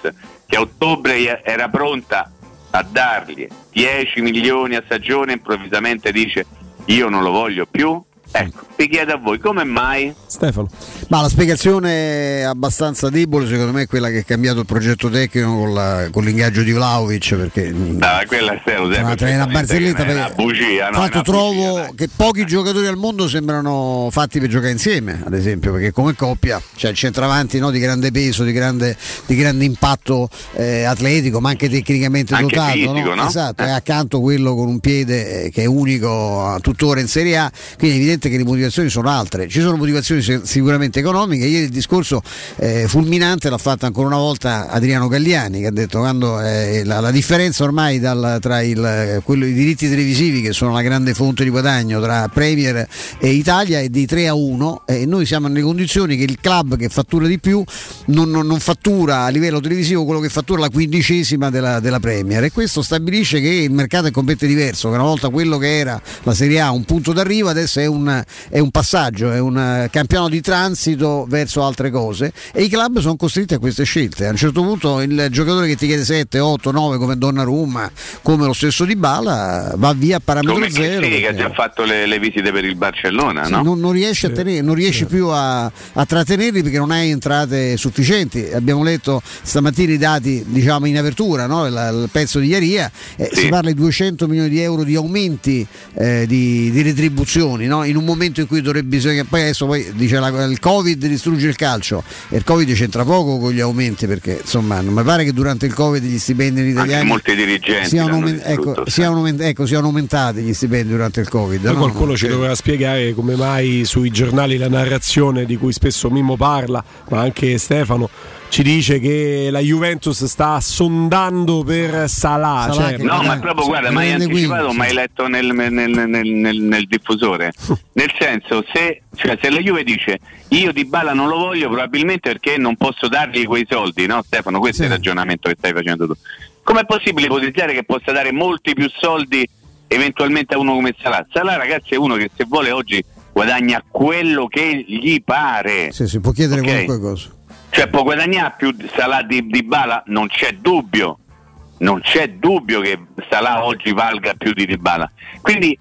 che a ottobre era pronta a dargli 10 milioni a stagione, improvvisamente dice io non lo voglio più? Ecco, vi chiedo a voi come mai? Stefano. Ma la spiegazione è abbastanza debole, secondo me, è quella che ha cambiato il progetto tecnico con, la- con l'ingaggio di Vlaovic. Perché mh, Ah, quella è è una barzelletta è una bugia, no? tra l'altro è trovo che pochi giocatori al mondo sembrano fatti per giocare insieme, ad esempio, perché come coppia c'è il centravanti no, di grande peso, di grande, di grande impatto eh, atletico, ma anche tecnicamente Anche dotato. fisico, no? Esatto, e accanto quello con un piede eh, che è unico a tuttora in Serie A, quindi evidentemente evidente che le motivazioni sono altre. Ci sono motivazioni si- sicuramente economiche. Ieri il discorso eh, fulminante l'ha fatto ancora una volta Adriano Galliani che ha detto quando eh, la, la differenza ormai dal- tra il, eh, quello- i diritti televisivi che sono la grande fonte di guadagno tra Premier e Italia è di 3 a 1 e noi siamo nelle condizioni che il club che fattura di più non, non- non fattura a livello televisivo quello che fattura la quindicesima della, della Premier e questo stabilisce che il mercato è completamente diverso, che una volta quello che era la Serie A un punto d'arrivo adesso è un, è un passaggio, è un eh, campionato di transito verso altre cose e i club sono costretti a queste scelte. A un certo punto il giocatore che ti chiede 7, 8, 9 come Donnarumma, come lo stesso Di Bala, va via a parametro Come zero. Chiellini che ha perché- già fatto le, le visite per il Barcellona, sì, no? non, non riesci, a tenere- non riesci più a, a trattenerli perché non hai entrate sufficienti. Abbiamo letto stamattina i dati diciamo, in apertura, no? il, il pezzo di Iaria, eh, si parla di 200 milioni di euro di aumenti eh, di, di retribuzioni no? in un momento in cui dovrebbe bisogna poi adesso poi dice la- il covid distrugge il calcio. E il covid c'entra poco con gli aumenti perché insomma non mi pare che durante il covid gli stipendi italiani molti dirigenti siano, l'hanno aumen- ecco, siano aument- ecco, siano aumentati gli stipendi durante il covid Poi no? qualcuno ci dovrà spiegare come mai sui giornali la narrazione di cui spesso Mimmo parla, ma anche Stefano, ci dice che la Juventus sta sondando per Salah. cioè, no, ma proprio guarda, ma hai anticipato, ma hai letto nel, nel- nel- nel- nel diffusore. nel senso, se, cioè, se la Juve dice io di Bala non lo voglio, probabilmente perché non posso dargli quei soldi, no Stefano? Questo è il ragionamento che stai facendo tu. Com'è possibile ipotizzare che possa dare molti più soldi eventualmente a uno come Salah? Salah, ragazzi, è uno che se vuole oggi guadagna quello che gli pare. Sì, si può chiedere Ok. qualunque cosa. Cioè può guadagnare più Salah di, di Bala? Non c'è dubbio, non c'è dubbio che Salah oggi valga più di Dybala. Quindi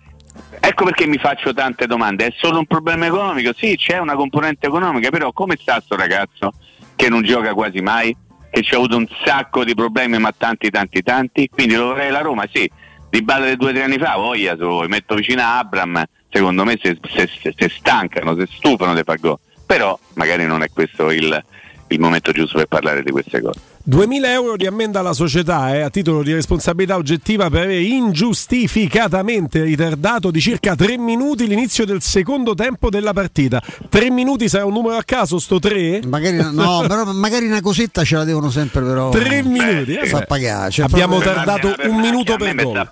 ecco perché mi faccio tante domande. È solo un problema economico? Sì, c'è una componente economica, però come sta sto ragazzo che non gioca quasi mai, che ci ha avuto un sacco di problemi, ma tanti, tanti, tanti? Quindi lo vorrei la Roma, sì. Dybala di due o tre anni fa, voglia, se vuoi, metto vicino a Abram, secondo me se, se- se- se stancano, se stufano di far. Però magari non è questo il, il momento giusto per parlare di queste cose. 2000 euro di ammenda alla società eh, a titolo di responsabilità oggettiva per aver ingiustificatamente ritardato di circa 3 minuti l'inizio del secondo tempo della partita. 3 minuti sarà un numero a caso sto 3? Magari, no, però magari una cosetta ce la devono sempre però. 3 minuti. eh, fa pagare. Cioè, Abbiamo tardato un minuto per gol.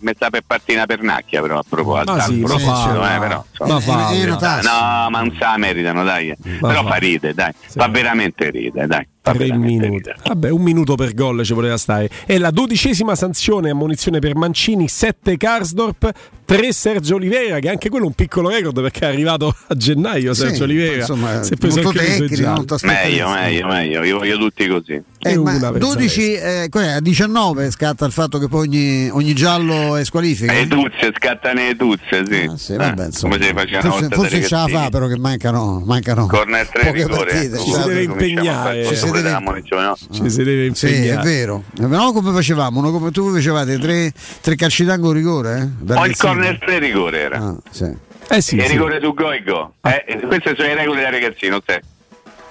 mi sta per partire una pernacchia però a proposito. Ma sì, ma proposito, fa- eh, però, ma fa- no, ma non se la meritano, dai. però fa ride, dai. Fa veramente ride, dai. Fa 3 veramente minuti. Vabbè, un minuto per gol ci poteva stare. È la dodicesima sanzione a munizione per Mancini, 7 Karsdorp, 3 Sergio Oliveira, che anche quello è un piccolo record perché è arrivato a gennaio Sì, Sergio Oliveira. insomma, Si è preso molto tecnico. Meglio, meglio, meglio. Io voglio tutti così. Eh, ma 12, eh, a 19 scatta il fatto che poi ogni, ogni giallo è squalifica. Le tuzze, scattano le tuzze, sì. Ah, sì, vabbè, Eh, insomma. come si faceva una forse forse ce la fa però che mancano, mancano Corner 3 poche rigore. partite, eh. ci si deve Cominciamo a impegnare. Ci si deve- munizione, no? Ci si deve Sì, è impegnare. vero. Eh, No, come facevamo? Uno come tu facevate tre, tre calci d'angolo rigore? Eh? Da O il ragazzini. Corner 3 rigore era. Ah, sì. Eh sì, e sì. rigore su go e go. Eh, queste sono le regole da ragazzino, te.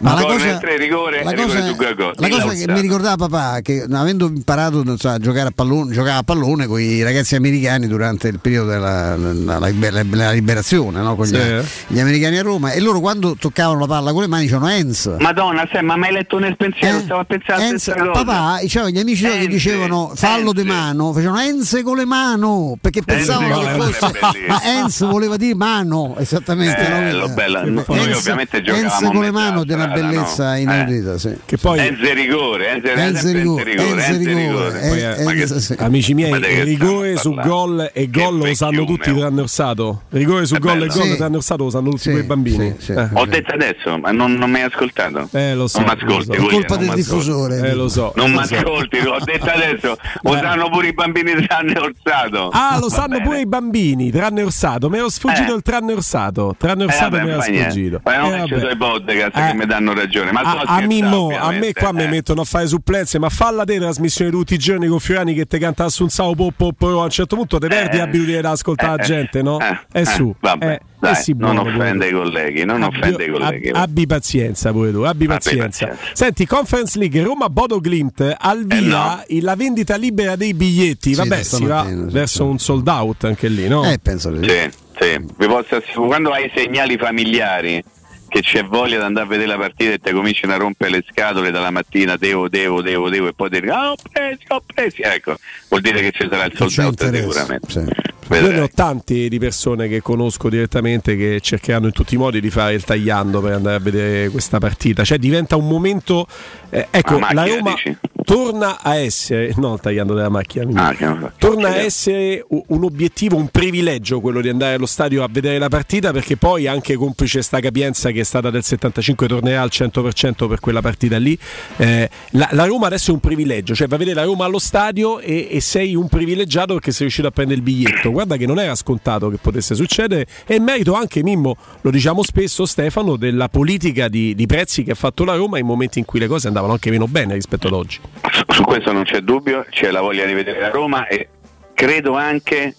Ma la cosa- 3 rigore la rigore cosa- e go. La cosa che mi ricordava papà, che avendo imparato non so, a giocare a pallone, giocava a pallone con i ragazzi americani durante il periodo della la- la liber- la liberazione, no? con gli, Sì. gli americani a Roma, e loro quando toccavano la palla con le mani dicevano Enz. Madonna, sai, ma mi hai letto nel pensiero, stavo a pensare a Enz, cosa. papà, diceva, gli amici suoi che Enze, dicevano fallo di mano, facevano Enze con le mano perché pensavano che fosse. Ma Enz voleva dire mano, esattamente. no? Bello, bello. Noi Enz- ovviamente giocavamo Enz a con le mano bellezza no? inaudita. Sì. Che poi Enze rigore, Enze, Enze rigore, Enze rigore, Enze Enze rigore, rigore. eh, eh. Amici miei, rigore su gol e gol lo sanno tutti tranne Orsato. Rigore su gol e gol tranne Orsato lo sanno tutti quei bambini. Eh. Ho detto adesso, ma non, non mi hai ascoltato. Eh, lo so, non mi ascolti. È colpa del diffusore. Eh, lo so. Non mi ascolti, ho detto adesso, lo sanno pure i bambini tranne Orsato. Ah, lo sanno pure i bambini, tranne Orsato. Mi ero sfuggito Eh. il tranne Orsato. Tranne Eh, Orsato mi era sfuggito. Ma non Eh, faccio i podcast Eh. che mi danno ragione. Ma sto A, a Mimmo, a me qua mi eh. mettono a fare supplenze, ma falla te trasmissione tutti i giorni con Fiorani che te canta Assunzao Poppo, poi a un certo punto te perdi Eh. l'abitudine da ascoltare la Eh, gente, no? eh, è eh, su. vabbè, eh, dai, eh sì, non buono, offende i colleghi, non offende i colleghi. Abbi, abbi pazienza pure tu, abbi pazienza. pazienza. Senti, Conference League Roma Bodo Glint al via Eh, no. la vendita libera dei biglietti. Sì, Vabbè, si va verso un sold out anche lì, no? Eh, penso di sì. Sì, Sì, vi posso assicurare, quando hai segnali familiari che c'è voglia di andare a vedere la partita e ti cominciano a rompere le scatole dalla mattina, devo, devo, devo, devo, e poi ti dicono, ah, ho presi, ho presi, ecco, vuol dire che ci sarà il sold out sicuramente. Io ne ho tanti di persone che conosco direttamente che cercheranno in tutti i modi di fare il tagliando per andare a vedere questa partita. Cioè diventa un momento. Eh, ecco, Ah, la macchina, Roma dici? torna a essere. No, tagliando della macchina. Ah, torna a essere un obiettivo, un privilegio quello di andare allo stadio a vedere la partita perché poi anche complice sta capienza che è stata del 75 tornerà al 100% per quella partita lì. Eh, la, la Roma adesso è un privilegio, cioè va a vedere la Roma allo stadio e, e sei un privilegiato perché sei riuscito a prendere il biglietto. Guarda che non era scontato che potesse succedere e merito anche Mimmo, lo diciamo spesso Stefano, della politica di, di prezzi che ha fatto la Roma in momenti in cui le cose andavano anche meno bene rispetto ad oggi. Su questo non c'è dubbio, c'è la voglia di vedere la Roma e credo anche,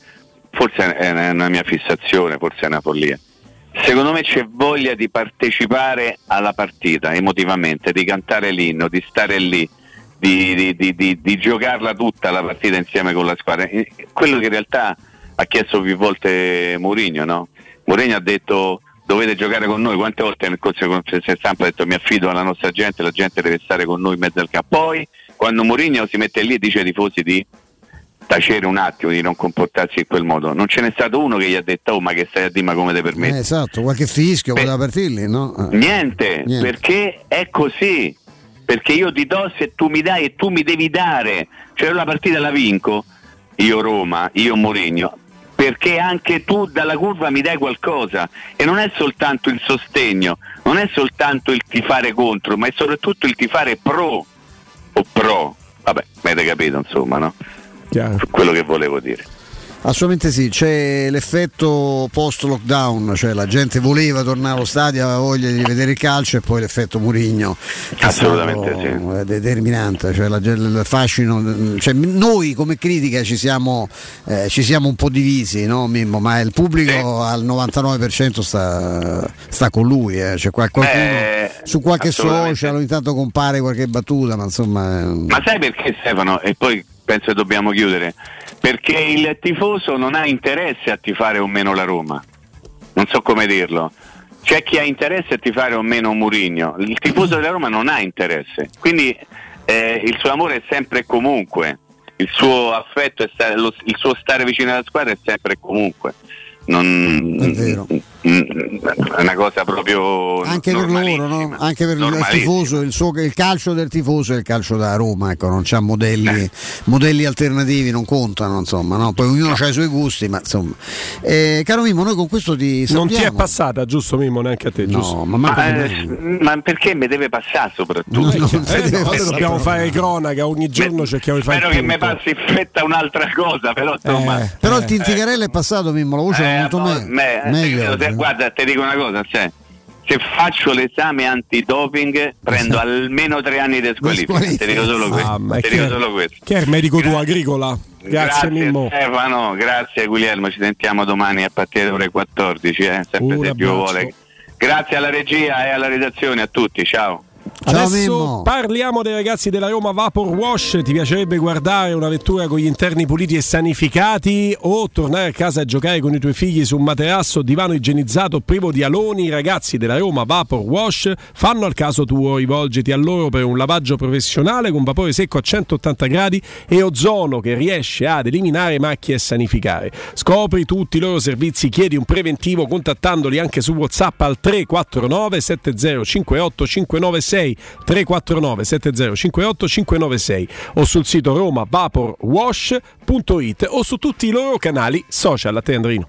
forse è una mia fissazione, forse è una follia. Secondo me c'è voglia di partecipare alla partita emotivamente, di cantare l'inno, di stare lì, di, di- di- di- giocarla tutta la partita insieme con la squadra. Eh, Quello che in realtà ha chiesto più volte Mourinho, no? Mourinho ha detto dovete giocare con noi, quante volte nel corso della conferenza stampa ha detto mi affido alla nostra gente, la gente deve stare con noi in mezzo al campo. Poi quando Mourinho si mette lì e dice ai tifosi di tacere un attimo, di non comportarsi in quel modo, non ce n'è stato uno che gli ha detto oh ma che stai a dire, ma come ti permetti? Eh, esatto, qualche fischio poteva partire lì, no? Eh. Niente, Niente. perché è così. Perché io ti do se tu mi dai e tu mi devi dare. Cioè io la partita la vinco, io Roma, io Mourinho, perché anche tu dalla curva mi dai qualcosa. E non è soltanto il sostegno, non è soltanto il tifare contro, ma è soprattutto il tifare pro o pro. Vabbè, avete capito insomma, no? Quello che volevo dire. Assolutamente sì, c'è l'effetto post lockdown, cioè la gente voleva tornare allo stadio, aveva voglia di vedere il calcio e poi l'effetto Murigno che Assolutamente stato, eh, determinante, cioè la- il fascino, cioè, noi come critica ci siamo, eh, ci siamo un po' divisi, no, Mimmo? ma il pubblico al 99% sta, sta con lui, eh. c'è qual- qualcuno Eh, su qualche social ogni tanto compare qualche battuta, ma insomma... eh, Ma sai perché Stefano? E poi penso che dobbiamo chiudere. Perché il tifoso non ha interesse a tifare o meno la Roma. Non so come dirlo. C'è chi ha interesse a tifare o meno Murigno. Il tifoso della Roma non ha interesse. Quindi eh, il suo amore è sempre e comunque. Il suo affetto, sta- lo- il suo stare vicino alla squadra è sempre e comunque. Non, È vero. È una cosa proprio anche per loro, no? anche per il tifoso, il, suo- il calcio del tifoso è il calcio da Roma, ecco, non c'ha modelli, modelli alternativi, non contano, insomma, no? poi ognuno ha i suoi gusti, ma insomma. Eh, caro Mimmo, noi con questo ti Non ti è salutiamo. passata, giusto Mimmo, neanche a te, giusto? ma, Ma, eh, ma perché mi deve passare soprattutto? Eh, no, noi dobbiamo fare cronaca, ogni giorno cerchiamo di fare Spero che mi passi in fretta un'altra cosa, però insomma. Però il Tinticarello è passato, Mimmo, la voce è Eh, molto no, me- me- meglio. Te- guarda, ti dico una cosa, cioè, se faccio l'esame antidoping prendo almeno tre anni di squalifica. Ti dico solo questo. Ah, ti dico è- solo questo. Chi è il medico tuo agricola? Grazie, Mimmo. Stefano, grazie Guglielmo, ci sentiamo domani a partire dalle ore 14, eh, sempre Un se Dio vuole. Grazie alla regia e alla redazione, a tutti, ciao. Adesso parliamo dei ragazzi della Roma Vapor Wash. Ti piacerebbe guardare una vettura con gli interni puliti e sanificati o tornare a casa a giocare con i tuoi figli su un materasso divano igienizzato privo di aloni? I ragazzi della Roma Vapor Wash fanno al caso tuo. Rivolgiti a loro per un lavaggio professionale con vapore secco a 180 gradi e ozono che riesce ad eliminare macchie e sanificare. Scopri tutti i loro servizi, chiedi un preventivo contattandoli anche su WhatsApp al 349 7058 596 349 7058 596 o sul sito romavaporwash.it o su tutti i loro canali social. A te Andrino.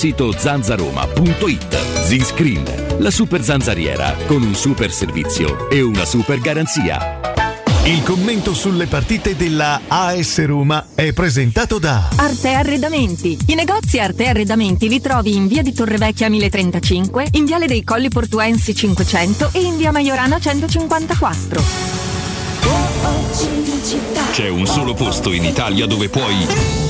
sito zanzaroma.it. Z-Screen, la super zanzariera con un super servizio e una super garanzia. Il commento sulle partite della AS Roma è presentato da Arte Arredamenti. I negozi Arte Arredamenti li trovi in via di Torrevecchia 1035, in viale dei Colli Portuensi 500 e in via Maiorana 154. C'è un solo posto in Italia dove puoi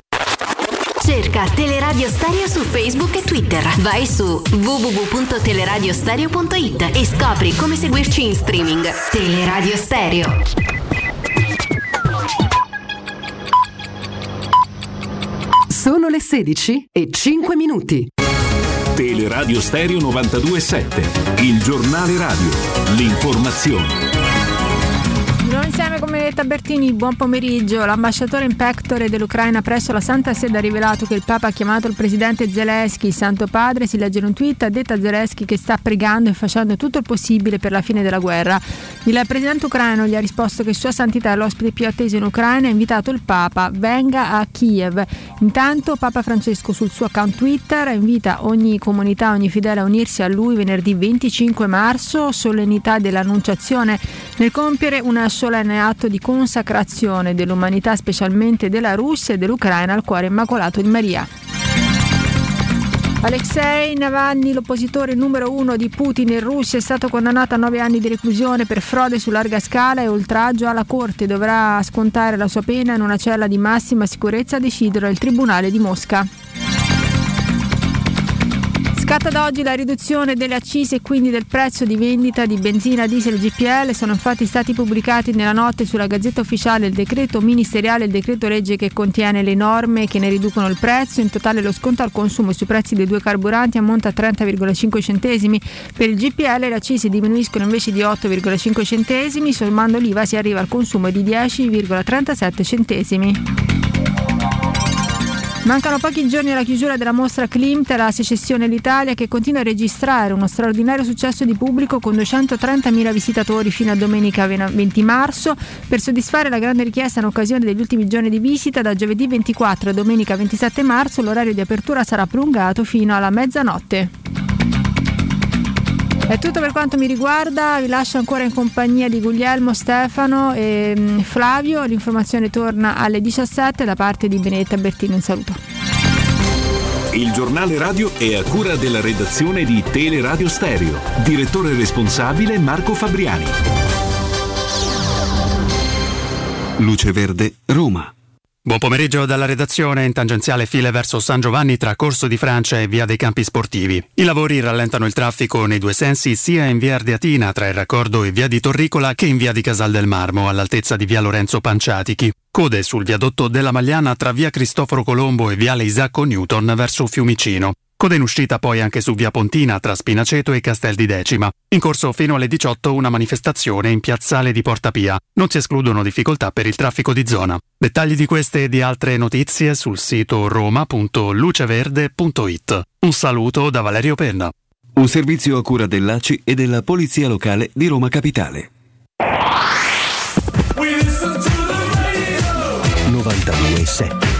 Cerca Teleradio Stereo su Facebook e Twitter. Vai su www.teleradiostereo.it e scopri come seguirci in streaming. Teleradio Stereo. Sono le 16 e 5 minuti. Teleradio Stereo 927, il giornale radio, l'informazione. Insieme come Benedetta Bertini, buon pomeriggio. L'ambasciatore in pectore dell'Ucraina presso la Santa Sede ha rivelato che il Papa ha chiamato il presidente Zelensky, Santo Padre, si legge in un tweet, ha detto a Zelensky che sta pregando e facendo tutto il possibile per la fine della guerra. Il presidente ucraino gli ha risposto che Sua Santità è l'ospite più atteso in Ucraina e ha invitato il Papa, venga a Kiev. Intanto Papa Francesco sul suo account Twitter invita ogni comunità, ogni fedele a unirsi a lui venerdì 25 marzo, solennità dell'Annunciazione, nel compiere un solenne atto di consacrazione dell'umanità, specialmente della Russia e dell'Ucraina al cuore immacolato di Maria. Alexei Navalny, l'oppositore numero uno di Putin in Russia, è stato condannato a nove anni di reclusione per frode su larga scala e oltraggio alla Corte. Dovrà scontare la sua pena in una cella di massima sicurezza, a decidere il Tribunale di Mosca. Scatta da oggi la riduzione delle accise e quindi del prezzo di vendita di benzina, diesel e GPL. Sono infatti stati pubblicati nella notte sulla Gazzetta Ufficiale il decreto ministeriale e il decreto legge che contiene le norme che ne riducono il prezzo. In totale lo sconto al consumo sui prezzi dei due carburanti ammonta a 30,5 centesimi. Per il GPL le accise diminuiscono invece di 8,5 centesimi. Sommando l'IVA si arriva al consumo di 10,37 centesimi. Mancano pochi giorni alla chiusura della mostra Klimt, la secessione l'Italia che continua a registrare uno straordinario successo di pubblico con 230.000 visitatori fino a domenica 20 marzo. Per soddisfare la grande richiesta in occasione degli ultimi giorni di visita, da giovedì 24 a domenica 27 marzo l'orario di apertura sarà prolungato fino alla mezzanotte. È tutto per quanto mi riguarda, vi lascio ancora in compagnia di Guglielmo, Stefano e mm, Flavio. L'informazione torna alle 17 da parte di Benedetta Bertini. Un saluto. Il giornale radio è a cura della redazione di Teleradio Stereo. Direttore responsabile Marco Fabriani. Luce Verde, Roma. Buon pomeriggio dalla redazione in tangenziale file verso San Giovanni tra Corso di Francia e Via dei Campi Sportivi. I lavori rallentano il traffico nei due sensi sia in Via Ardeatina tra il raccordo e Via di Torricola che in Via di Casal del Marmo all'altezza di Via Lorenzo Panciatichi. Code sul viadotto della Magliana tra Via Cristoforo Colombo e Viale Isacco Newton verso Fiumicino. Coda in uscita poi anche su Via Pontina tra Spinaceto e Castel di Decima. In corso fino alle 18 una manifestazione in piazzale di Porta Pia. Non si escludono difficoltà per il traffico di zona. Dettagli di queste e di altre notizie sul sito roma.luceverde.it. Un saluto da Valerio Penna. Un servizio a cura dell'ACI e della Polizia Locale di Roma Capitale. 92.7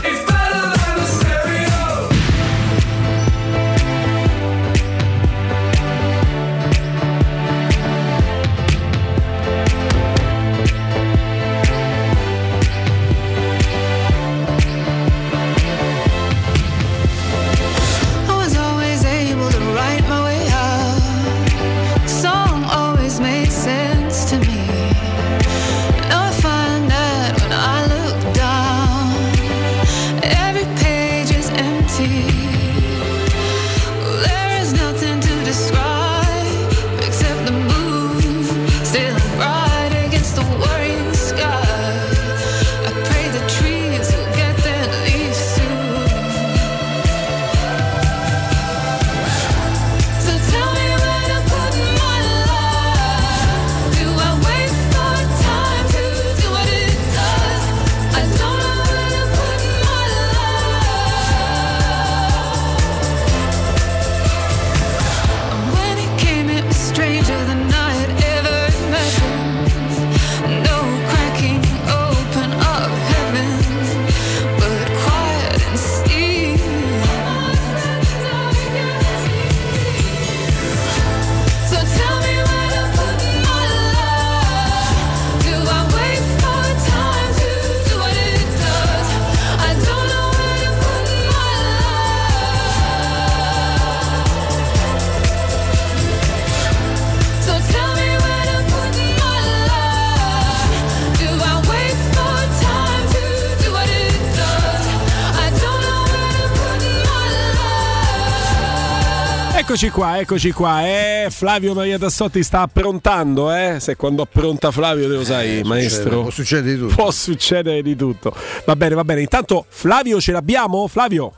Eccoci qua, eccoci qua. Eh, Flavio Maria Tassotti sta approntando, eh? Se quando appronta Flavio, te lo sai, maestro. può succedere di tutto. Può succedere di tutto. Va bene, va bene. Intanto Flavio ce l'abbiamo? Flavio?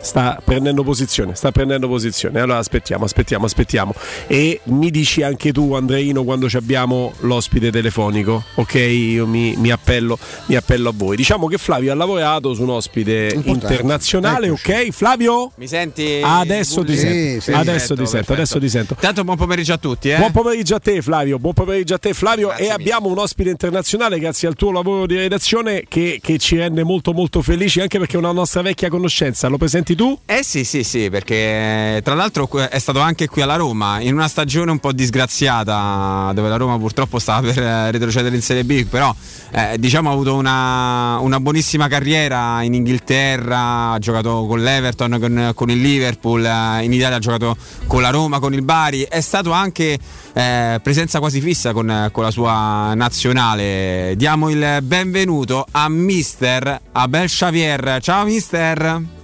Sta prendendo posizione, sta prendendo posizione. Allora aspettiamo, aspettiamo, aspettiamo. E mi dici anche tu, Andreino, quando ci abbiamo l'ospite telefonico, ok? Io mi, mi appello, mi appello a voi. Diciamo che Flavio ha lavorato su un ospite Importante. internazionale, ok? Flavio? Mi senti? Adesso ti Sì, sento, sì, adesso perfetto, ti sento, adesso ti sento. Intanto buon pomeriggio a tutti, eh. Buon pomeriggio a te Flavio, buon pomeriggio a te Flavio e abbiamo un ospite internazionale grazie al tuo lavoro di redazione che, che ci rende molto molto felici anche perché è una nostra vecchia conoscenza, lo presenti tu? Eh sì, sì, sì, perché tra l'altro è stato anche qui alla Roma in una stagione un po' disgraziata dove la Roma purtroppo stava per eh, retrocedere in Serie B, però eh, diciamo ha avuto una, una buonissima carriera in Inghilterra, ha giocato con l'Everton, con, con il Liverpool, eh, in Italia ha giocato con la Roma, con il Bari, è stato anche eh, presenza quasi fissa con, con la sua nazionale. Diamo il benvenuto a mister Abel Xavier. Ciao mister!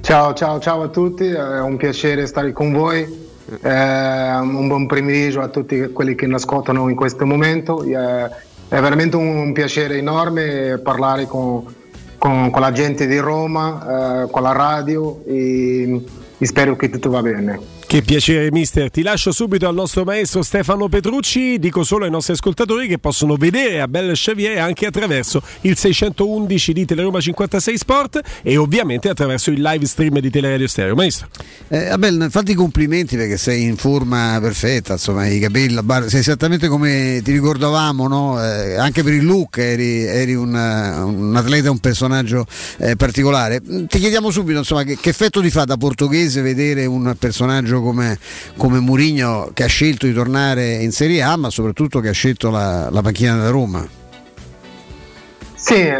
Ciao, ciao, ciao a tutti, è un piacere stare con voi. Eh, un buon pomeriggio a tutti quelli che ascoltano in questo momento. Eh, è veramente un piacere enorme parlare con, con- con la gente di Roma, eh, con la radio e, e spero che tutto va bene. Che piacere mister, ti lascio subito al nostro maestro Stefano Petrucci, dico solo ai nostri ascoltatori che possono vedere Abel Xavier anche attraverso il 611 di Teleroma 56 Sport e ovviamente attraverso il live stream di Teleradio Stereo. Maestro. Eh, Abel, fatti i complimenti perché sei in forma perfetta, insomma, i capelli, la barba, sei esattamente come ti ricordavamo, no? Eh, anche per il look eri, eri un, eh, un atleta, un personaggio eh, particolare. Ti chiediamo subito, insomma, che, che effetto ti fa da portoghese vedere un personaggio come, come Murigno che ha scelto di tornare in Serie A, ma soprattutto che ha scelto la, la panchina da Roma? Sì, eh,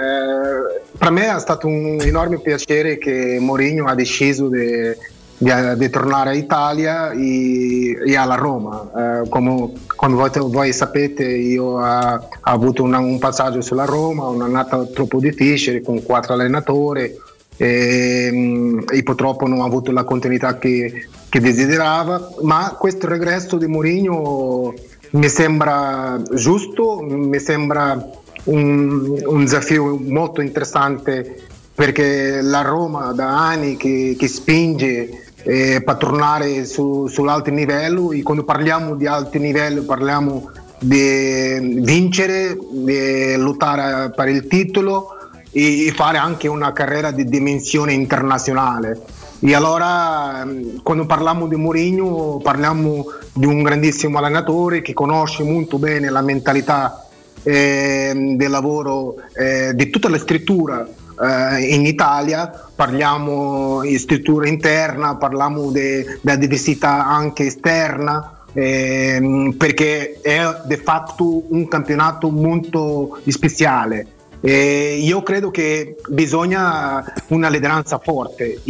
per me è stato un enorme piacere che Mourinho ha deciso di tornare in Italia e, e alla Roma. Eh, come, come voi, voi sapete io ho, ho avuto una- un passaggio sulla Roma, un'annata troppo difficile con quattro allenatori e, mm, e purtroppo non ho avuto la continuità che, che desiderava, ma questo regresso di Mourinho mi sembra giusto, mi sembra un, un desafio molto interessante perché la Roma da anni che, che spinge eh, per tornare su, sull'alto livello e quando parliamo di alto livello parliamo di vincere, di lottare per il titolo e, fare anche una carriera di dimensione internazionale. E allora ehm, quando parliamo di Mourinho parliamo di un grandissimo allenatore che conosce molto bene la mentalità ehm, del lavoro eh, di tutta la scrittura eh, in Italia, parliamo di struttura interna, parliamo de- della diversità anche esterna, ehm, perché è di fatto un campionato molto speciale. E io credo che bisogna una lideranza forte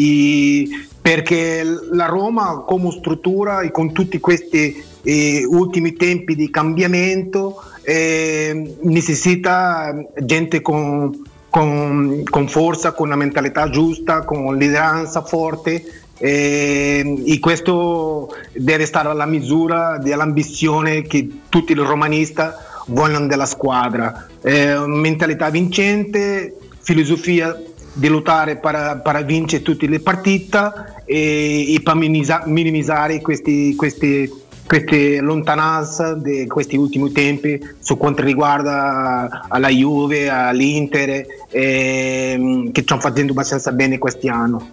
perché la Roma come struttura e con tutti questi eh, ultimi tempi di cambiamento eh, necessita gente con, con- con forza, con una mentalità giusta, con lideranza forte eh, e questo deve stare alla misura dell'ambizione che tutti i romanisti vogliono della squadra. Eh, mentalità vincente, filosofia di lottare per, per vincere tutte le partite e, e per minimizza- minimizzare queste lontananze di questi ultimi tempi su quanto riguarda alla Juve, all'Inter, ehm, che stanno facendo abbastanza bene quest'anno.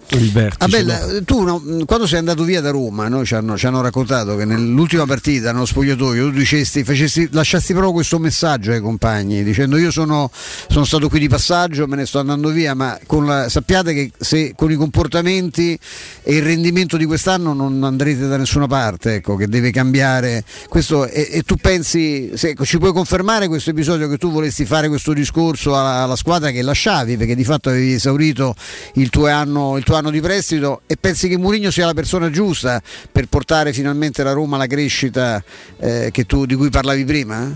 Abel, tu no, quando sei andato via da Roma, no, ci, hanno, ci hanno raccontato che nell'ultima partita nello spogliatoio tu dicesti, facesti, lasciasti proprio questo messaggio ai compagni dicendo io sono, sono stato qui di passaggio, me ne sto andando via, ma con la- sappiate che se con i comportamenti e il rendimento di quest'anno non andrete da nessuna parte, ecco, che deve cambiare questo e, e tu pensi, se, ecco, ci puoi confermare questo episodio che tu volesti fare questo discorso alla, alla squadra che lasciavi perché di fatto avevi esaurito il tuo anno, il tuo anno di prestito e pensi che Mourinho sia la persona giusta per portare finalmente la Roma alla crescita eh, che tu- di cui parlavi prima?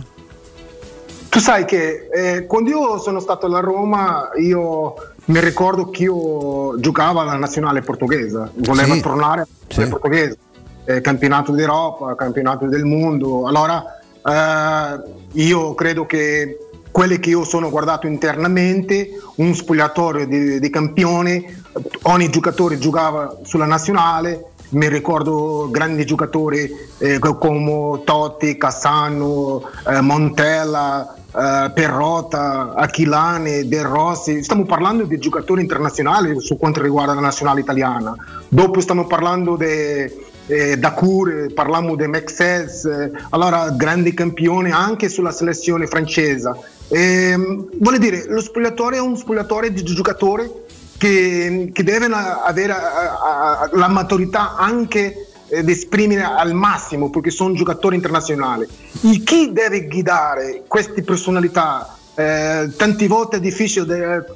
Tu sai che eh, quando io sono stato alla Roma, io mi ricordo che io giocavo alla nazionale portoghese, volevo Sì. tornare alla portoghese, eh, campionato d'Europa, campionato del mondo. Allora io credo che quelle che io sono guardato internamente, un spogliatoio di, di campioni, ogni giocatore giocava sulla nazionale, mi ricordo grandi giocatori eh, come Totti, Cassano, eh, Montella, eh, Perrotta, Achillane, De Rossi, stiamo parlando di giocatori internazionali su quanto riguarda la nazionale italiana. Dopo stiamo parlando di eh, Dacure, parliamo di Mexes, eh, allora grandi campioni anche sulla selezione francese. Ehm, vuole dire, lo spogliatoio è un spogliatoio di giocatori che, che devono avere a, a, la maturità anche eh, di esprimere al massimo perché sono giocatori internazionali. E chi deve guidare queste personalità? Eh, tante volte è difficile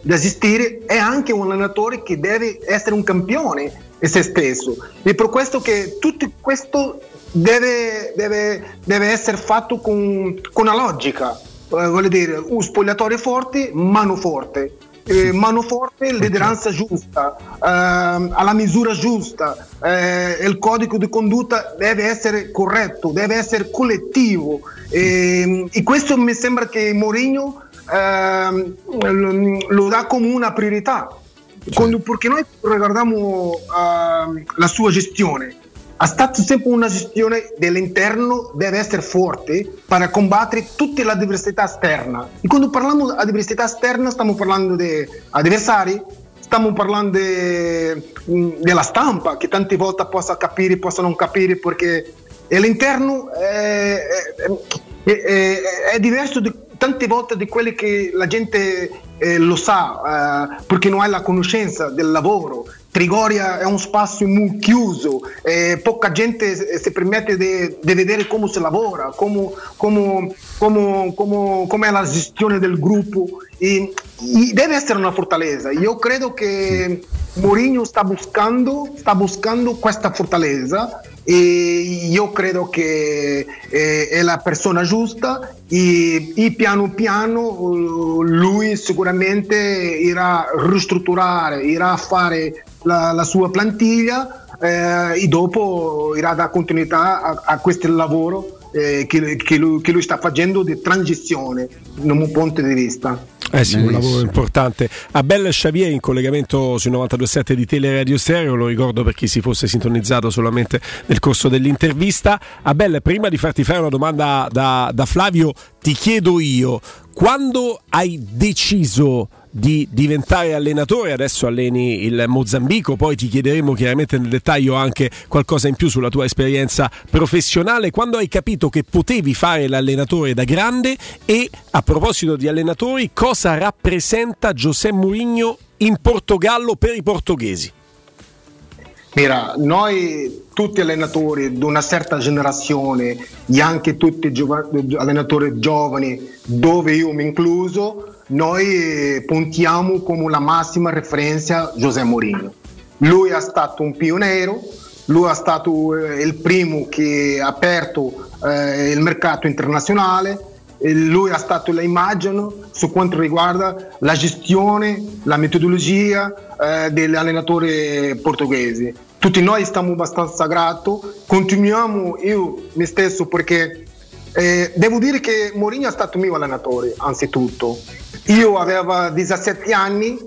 da esistere è anche un allenatore che deve essere un campione e se stesso e per questo che tutto questo deve, deve, deve essere fatto con, con una logica eh, vuol dire un spogliatoio forte mano forte eh, mano forte, lideranza giusta, eh, alla misura giusta, eh, il codice di condotta deve essere corretto, deve essere collettivo e, e questo mi sembra che Mourinho ehm, lo dà come una priorità. Quando, perché noi riguardiamo uh, la sua gestione, ha stato sempre una gestione dell'interno deve essere forte per combattere tutte le diversità esterna. E quando parliamo di diversità esterna stiamo parlando di avversari stiamo parlando della stampa che tante volte possa capire possa non capire perché l'interno è, è, è, è diverso di, tante volte di quello che la gente eh, lo sa eh, perché non ha la conoscenza del lavoro Trigoria è un spazio molto chiuso, eh, poca gente si permette di vedere come si lavora, come, come, come, come, è la gestione del gruppo. E, e deve essere una fortaleza. Io credo che Mourinho sta buscando, sta buscando questa fortaleza e io credo che eh, è la persona giusta e, e piano piano eh, lui sicuramente irà a ristrutturare, irà a fare la, la sua plantiglia eh, e dopo irà a dare continuità a, a questo lavoro eh, che, che, lui, che, lui, sta facendo di transizione da un punto di vista. Eh sì, un lavoro importante. Abel Xavier in collegamento sui 92.7 di Teleradio Stereo, lo ricordo per chi si fosse sintonizzato solamente nel corso dell'intervista. Abel, prima di farti fare una domanda da, da Flavio, ti chiedo io, quando hai deciso di diventare allenatore, adesso alleni il Mozambico, poi ti chiederemo chiaramente nel dettaglio anche qualcosa in più sulla tua esperienza professionale, quando hai capito che potevi fare l'allenatore da grande e a proposito di allenatori, cosa rappresenta Giuseppe Mourinho in Portogallo per i portoghesi? Mira, noi tutti allenatori di una certa generazione e anche tutti giova- allenatori giovani, dove io mi incluso, noi puntiamo come la massima referenza José Mourinho. Lui è stato un pioniero, lui è stato eh, il primo che ha aperto eh, il mercato internazionale, lui è stato l'immagine su quanto riguarda la gestione, la metodologia eh, degli allenatori portoghesi. Tutti noi stiamo abbastanza grati, continuiamo io me stesso perché eh, devo dire che Mourinho è stato mio allenatore anzitutto io avevo 17 anni,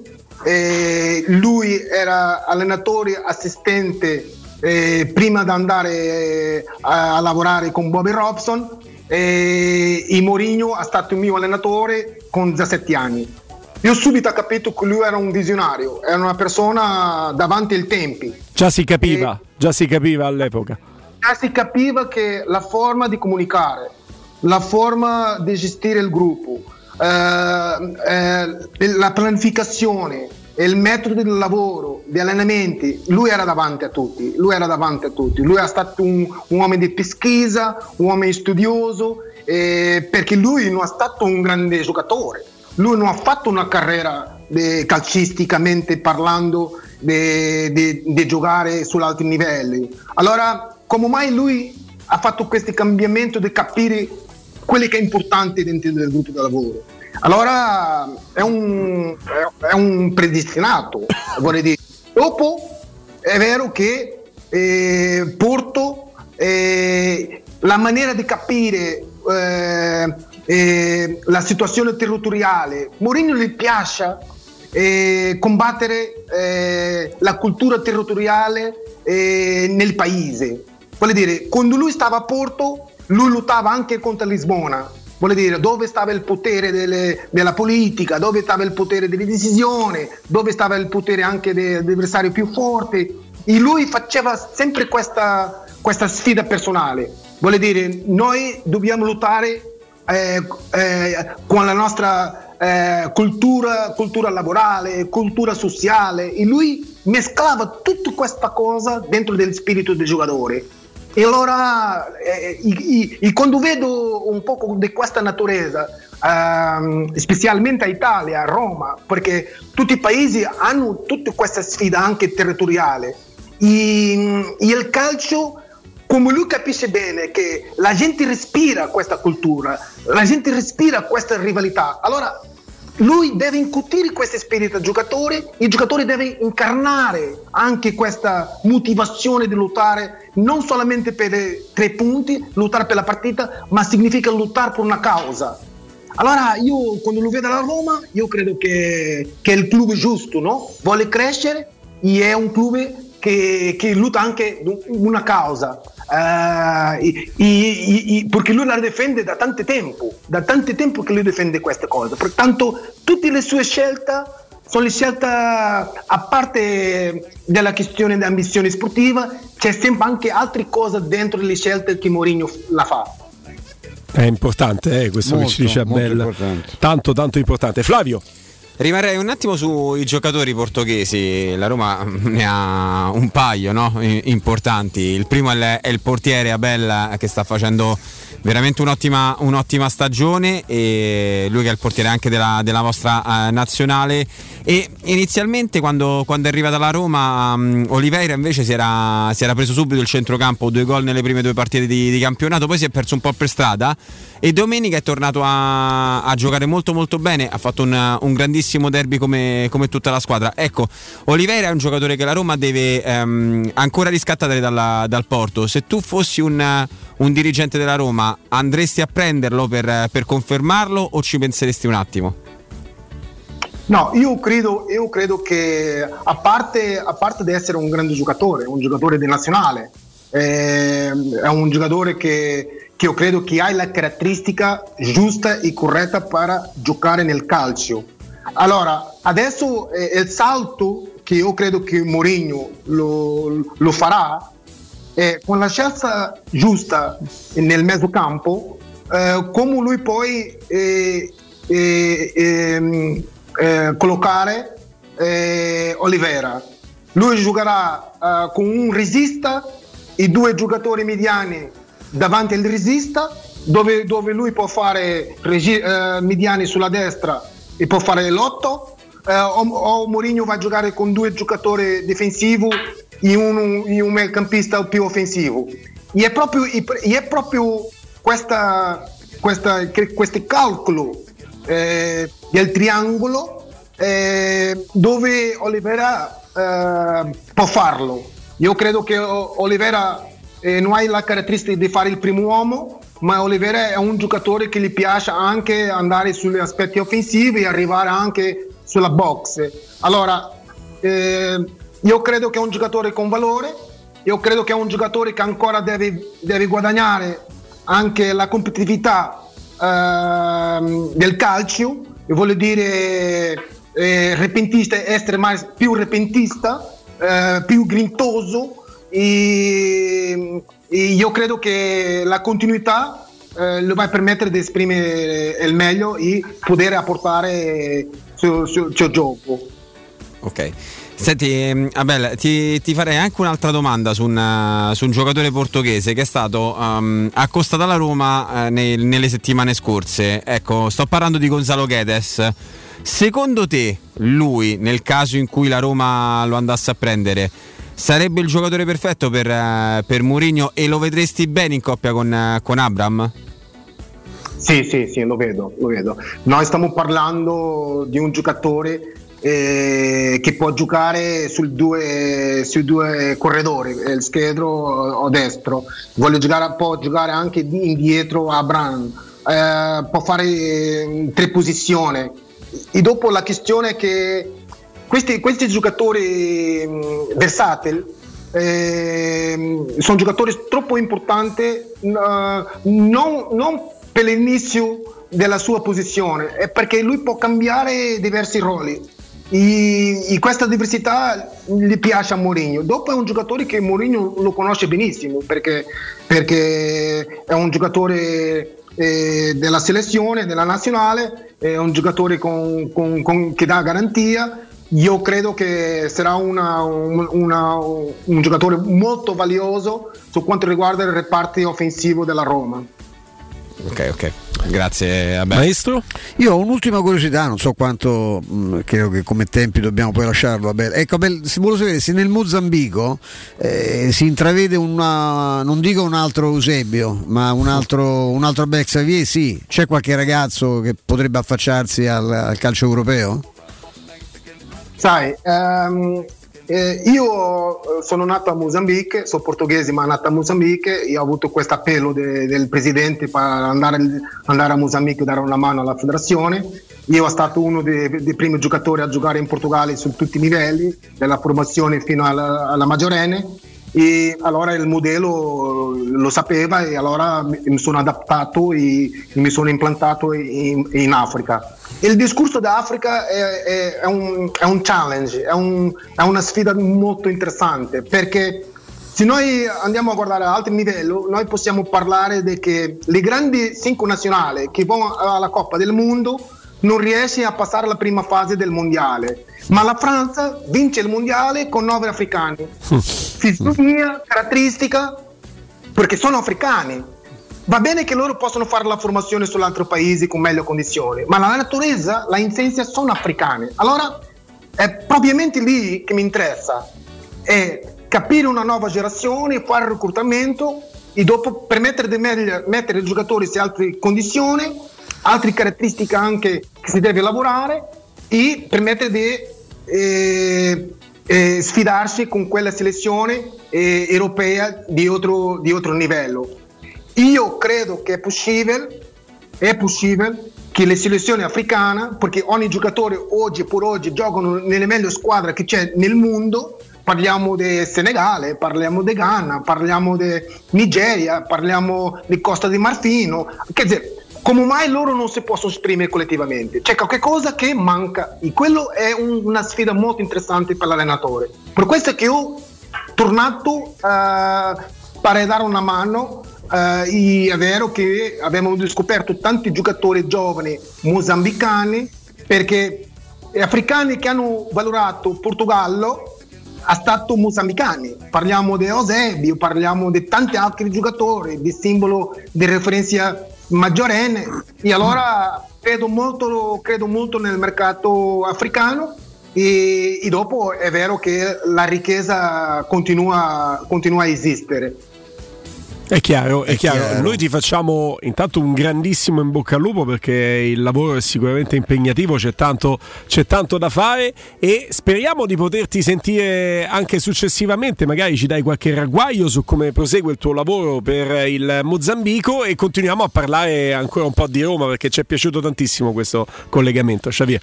eh, lui era allenatore assistente eh, prima di andare eh, a, a, lavorare con Bobby Robson e Mourinho è stato il mio allenatore con 17 anni. Io subito ho capito che lui era un visionario, era una persona davanti ai tempi. Già si capiva, e, già si capiva all'epoca. Già si capiva che la forma di comunicare, la forma di gestire il gruppo, eh, eh, la pianificazione, il metodo del lavoro, di allenamenti, lui era davanti a tutti, lui era davanti a tutti, lui è stato un, un uomo di pesquisa, un uomo studioso, eh, perché lui non è stato un grande giocatore, lui non ha fatto una carriera de, calcisticamente parlando di giocare su altri livelli. Allora, come mai lui ha fatto questi cambiamenti di capire quello che è importante dentro del gruppo di lavoro. Allora è un, è un predestinato, vorrei dire. Dopo è vero che eh, Porto, eh, la maniera di capire eh, eh, la situazione territoriale. Mourinho gli piace eh, combattere eh, la cultura territoriale nel paese. Vuol dire, quando lui stava a Porto, lui lottava anche contro Lisbona. Vuol dire, dove stava il potere delle- della politica, dove stava il potere delle decisioni, dove stava il potere anche de- dell'avversario più forte. E lui faceva sempre questa, questa sfida personale. Vuol dire, noi dobbiamo lottare eh, eh, con la nostra eh, cultura, cultura lavorale, cultura sociale e lui mesclava tutta questa cosa dentro del spirito del giocatore. E allora, eh, i- i- quando vedo un po' di questa naturezza, ehm, specialmente Italia, a Roma, perché tutti i paesi hanno tutta questa sfida anche territoriale, e, e il calcio come lui capisce bene che la gente respira questa cultura, la gente respira questa rivalità, allora lui deve incutire questo spirito al giocatore, il giocatore deve incarnare anche questa motivazione di lottare non solamente per tre punti, lottare per la partita, ma significa lottare per una causa. Allora io quando lo vedo alla Roma, io credo che, che è il club giusto, no? Vuole crescere e è un club che, che lotta anche una causa. Eh, e- e- e- perché lui la difende da tanto tempo, da tanto tempo che lui difende queste cose. Pertanto tutte le sue scelte sono le scelte a parte della questione di ambizione sportiva, c'è sempre anche altre cose dentro le scelte che Mourinho la fa. È importante eh, questo Molto, che ci dice molto Abel. importante. Tanto, tanto importante. Flavio. Rimarrei un attimo sui giocatori portoghesi, la Roma ne ha un paio no? Importanti, il primo è il, portiere Abel che sta facendo veramente un'ottima, un'ottima stagione e lui che è il portiere anche della, della vostra eh, nazionale e inizialmente quando, quando è arrivata alla Roma um, Oliveira invece si era, si era preso subito il centrocampo, due gol nelle prime due partite di, di campionato, poi si è perso un po' per strada e domenica è tornato a, a giocare molto molto bene, ha fatto un, un grandissimo derby come, come tutta la squadra. Ecco, Oliveira è un giocatore che la Roma deve ehm, ancora riscattare dalla- dal Porto. Se tu fossi un, un dirigente della Roma, andresti a prenderlo per, per confermarlo o ci penseresti un attimo? No, io credo, io credo che a parte, a parte di essere un grande giocatore, un giocatore di nazionale, eh, è un giocatore che, che io credo che ha la caratteristica giusta e corretta per giocare nel calcio. Allora, adesso eh, il salto che io credo che Mourinho lo, lo farà è con la scelta giusta nel mezzocampo, eh, come lui poi eh, eh, ehm, eh, collocare eh, Oliveira. Lui giocherà eh, con un resista e due giocatori mediani davanti al resista, dove, dove lui può fare regi- eh, mediani sulla destra e può fare l'otto, eh, o, o Mourinho va a giocare con due giocatori difensivi e un, e un mediocampista più offensivo. E è proprio, e è proprio questa, questa, questo calcolo eh, del triangolo eh, dove Olivera eh, può farlo. Io credo che Olivera eh, non ha la caratteristica di fare il primo uomo, ma Olivera è un giocatore che gli piace anche andare sugli aspetti offensivi e arrivare anche sulla box. Allora, eh, io credo che è un giocatore con valore, io credo che è un giocatore che ancora deve, deve guadagnare anche la competitività ehm, del calcio, e voglio dire eh, repentista, essere mai più repentista, eh, più grintoso e, e io credo che la continuità eh, lo va a permettere di esprimere il meglio e poter apportare suo gioco. Ok. Senti, ehm, Abel, ti, ti farei anche un'altra domanda su un, eh, su un giocatore portoghese che è stato ehm, accostato alla Roma eh, nei- nelle settimane scorse. Ecco, sto parlando di Gonzalo Guedes. Secondo te, lui, nel caso in cui la Roma lo andasse a prendere, sarebbe il giocatore perfetto per, eh, per Mourinho e lo vedresti bene in coppia con, eh, con Abram? Sì, sì, sì, lo vedo, lo vedo. Noi stiamo parlando di un giocatore eh, che può giocare sul due, sui due corridori, eh, il schedro o destro. Vuole giocare, può giocare anche di indietro a Bran. eh, può fare eh, tre posizioni. E dopo la questione è che questi, questi giocatori mh, versatili ehm, sono giocatori troppo importanti eh, non, non per l'inizio della sua posizione, è perché lui può cambiare diversi ruoli. E, questa diversità gli piace a Mourinho. Dopo è un giocatore che Mourinho lo conosce benissimo perché, perché è un giocatore eh, della selezione, della nazionale, è un giocatore con, con, con, che dà garantia. Io credo che sarà una, una, un giocatore molto valioso su quanto riguarda il reparto offensivo della Roma. Ok, ok. Grazie, Abel. Maestro? Io ho un'ultima curiosità, non so quanto, mh, credo che come tempi dobbiamo poi lasciarlo. Abel. Ecco, Abel, si vuole sapere se nel Mozambico eh, si intravede una, non dico un altro Eusebio, ma un altro, un altro Bex Xavier, sì. C'è qualche ragazzo che potrebbe affacciarsi al, al calcio europeo? Sai, ehm, eh, io sono nato a Mozambique, sono portoghese ma nato a Mozambique e ho avuto questo appello de, del presidente per andare, andare, a Mozambique e dare una mano alla federazione. Io sono stato uno dei, dei, primi giocatori a giocare in Portogallo su tutti i livelli, dalla formazione fino alla, alla maggiorenne e allora il modello lo sapeva e allora mi sono adattato e mi sono implantato in, in Africa. Il discorso d'Africa è, è, è, un, è un, challenge, è, un, è, una sfida molto interessante perché se noi andiamo a guardare a altro livello, noi possiamo parlare di che le grandi cinque nazionali che vanno alla Coppa del Mondo non riescono a passare la prima fase del mondiale, ma la Francia vince il mondiale con nove africani. Fisionomia, caratteristica, perché sono africani Va bene che loro possono fare la formazione sull'altro paese con meglio condizioni, ma la naturalezza, la insenza sono africane. Allora è propriamente lì che mi interessa, è capire una nuova generazione, fare il reclutamento e dopo permettere di mettere i giocatori in altre condizioni, altre caratteristiche anche che si deve lavorare e permettere di eh, eh, sfidarsi con quella selezione eh, europea di altro livello. Io credo che è possibile, è possibile che le selezioni africane, perché ogni giocatore oggi per oggi giocano nelle meglio squadre che c'è nel mondo, parliamo di Senegale, parliamo di Ghana, parliamo di Nigeria, parliamo di Costa di Marfino, che dire, come mai loro non si possono esprimere collettivamente? C'è qualcosa che manca e quello è un, una sfida molto interessante per l'allenatore. Per questo che ho tornato uh, per dare una mano Uh, è vero che abbiamo scoperto tanti giocatori giovani mozambicani perché africani che hanno valorato Portogallo a stato mozambicani. Parliamo di Eusebio, parliamo di tanti altri giocatori, di simbolo di referenza maggiorenne. E allora credo molto, credo molto nel mercato africano e, e, dopo è vero che la ricchezza continua, continua a esistere. È chiaro, è, È chiaro. chiaro. Noi ti facciamo intanto un grandissimo in bocca al lupo perché il lavoro è sicuramente impegnativo, c'è tanto, c'è tanto da fare e speriamo di poterti sentire anche successivamente, magari ci dai qualche ragguaglio su come prosegue il tuo lavoro per il Mozambico e continuiamo a parlare ancora un po' di Roma perché ci è piaciuto tantissimo questo collegamento. Xavier.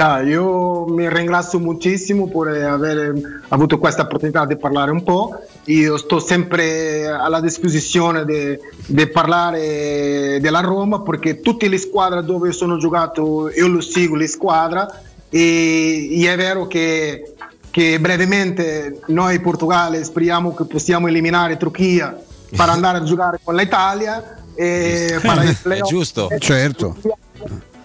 Ah, io mi ringrazio moltissimo per aver avuto questa opportunità di parlare un po'. Io sto sempre alla disposizione di parlare della Roma perché tutte le squadre dove sono giocato io lo seguo le squadre e, e è vero che, che brevemente noi in Portogallo speriamo che possiamo eliminare Turchia per andare a giocare con l'Italia e fare il È giusto. Certo.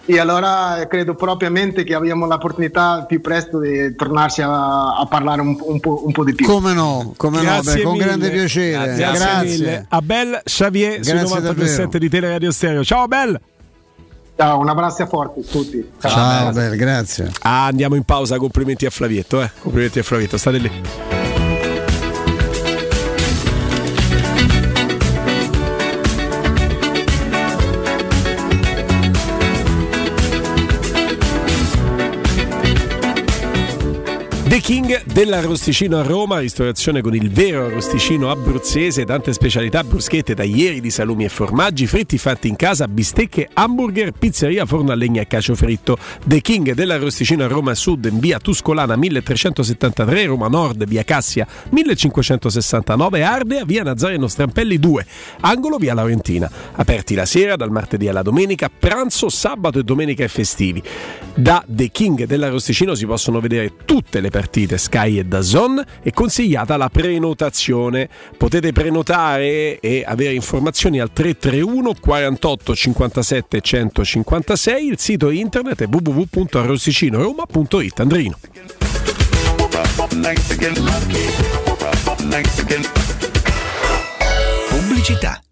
E allora credo propriamente che abbiamo l'opportunità più presto di tornarci a, a parlare un, un po', un po' di più. Come no, come no, beh, con grande piacere. Grazie, Grazie. mille. Abel Xavier su Grazie 927 di Teleradio Stereo. Ciao Abel! Ciao, un abbraccio forte a tutti. Ciao, Bel, grazie. Ah, andiamo in pausa, complimenti a Flavietto, eh. Complimenti a Flavietto, state lì. The King dell'arrosticino a Roma, ristorazione con il vero arrosticino abruzzese, tante specialità, bruschette, taglieri di salumi e formaggi, fritti fatti in casa, bistecche, hamburger, pizzeria, forno a legna e cacio fritto. The King dell'arrosticino a Roma Sud in via Tuscolana 1373, Roma Nord, via Cassia 1569, Ardea, via Nazareno Strampelli 2, angolo via Laurentina. Aperti la sera dal martedì alla domenica, pranzo, sabato e domenica e festivi. Da The King dell'arrosticino si possono vedere tutte le partite Sky e Dazon è consigliata la prenotazione. Potete prenotare e avere informazioni al 331 48 57 156. Il sito internet è www.arrosticinoroma.it. Andrino. Pubblicità.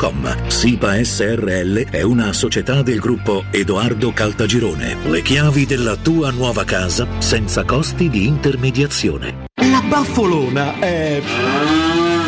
www.kcult.com. SIPA SRL è una società del gruppo Edoardo Caltagirone. Le chiavi della tua nuova casa senza costi di intermediazione. La baffolona è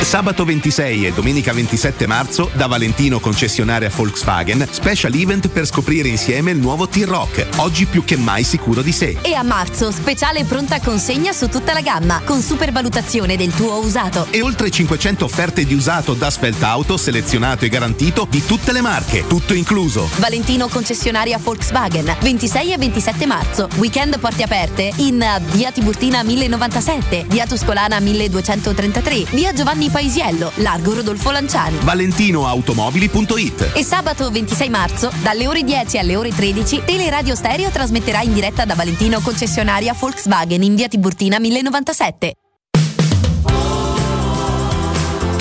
Sabato 26 e domenica 27 marzo da Valentino concessionaria Volkswagen special event per scoprire insieme il nuovo T-Rock, oggi più che mai sicuro di sé. E a marzo, speciale pronta consegna su tutta la gamma, con supervalutazione del tuo usato. E oltre 500 offerte di usato da Spelt Auto selezionato e garantito di tutte le marche, tutto incluso. Valentino concessionaria Volkswagen, 26 e 27 marzo. Weekend porte aperte in via Tiburtina 1097, via Tuscolana 1233, via Giovanni Paisiello, largo Rodolfo Lanciani. ValentinoAutomobili.it E sabato 26 marzo, dalle ore 10 alle ore 13, Teleradio Stereo trasmetterà in diretta da Valentino concessionaria Volkswagen in via Tiburtina 1097.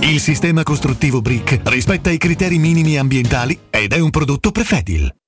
Il sistema costruttivo Brick rispetta i criteri minimi ambientali ed è un prodotto Prefedil.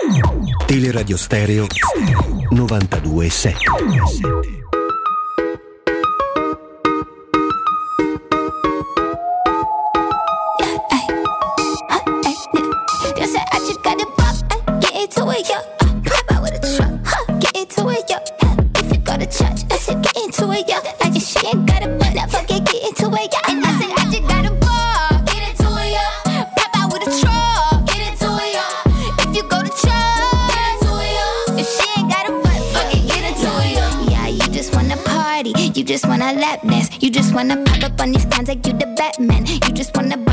Teleradio Stereo 92.7 You said I just got it pop, uh, get into it, yeah. It, I it, if she ain't got a butt, I fucking get into it, yeah. You just wanna lap dance, you just wanna pop up on these cans like you the Batman, you just wanna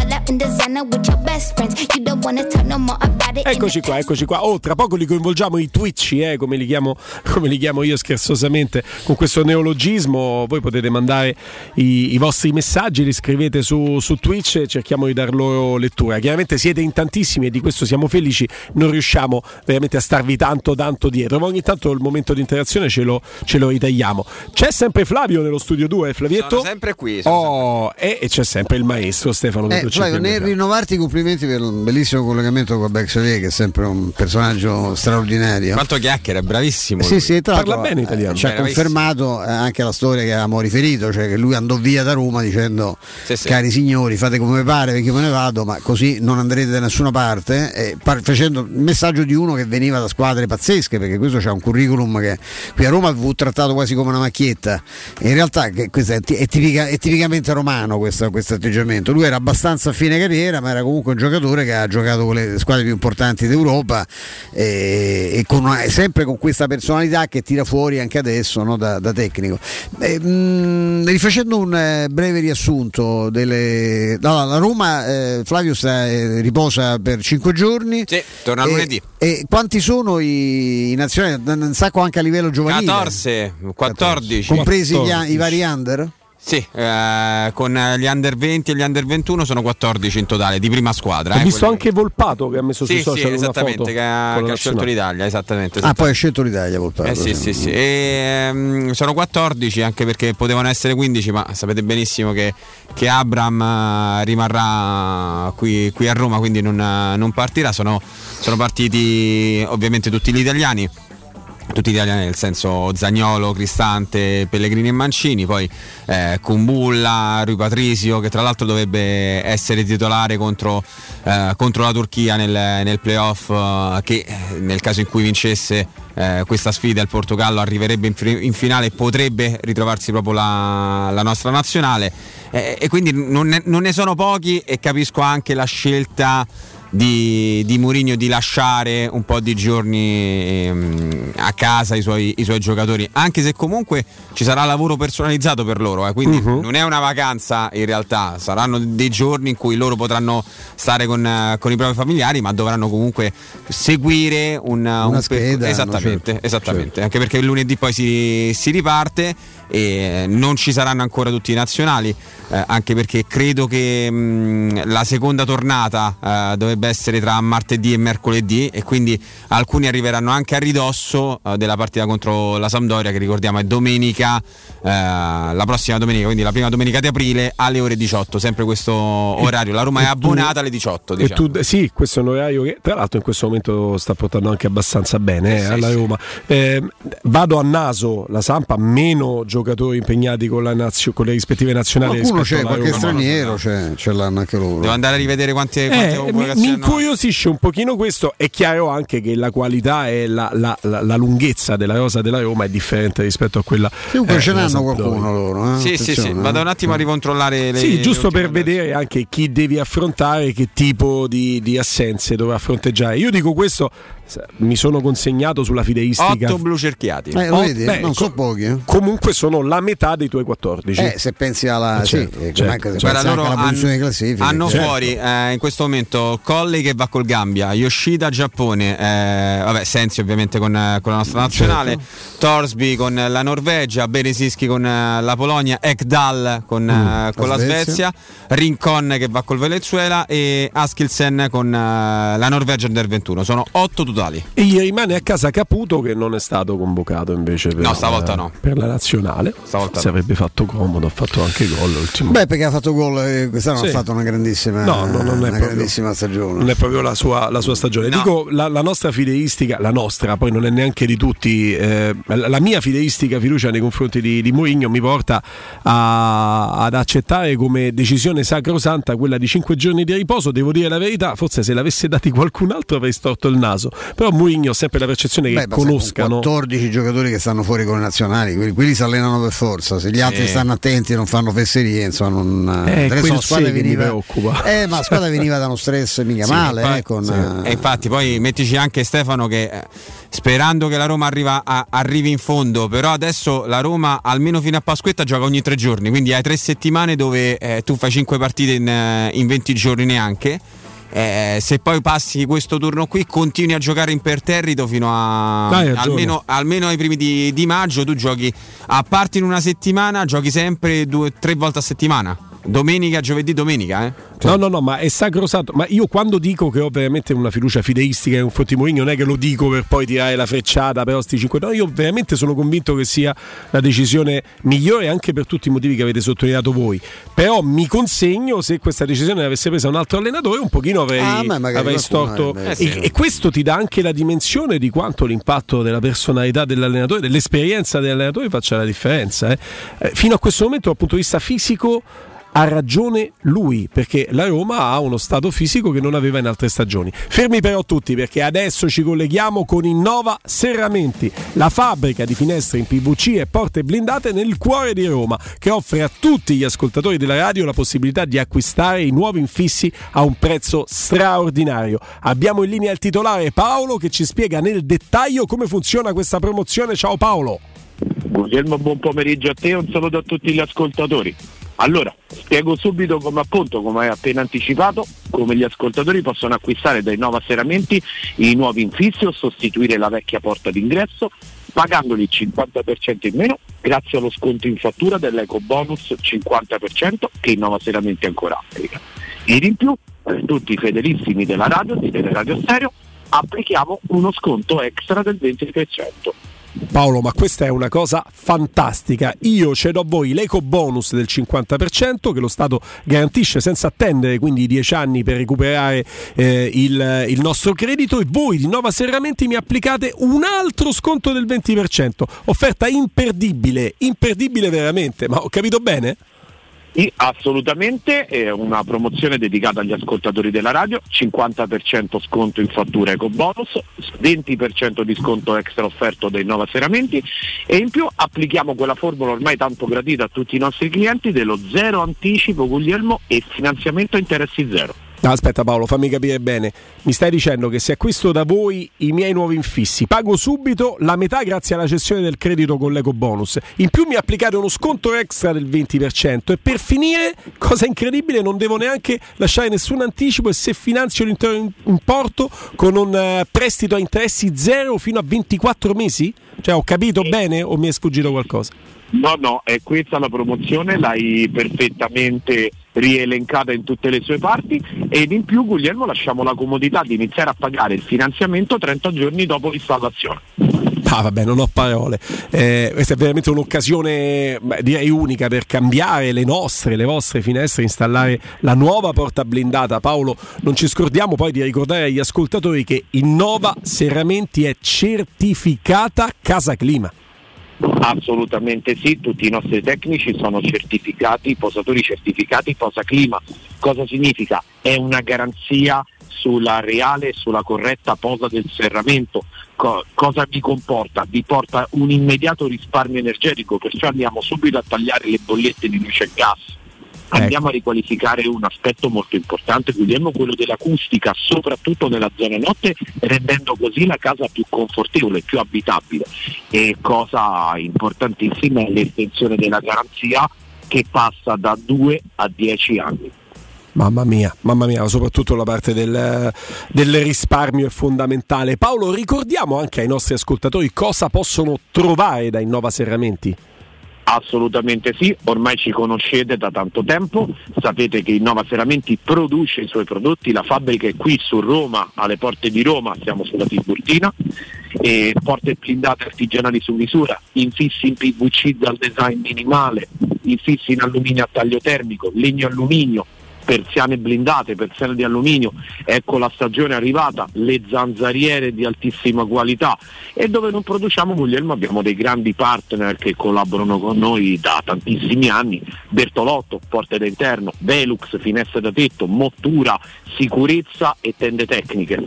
Eccoci qua, eccoci qua. Oh, tra poco li coinvolgiamo i Twitch, eh, come, li chiamo, come li chiamo io scherzosamente con questo neologismo. Voi potete mandare i, i vostri messaggi, li scrivete su, su Twitch e cerchiamo di dar loro lettura. Chiaramente siete in tantissimi e di questo siamo felici. Non riusciamo veramente a starvi tanto, tanto dietro, ma ogni tanto il momento di interazione ce lo, ce lo ritagliamo. C'è sempre Flavio nello studio 2, Flavietto? Sono sempre qui. sono Oh, e, e c'è sempre il maestro Stefano Eh, Flavio, qui microfono. Rinnovarti i complimenti per il bellissimo collegamento con Bex Xavier, che è sempre un personaggio straordinario. Quanto chiacchiera, è bravissimo. Sì, lui. sì, tra l'altro, eh, Ci ha confermato eh, anche la storia che avevamo riferito, cioè che lui andò via da Roma dicendo Sì, sì. cari signori fate come pare perché io me ne vado, ma così non andrete da nessuna parte, e par- facendo il messaggio di uno che veniva da squadre pazzesche, perché questo c'ha un curriculum che qui a Roma fu trattato quasi come una macchietta. In realtà che questo è, ti- è tipica- è tipicamente romano questo, questo atteggiamento. Lui era abbastanza a fine carriera, ma era comunque un giocatore che ha giocato con le squadre più importanti d'Europa e, e con una- sempre con questa personalità che tira fuori anche adesso no, da, da tecnico. Eh, mh, rifacendo un eh, breve riassunto delle... no, la Roma, eh, Flavio sta, eh, riposa per 5 giorni. Sì, torna lunedì. E quanti sono i, i nazionali? Un sacco anche a livello giovanile. 14, 14. Compresi gli a- i vari under? Sì, eh, con gli under 20 e gli under 21 sono 14 in totale di prima squadra. Ho eh, visto quelli- anche Volpato che ha messo Sì, sui sì, social una esattamente, foto che ha, che ha scelto l'Italia, esattamente. Ah, poi ha scelto l'Italia Volpato. Eh sì, sì, sì. E, ehm, sono 14 anche perché potevano essere 15, ma sapete benissimo che, che Abram eh, rimarrà qui, qui a Roma, quindi non, non partirà. Sono, sono partiti ovviamente tutti gli italiani. Tutti italiani nel senso Zagnolo, Cristante, Pellegrini e Mancini, poi eh, Kumbulla, Rui Patrisio che tra l'altro dovrebbe essere titolare contro, eh, contro la Turchia nel, nel playoff eh, che eh, nel caso in cui vincesse eh, questa sfida il Portogallo arriverebbe in, in finale e potrebbe ritrovarsi proprio la, la nostra nazionale. E quindi non ne, non ne sono pochi e capisco anche la scelta di, di Mourinho di lasciare un po' di giorni ehm, a casa i suoi, i suoi giocatori, anche se comunque ci sarà lavoro personalizzato per loro, eh, quindi Mhm. non è una vacanza in realtà, saranno dei giorni in cui loro potranno stare con, eh, con i propri familiari, ma dovranno comunque seguire un, un percor- scheda, no, Esattamente, certo, esattamente, anche perché il lunedì poi si, si riparte e non ci saranno ancora tutti i nazionali, eh, anche perché credo che mh, la seconda tornata eh, dovrebbe essere tra martedì e mercoledì e quindi alcuni arriveranno anche a ridosso eh, della partita contro la Sampdoria che ricordiamo è domenica, eh, la prossima domenica, quindi la prima domenica di aprile alle ore 18, sempre questo orario. La Roma è tu- abbonata alle 18. E Diciamo. tu- sì, questo è un orario che tra l'altro in questo momento sta portando anche abbastanza bene eh, sì, alla sì. Roma. Eh, vado a naso, la Sampa meno giocatori impegnati con, la nazio- con le rispettive nazionali. Qualcuno c'è, qualche Roma. straniero c'è, ce l'hanno anche loro. Devo andare a rivedere quante, quante Eh, mi, convocazioni mi hanno. incuriosisce un pochino questo. È chiaro anche che la qualità e la, la- la- la lunghezza della rosa della Roma è differente rispetto a quella. Comunque eh, ce n'hanno Sampdoria. qualcuno loro. eh? Sì, sì, sì, vado eh. un attimo a ricontrollare le Sì, giusto le per vedere anche chi devi affrontare, che tipo di, di assenze dovrà fronteggiare. Io dico questo, mi sono consegnato sulla fideistica. 8 blu cerchiati. Eh, Oh, vedi? beh, non sono pochi. Eh. Comunque sono la metà dei tuoi 14. Eh, se pensi alla Eh, certo, sì, eh, certo, anche se certo. pensi anche loro alla posizione hanno, classifica. hanno certo. fuori eh, in questo momento Colley che va col Gambia, Yoshida Giappone, eh, vabbè Sensi ovviamente con, eh, con la nostra nazionale, Certo. Torsby con la Norvegia, Beresischi con eh, la Polonia, Ekdal con, eh, con la la Svezia, Svezia. Rincon che va col Venezuela e Askilsen con eh, la Norvegia under 21. Sono 8 totali. E gli rimane a casa Caputo che non è stato convocato invece per, No, stavolta no. per la nazionale. Stavolta si no. avrebbe fatto comodo, ha fatto anche gol l'ultimo. Beh, perché ha fatto gol, eh, quest'anno Sì. ha fatto una grandissima, No, no, non è una proprio- grandissima stagione. non è proprio la sua, la sua stagione. No. Dico la, la nostra fideistica, la nostra, poi non è neanche di tutti. eh, la la mia fideistica fiducia nei confronti di, di Mourinho mi porta a- ad accettare come decisione sacrosanta quella di 5 giorni di riposo. Devo dire la verità, forse se l'avesse dati qualcun altro avrei storto il naso. Però Mourinho ha sempre la percezione che Beh, conoscano. 14 giocatori che stanno fuori con le nazionali, quelli, quelli si allenano per forza. Se gli altri Sì. stanno attenti e non fanno fesserie, insomma, non. Eh, adesso quel la squadra veniva. preoccupa. Eh, ma la squadra veniva da uno stress mica Sì, male. poi- eh, con, sì. eh, E infatti poi mettici anche Stefano che eh, sperando che la Roma arriva a- arrivi in fondo, però adesso la Roma almeno fino a Pasquetta gioca ogni tre giorni, quindi hai tre settimane dove eh, tu fai cinque partite in, eh, in 20 giorni neanche. Eh, se poi passi questo turno qui continui a giocare imperterrito fino a ragione. almeno, almeno ai primi di, di maggio tu giochi a parte in una settimana giochi sempre due tre volte a settimana domenica giovedì domenica eh. No, no, no, ma è sacrosanto. Ma io quando dico che ho veramente una fiducia fideistica nei confronti di Mourinho, non è che lo dico per poi tirare la frecciata per sti 5. No, io veramente sono convinto che sia la decisione migliore anche per tutti i motivi che avete sottolineato voi. Però mi consegno se questa decisione l'avesse presa un altro allenatore, un pochino avrei, Ah, avrei storto. Eh sì. e, e questo ti dà anche la dimensione di quanto l'impatto della personalità dell'allenatore, dell'esperienza dell'allenatore faccia la differenza. eh. Eh, fino a questo momento, dal punto di vista fisico, ha ragione lui perché la Roma ha uno stato fisico che non aveva in altre stagioni. Fermi però tutti perché adesso ci colleghiamo con Innova Serramenti, la fabbrica di finestre in PVC e porte blindate nel cuore di Roma che offre a tutti gli ascoltatori della radio la possibilità di acquistare i nuovi infissi a un prezzo straordinario. Abbiamo in linea il titolare Paolo che ci spiega nel dettaglio come funziona questa promozione. Ciao Paolo. Guglielmo, buon pomeriggio a te e un saluto a tutti gli ascoltatori. Allora, spiego subito come appunto, come hai appena anticipato, come gli ascoltatori possono acquistare dai Nova Serramenti i nuovi infissi o sostituire la vecchia porta d'ingresso pagandoli il 50% in meno grazie allo sconto in fattura dell'eco bonus 50% che il Nova Serramenti ancora applica. Ed in più, per tutti i fedelissimi della radio, di Teleradio Stereo, applichiamo uno sconto extra del 20%. Paolo, ma questa è una cosa fantastica. Io cedo a voi l'eco bonus del 50% che lo Stato garantisce senza attendere quindi i 10 anni per recuperare eh, il, il nostro credito e voi di Nova Serramenti mi applicate un altro sconto del 20%. Offerta imperdibile, imperdibile veramente, ma ho capito bene? Assolutamente, è una promozione dedicata agli ascoltatori della radio, 50% sconto in fattura eco bonus, 20% di sconto extra offerto dai Nova Serramenti e in più applichiamo quella formula ormai tanto gradita a tutti i nostri clienti dello zero anticipo Guglielmo e finanziamento a interessi zero. Aspetta Paolo, fammi capire bene. Mi stai dicendo che se acquisto da voi i miei nuovi infissi, pago subito la metà grazie alla cessione del credito con l'eco bonus. In più mi applicate uno sconto extra del 20% e per finire, cosa incredibile, non devo neanche lasciare nessun anticipo e se finanzio l'intero importo con un eh, prestito a interessi zero fino a 24 mesi? Cioè, ho capito bene o mi è sfuggito qualcosa? No, no, è questa la promozione, l'hai perfettamente rielencata in tutte le sue parti ed in più Guglielmo lasciamo la comodità di iniziare a pagare il finanziamento 30 giorni dopo l'installazione. Ah, vabbè, non ho parole. Eh, questa è veramente un'occasione, beh, direi unica, per cambiare le nostre, le vostre finestre, installare la nuova porta blindata. Paolo, non ci scordiamo poi di ricordare agli ascoltatori che Innova Serramenti è certificata Casa Clima. Assolutamente sì, tutti i nostri tecnici sono certificati, posatori certificati Posa Clima. Cosa significa? È una garanzia sulla reale e sulla corretta posa del serramento. Co- cosa vi comporta? Vi porta un immediato risparmio energetico, perciò andiamo subito a tagliare le bollette di luce e gas. Andiamo a riqualificare un aspetto molto importante, Guglielmo, quello dell'acustica, soprattutto nella zona notte, rendendo così la casa più confortevole, più abitabile. E cosa importantissima è l'estensione della garanzia che passa da 2 a 10 anni. Mamma mia, mamma mia, soprattutto la parte del, del risparmio è fondamentale. Paolo, ricordiamo anche ai nostri ascoltatori cosa possono trovare da Innova Serramenti. Assolutamente sì, ormai ci conoscete da tanto tempo, sapete che Innova Serramenti produce i suoi prodotti, la fabbrica è qui su Roma, alle porte di Roma, siamo sulla Tiburtina, e porte blindate artigianali su misura, infissi in PVC dal design minimale, infissi in alluminio a taglio termico, legno alluminio, persiane blindate, persiane di alluminio, ecco la stagione arrivata, le zanzariere di altissima qualità e dove non produciamo Guglielmo abbiamo dei grandi partner che collaborano con noi da tantissimi anni, Bertolotto, porte d'interno, Velux, finestre da tetto, mottura, sicurezza e tende tecniche.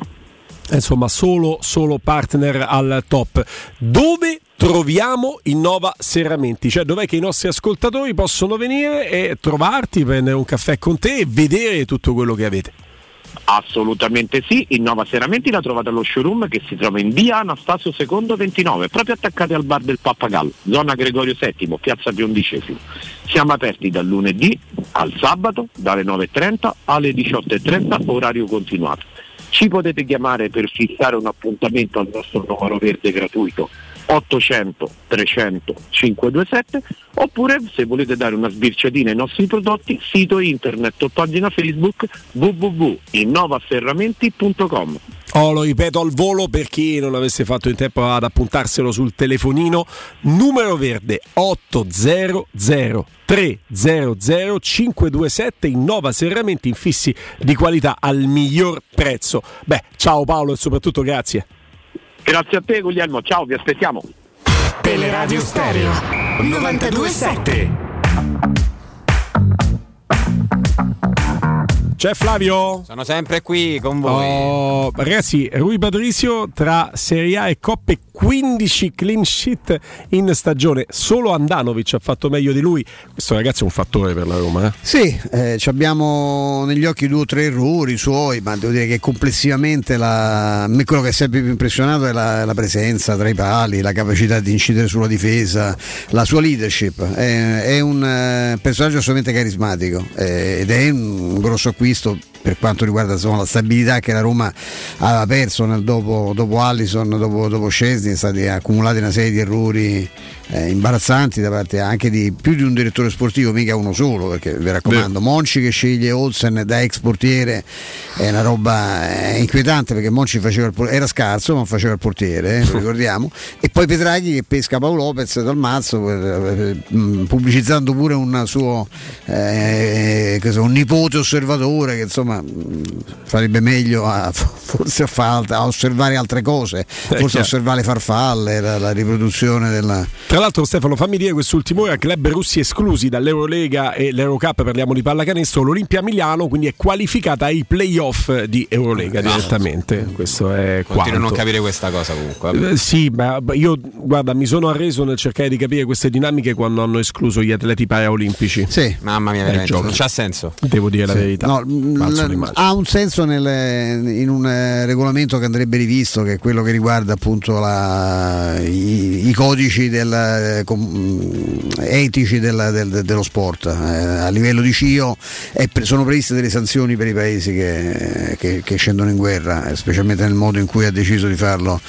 Insomma, solo, solo partner al top. Dove troviamo Innova Serramenti? Cioè, dov'è che i nostri ascoltatori possono venire e trovarti, prendere un caffè con te e vedere tutto quello che avete? Assolutamente sì, Innova Serramenti la trovate allo showroom che si trova in via Anastasio II 29, proprio attaccati al bar del Pappagallo, zona Gregorio VII, piazza Piondicesimo. Siamo aperti dal lunedì al sabato dalle 9.30 alle 18.30, orario continuato. Ci potete chiamare per fissare un appuntamento al nostro numero verde gratuito 800 300 527 oppure se volete dare una sbirciatina ai nostri prodotti sito internet o pagina Facebook www.innovaferramenti.com Oh, lo ripeto al volo per chi non avesse fatto in tempo ad appuntarselo sul telefonino. Numero verde 800 300 527 Innova Serramenti infissi di qualità al miglior prezzo. Beh, ciao Paolo e soprattutto grazie. Grazie a te Guglielmo, ciao, vi aspettiamo. Teleradio Stereo 927 C'è Flavio? Sono sempre qui con voi. Oh, ragazzi, Rui Patricio tra Serie A e Coppe 15 clean sheet in stagione. Solo Andanovic ha fatto meglio di lui. Questo ragazzi è un fattore per la Roma. Eh? Sì, eh, ci abbiamo negli occhi due o tre errori suoi, ma devo dire che complessivamente la... a me quello che è sempre più impressionato è la, la presenza tra i pali, la capacità di incidere sulla difesa, la sua leadership. È, è un eh, personaggio assolutamente carismatico eh, ed è un grosso acquisto per quanto riguarda insomma, la stabilità che la Roma aveva perso dopo, dopo Allison, dopo, dopo Scesni, stati accumulati una serie di errori eh, imbarazzanti da parte anche di più di un direttore sportivo, mica uno solo, perché vi raccomando, Beh. Monci che sceglie Olsen da ex portiere è una roba eh, inquietante perché Monci faceva il por- era scarso ma faceva il portiere, eh, lo ricordiamo, e poi Petraghi che pesca Paolo Lopez dal mazzo pubblicizzando pure un suo eh, un nipote osservatore che insomma mh, farebbe meglio a, forse a, a osservare altre cose, forse chiaro. a osservare le farfalle, la, la riproduzione della... Tra l'altro, Stefano, fammi dire quest'ultimo ora: club russi esclusi dall'Eurolega e l'Eurocup, parliamo di pallacanestro. L'Olimpia Milano quindi è qualificata ai playoff di Eurolega direttamente. Questo è Continuo a quanto. non capire questa cosa comunque. Eh, Sì, ma io guarda, mi sono arreso nel cercare di capire queste dinamiche quando hanno escluso gli atleti paraolimpici. olimpici. Sì. Mamma mia, veramente. gioco. Non c'ha senso. Devo dire la Sì. verità. No, mm, l- l'immagine. ha un senso nel- in un eh, regolamento che andrebbe rivisto, che è quello che riguarda appunto la- i, i codici del, eh, com- mm, etici del- del- dello sport. Eh, a livello di CIO è sono previste delle sanzioni per i paesi che, che- che scendono in guerra, specialmente nel modo in cui ha deciso di farlo,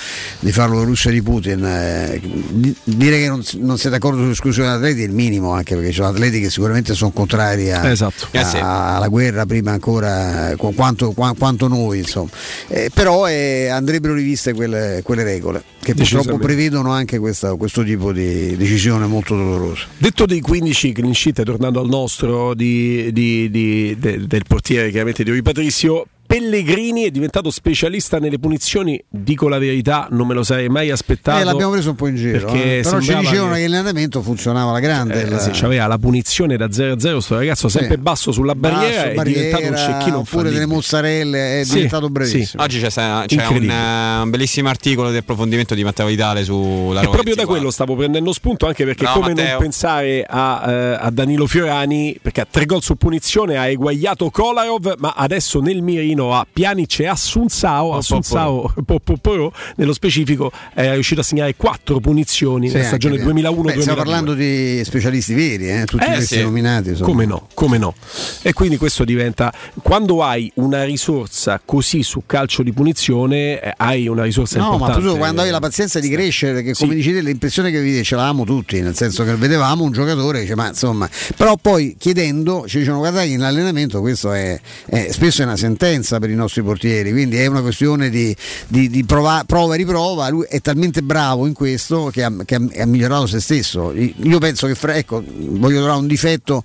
di farlo la Russia di Putin. Di- dire che non, non siete d'accordo sull'esclusione degli atleti è il minimo, anche perché ci sono atleti che sicuramente sono contrari a, Esatto. a- alla guerra prima ancora eh, qu- quanto, qua- quanto noi insomma. Eh, però eh, andrebbero riviste quelle, quelle regole che purtroppo prevedono anche questa- questo tipo di decisione molto dolorosa. Detto dei 15 clean sheet, tornando al nostro di- di- di- de- del portiere chiaramente di Rui Patricio, Pellegrini è diventato specialista nelle punizioni, dico la verità, non me lo sarei mai aspettato. Eh, l'abbiamo preso un po' in giro Perché eh. però ci dicevano che- che l'allenamento funzionava alla grande Eh, il- sì, c'aveva la punizione da 0 a 0, sto ragazzo sempre Sì. basso sulla barriera, Basso, è diventato un cecchino oppure delle mozzarelle è Sì, diventato sì. bravissimo Oggi c'è, c'è un, eh, un bellissimo articolo di approfondimento di Matteo Vitale sulla E Roma proprio da 24. quello stavo prendendo spunto, anche perché Bravo, come Matteo. non pensare a, eh, a Danilo Fiorani, perché a tre gol su punizione ha eguagliato Kolarov, ma adesso nel mirino ha Pjanic e Assunzao, Assunzao po- po- po- nello specifico è riuscito a segnare quattro punizioni Sì, nella stagione anche- 2001-2002. Beh, stiamo parlando di specialisti veri eh, tutti Eh, questi sì. nominati insomma. Come no, come no. E quindi questo diventa quando hai una risorsa così su calcio di punizione, eh, hai una risorsa No, ma importante. tu quando hai la pazienza di crescere, perché come dici te, l'impressione che vedi ce l'avevamo tutti, nel senso che vedevamo un giocatore che dice, ma insomma, però poi chiedendo ci dicevano guarda che in allenamento questo è, è- spesso è una sentenza per i nostri portieri, quindi è una questione di, di- di prova, prova e riprova, lui è talmente bravo in questo che ha, che ha- ha migliorato se stesso. Io penso che, fra- ecco, voglio trovare un difetto,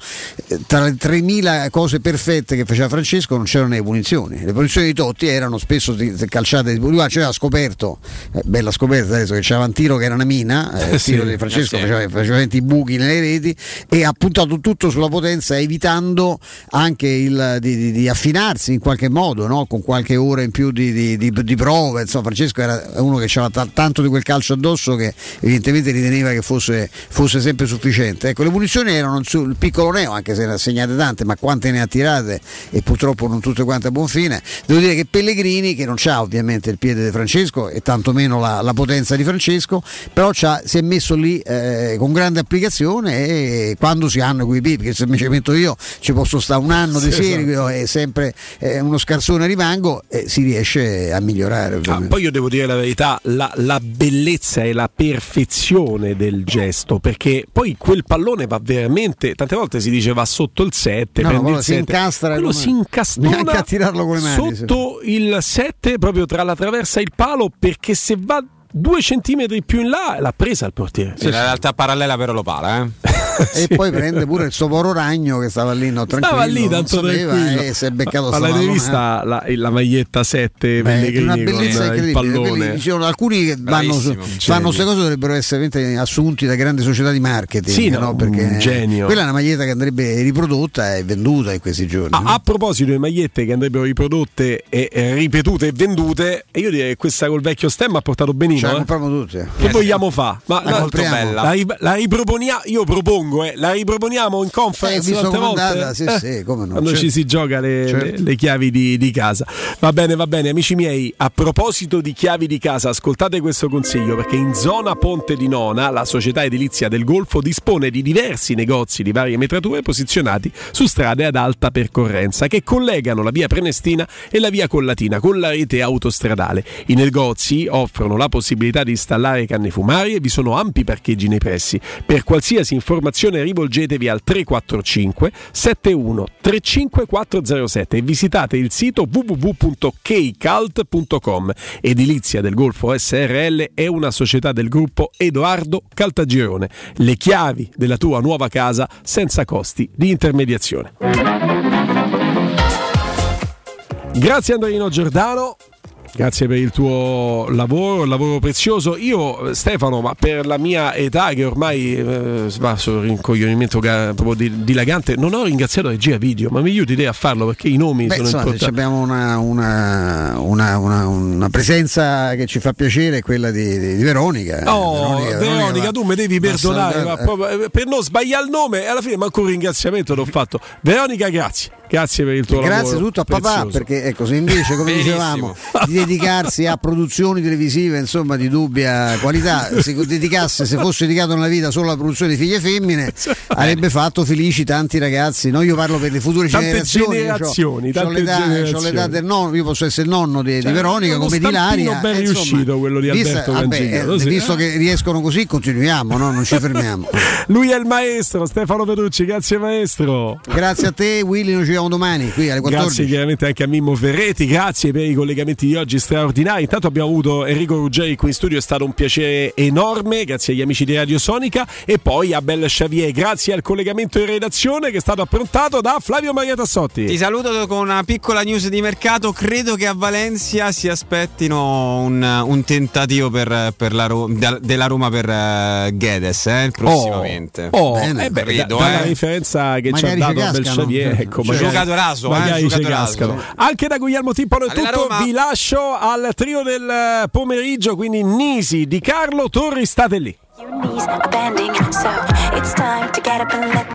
eh, tra le 3.000 cose perfette che faceva Francesco non c'erano le punizioni, le punizioni di Totti erano spesso di- calciate di lui aveva scoperto, eh, bella scoperta adesso che c'era un tiro che era una mina, eh, il Sì. tiro di Francesco sì. faceva, faceva i buchi nelle reti e ha puntato tutto sulla potenza evitando anche il, di, di- di affinarsi in qualche modo, no? con qualche ora in più di, di, di, di prove. Insomma, Francesco era uno che aveva ta- tanto di quel calcio addosso che evidentemente riteneva che fosse, fosse sempre sufficiente. Ecco, le punizioni erano sul piccolo Neo, anche se ne ha segnate tante, ma quante ne ha tirate e purtroppo non tutte quante a buon fine. Devo dire che Pellegrini, che non ha ovviamente il piede di Francesco e tantomeno la, la potenza di Francesco, però c'ha- si è messo lì eh, con grande applicazione e quando si hanno quei piedi, perché se mi ci metto io ci posso stare un anno di Sì, seguito e sempre eh, uno scarsone rimango e si riesce a migliorare. Ah, poi io devo dire la verità, la, la bellezza e la perfezione del gesto, perché poi quel pallone va veramente, tante volte si dice va sotto il 7, No, no, il si 7, incastra quello come- si incastona a tirarlo con le mani, sotto il 7, proprio tra la traversa e il palo, perché se va due centimetri più in là l'ha presa il portiere. Sì, la realtà parallela però lo pala, eh. e poi prende pure il suo poro ragno che stava lì, no, tranquillo, Stava lì tanto sapeva, tranquillo. e si è beccato Ma l'avete vista la, la maglietta 7 Beh, una bellezza incredibile. pallone? Quelli, dicevano, alcuni che vanno Bravissimo, fanno queste cose dovrebbero essere assunti da grandi società di marketing. Sì, no, no? un Perché genio. Quella è una maglietta che andrebbe riprodotta e venduta in questi giorni. Ah, a proposito di magliette che andrebbero riprodotte e e ripetute e vendute, e io direi che questa col vecchio stemma ha portato benino. Ce la eh. compriamo tutte. Che vogliamo fare? Ma La. La, ri- la riproponiamo, io propongo, eh, la riproponiamo in conference Eh, tante volte. andata, sì, Eh, sì, come no, Quando certo. ci si gioca le, Certo. le- le chiavi di, di casa. Va bene, va bene, amici miei, a proposito di chiavi di casa, ascoltate questo consiglio perché in zona Ponte di Nona la società edilizia del Golfo dispone di diversi negozi di varie metrature posizionati su strade ad alta percorrenza che collegano la via Prenestina e la via Collatina con la rete autostradale. I negozi offrono la possibilità di installare canne fumarie e vi sono ampi parcheggi nei pressi. Per qualsiasi informazione rivolgetevi al 345 71 35407 e visitate il sito www.keycult.com. Edilizia del Golfo SRL è una società del gruppo Edoardo Caltagirone. Le chiavi della tua nuova casa senza costi di intermediazione. Grazie Andrino Giordano. Grazie per il tuo lavoro, il lavoro prezioso. Io, Stefano, ma per la mia età che ormai eh, va sul rincoglionimento ga- proprio di- dilagante, non ho ringraziato regia video, ma mi aiuti te a farlo perché i nomi Beh, sono insomma, se importanti. abbiamo una, una- una- una- una presenza che ci fa piacere è quella di, di- di Veronica. Oh, Veronica, va- tu mi devi perdonare ma proprio, eh, per non sbagliare il nome e alla fine manco un ringraziamento l'ho fatto. Veronica, grazie. Grazie per il tuo lavoro. Grazie tutto a papà prezioso. perché ecco, se invece come Benissimo. dicevamo di dedicarsi a produzioni televisive insomma di dubbia qualità, se dedicasse se fosse dedicato nella vita solo alla produzione di figlie femmine avrebbe fatto felici tanti ragazzi. No, io parlo per le future Tante generazioni. generazioni, c'ho, tante c'ho generazioni. l'età del nonno, io posso essere il nonno di, di Cioè, Veronica come di Ilaria. ben insomma, riuscito quello di vista- Alberto vabbè, eh, sì. Visto che riescono così continuiamo, no? non ci fermiamo. Lui è il maestro, Stefano Petrucci, grazie maestro. Grazie a te Willy, noi ci vediamo domani qui alle 14. Grazie chiaramente anche a Mimmo Ferretti, grazie per i collegamenti di oggi straordinari. Intanto abbiamo avuto Enrico Ruggeri qui in studio, è stato un piacere enorme, grazie agli amici di Radio Sonica e poi a Belle Xavier, grazie al collegamento in redazione che è stato approntato da Flavio Maria Tassotti. Ti saluto con una piccola news di mercato. Credo che a Valencia si aspettino un, un tentativo per, per la Ro- da- della Roma per eh, Guedes eh, prossimamente. Oh, eh beh, credo. da- eh. riferenza che Magari ci ha dato. Bel Xavier, ecco, Cioè, magari, giocadorazo, eh, magari ci giocadorazo. cascano. Anche da Guglielmo Timpano è tutto, Roma. vi lascio al trio del eh, pomeriggio, quindi Nisi, Di Carlo, Torri, state lì.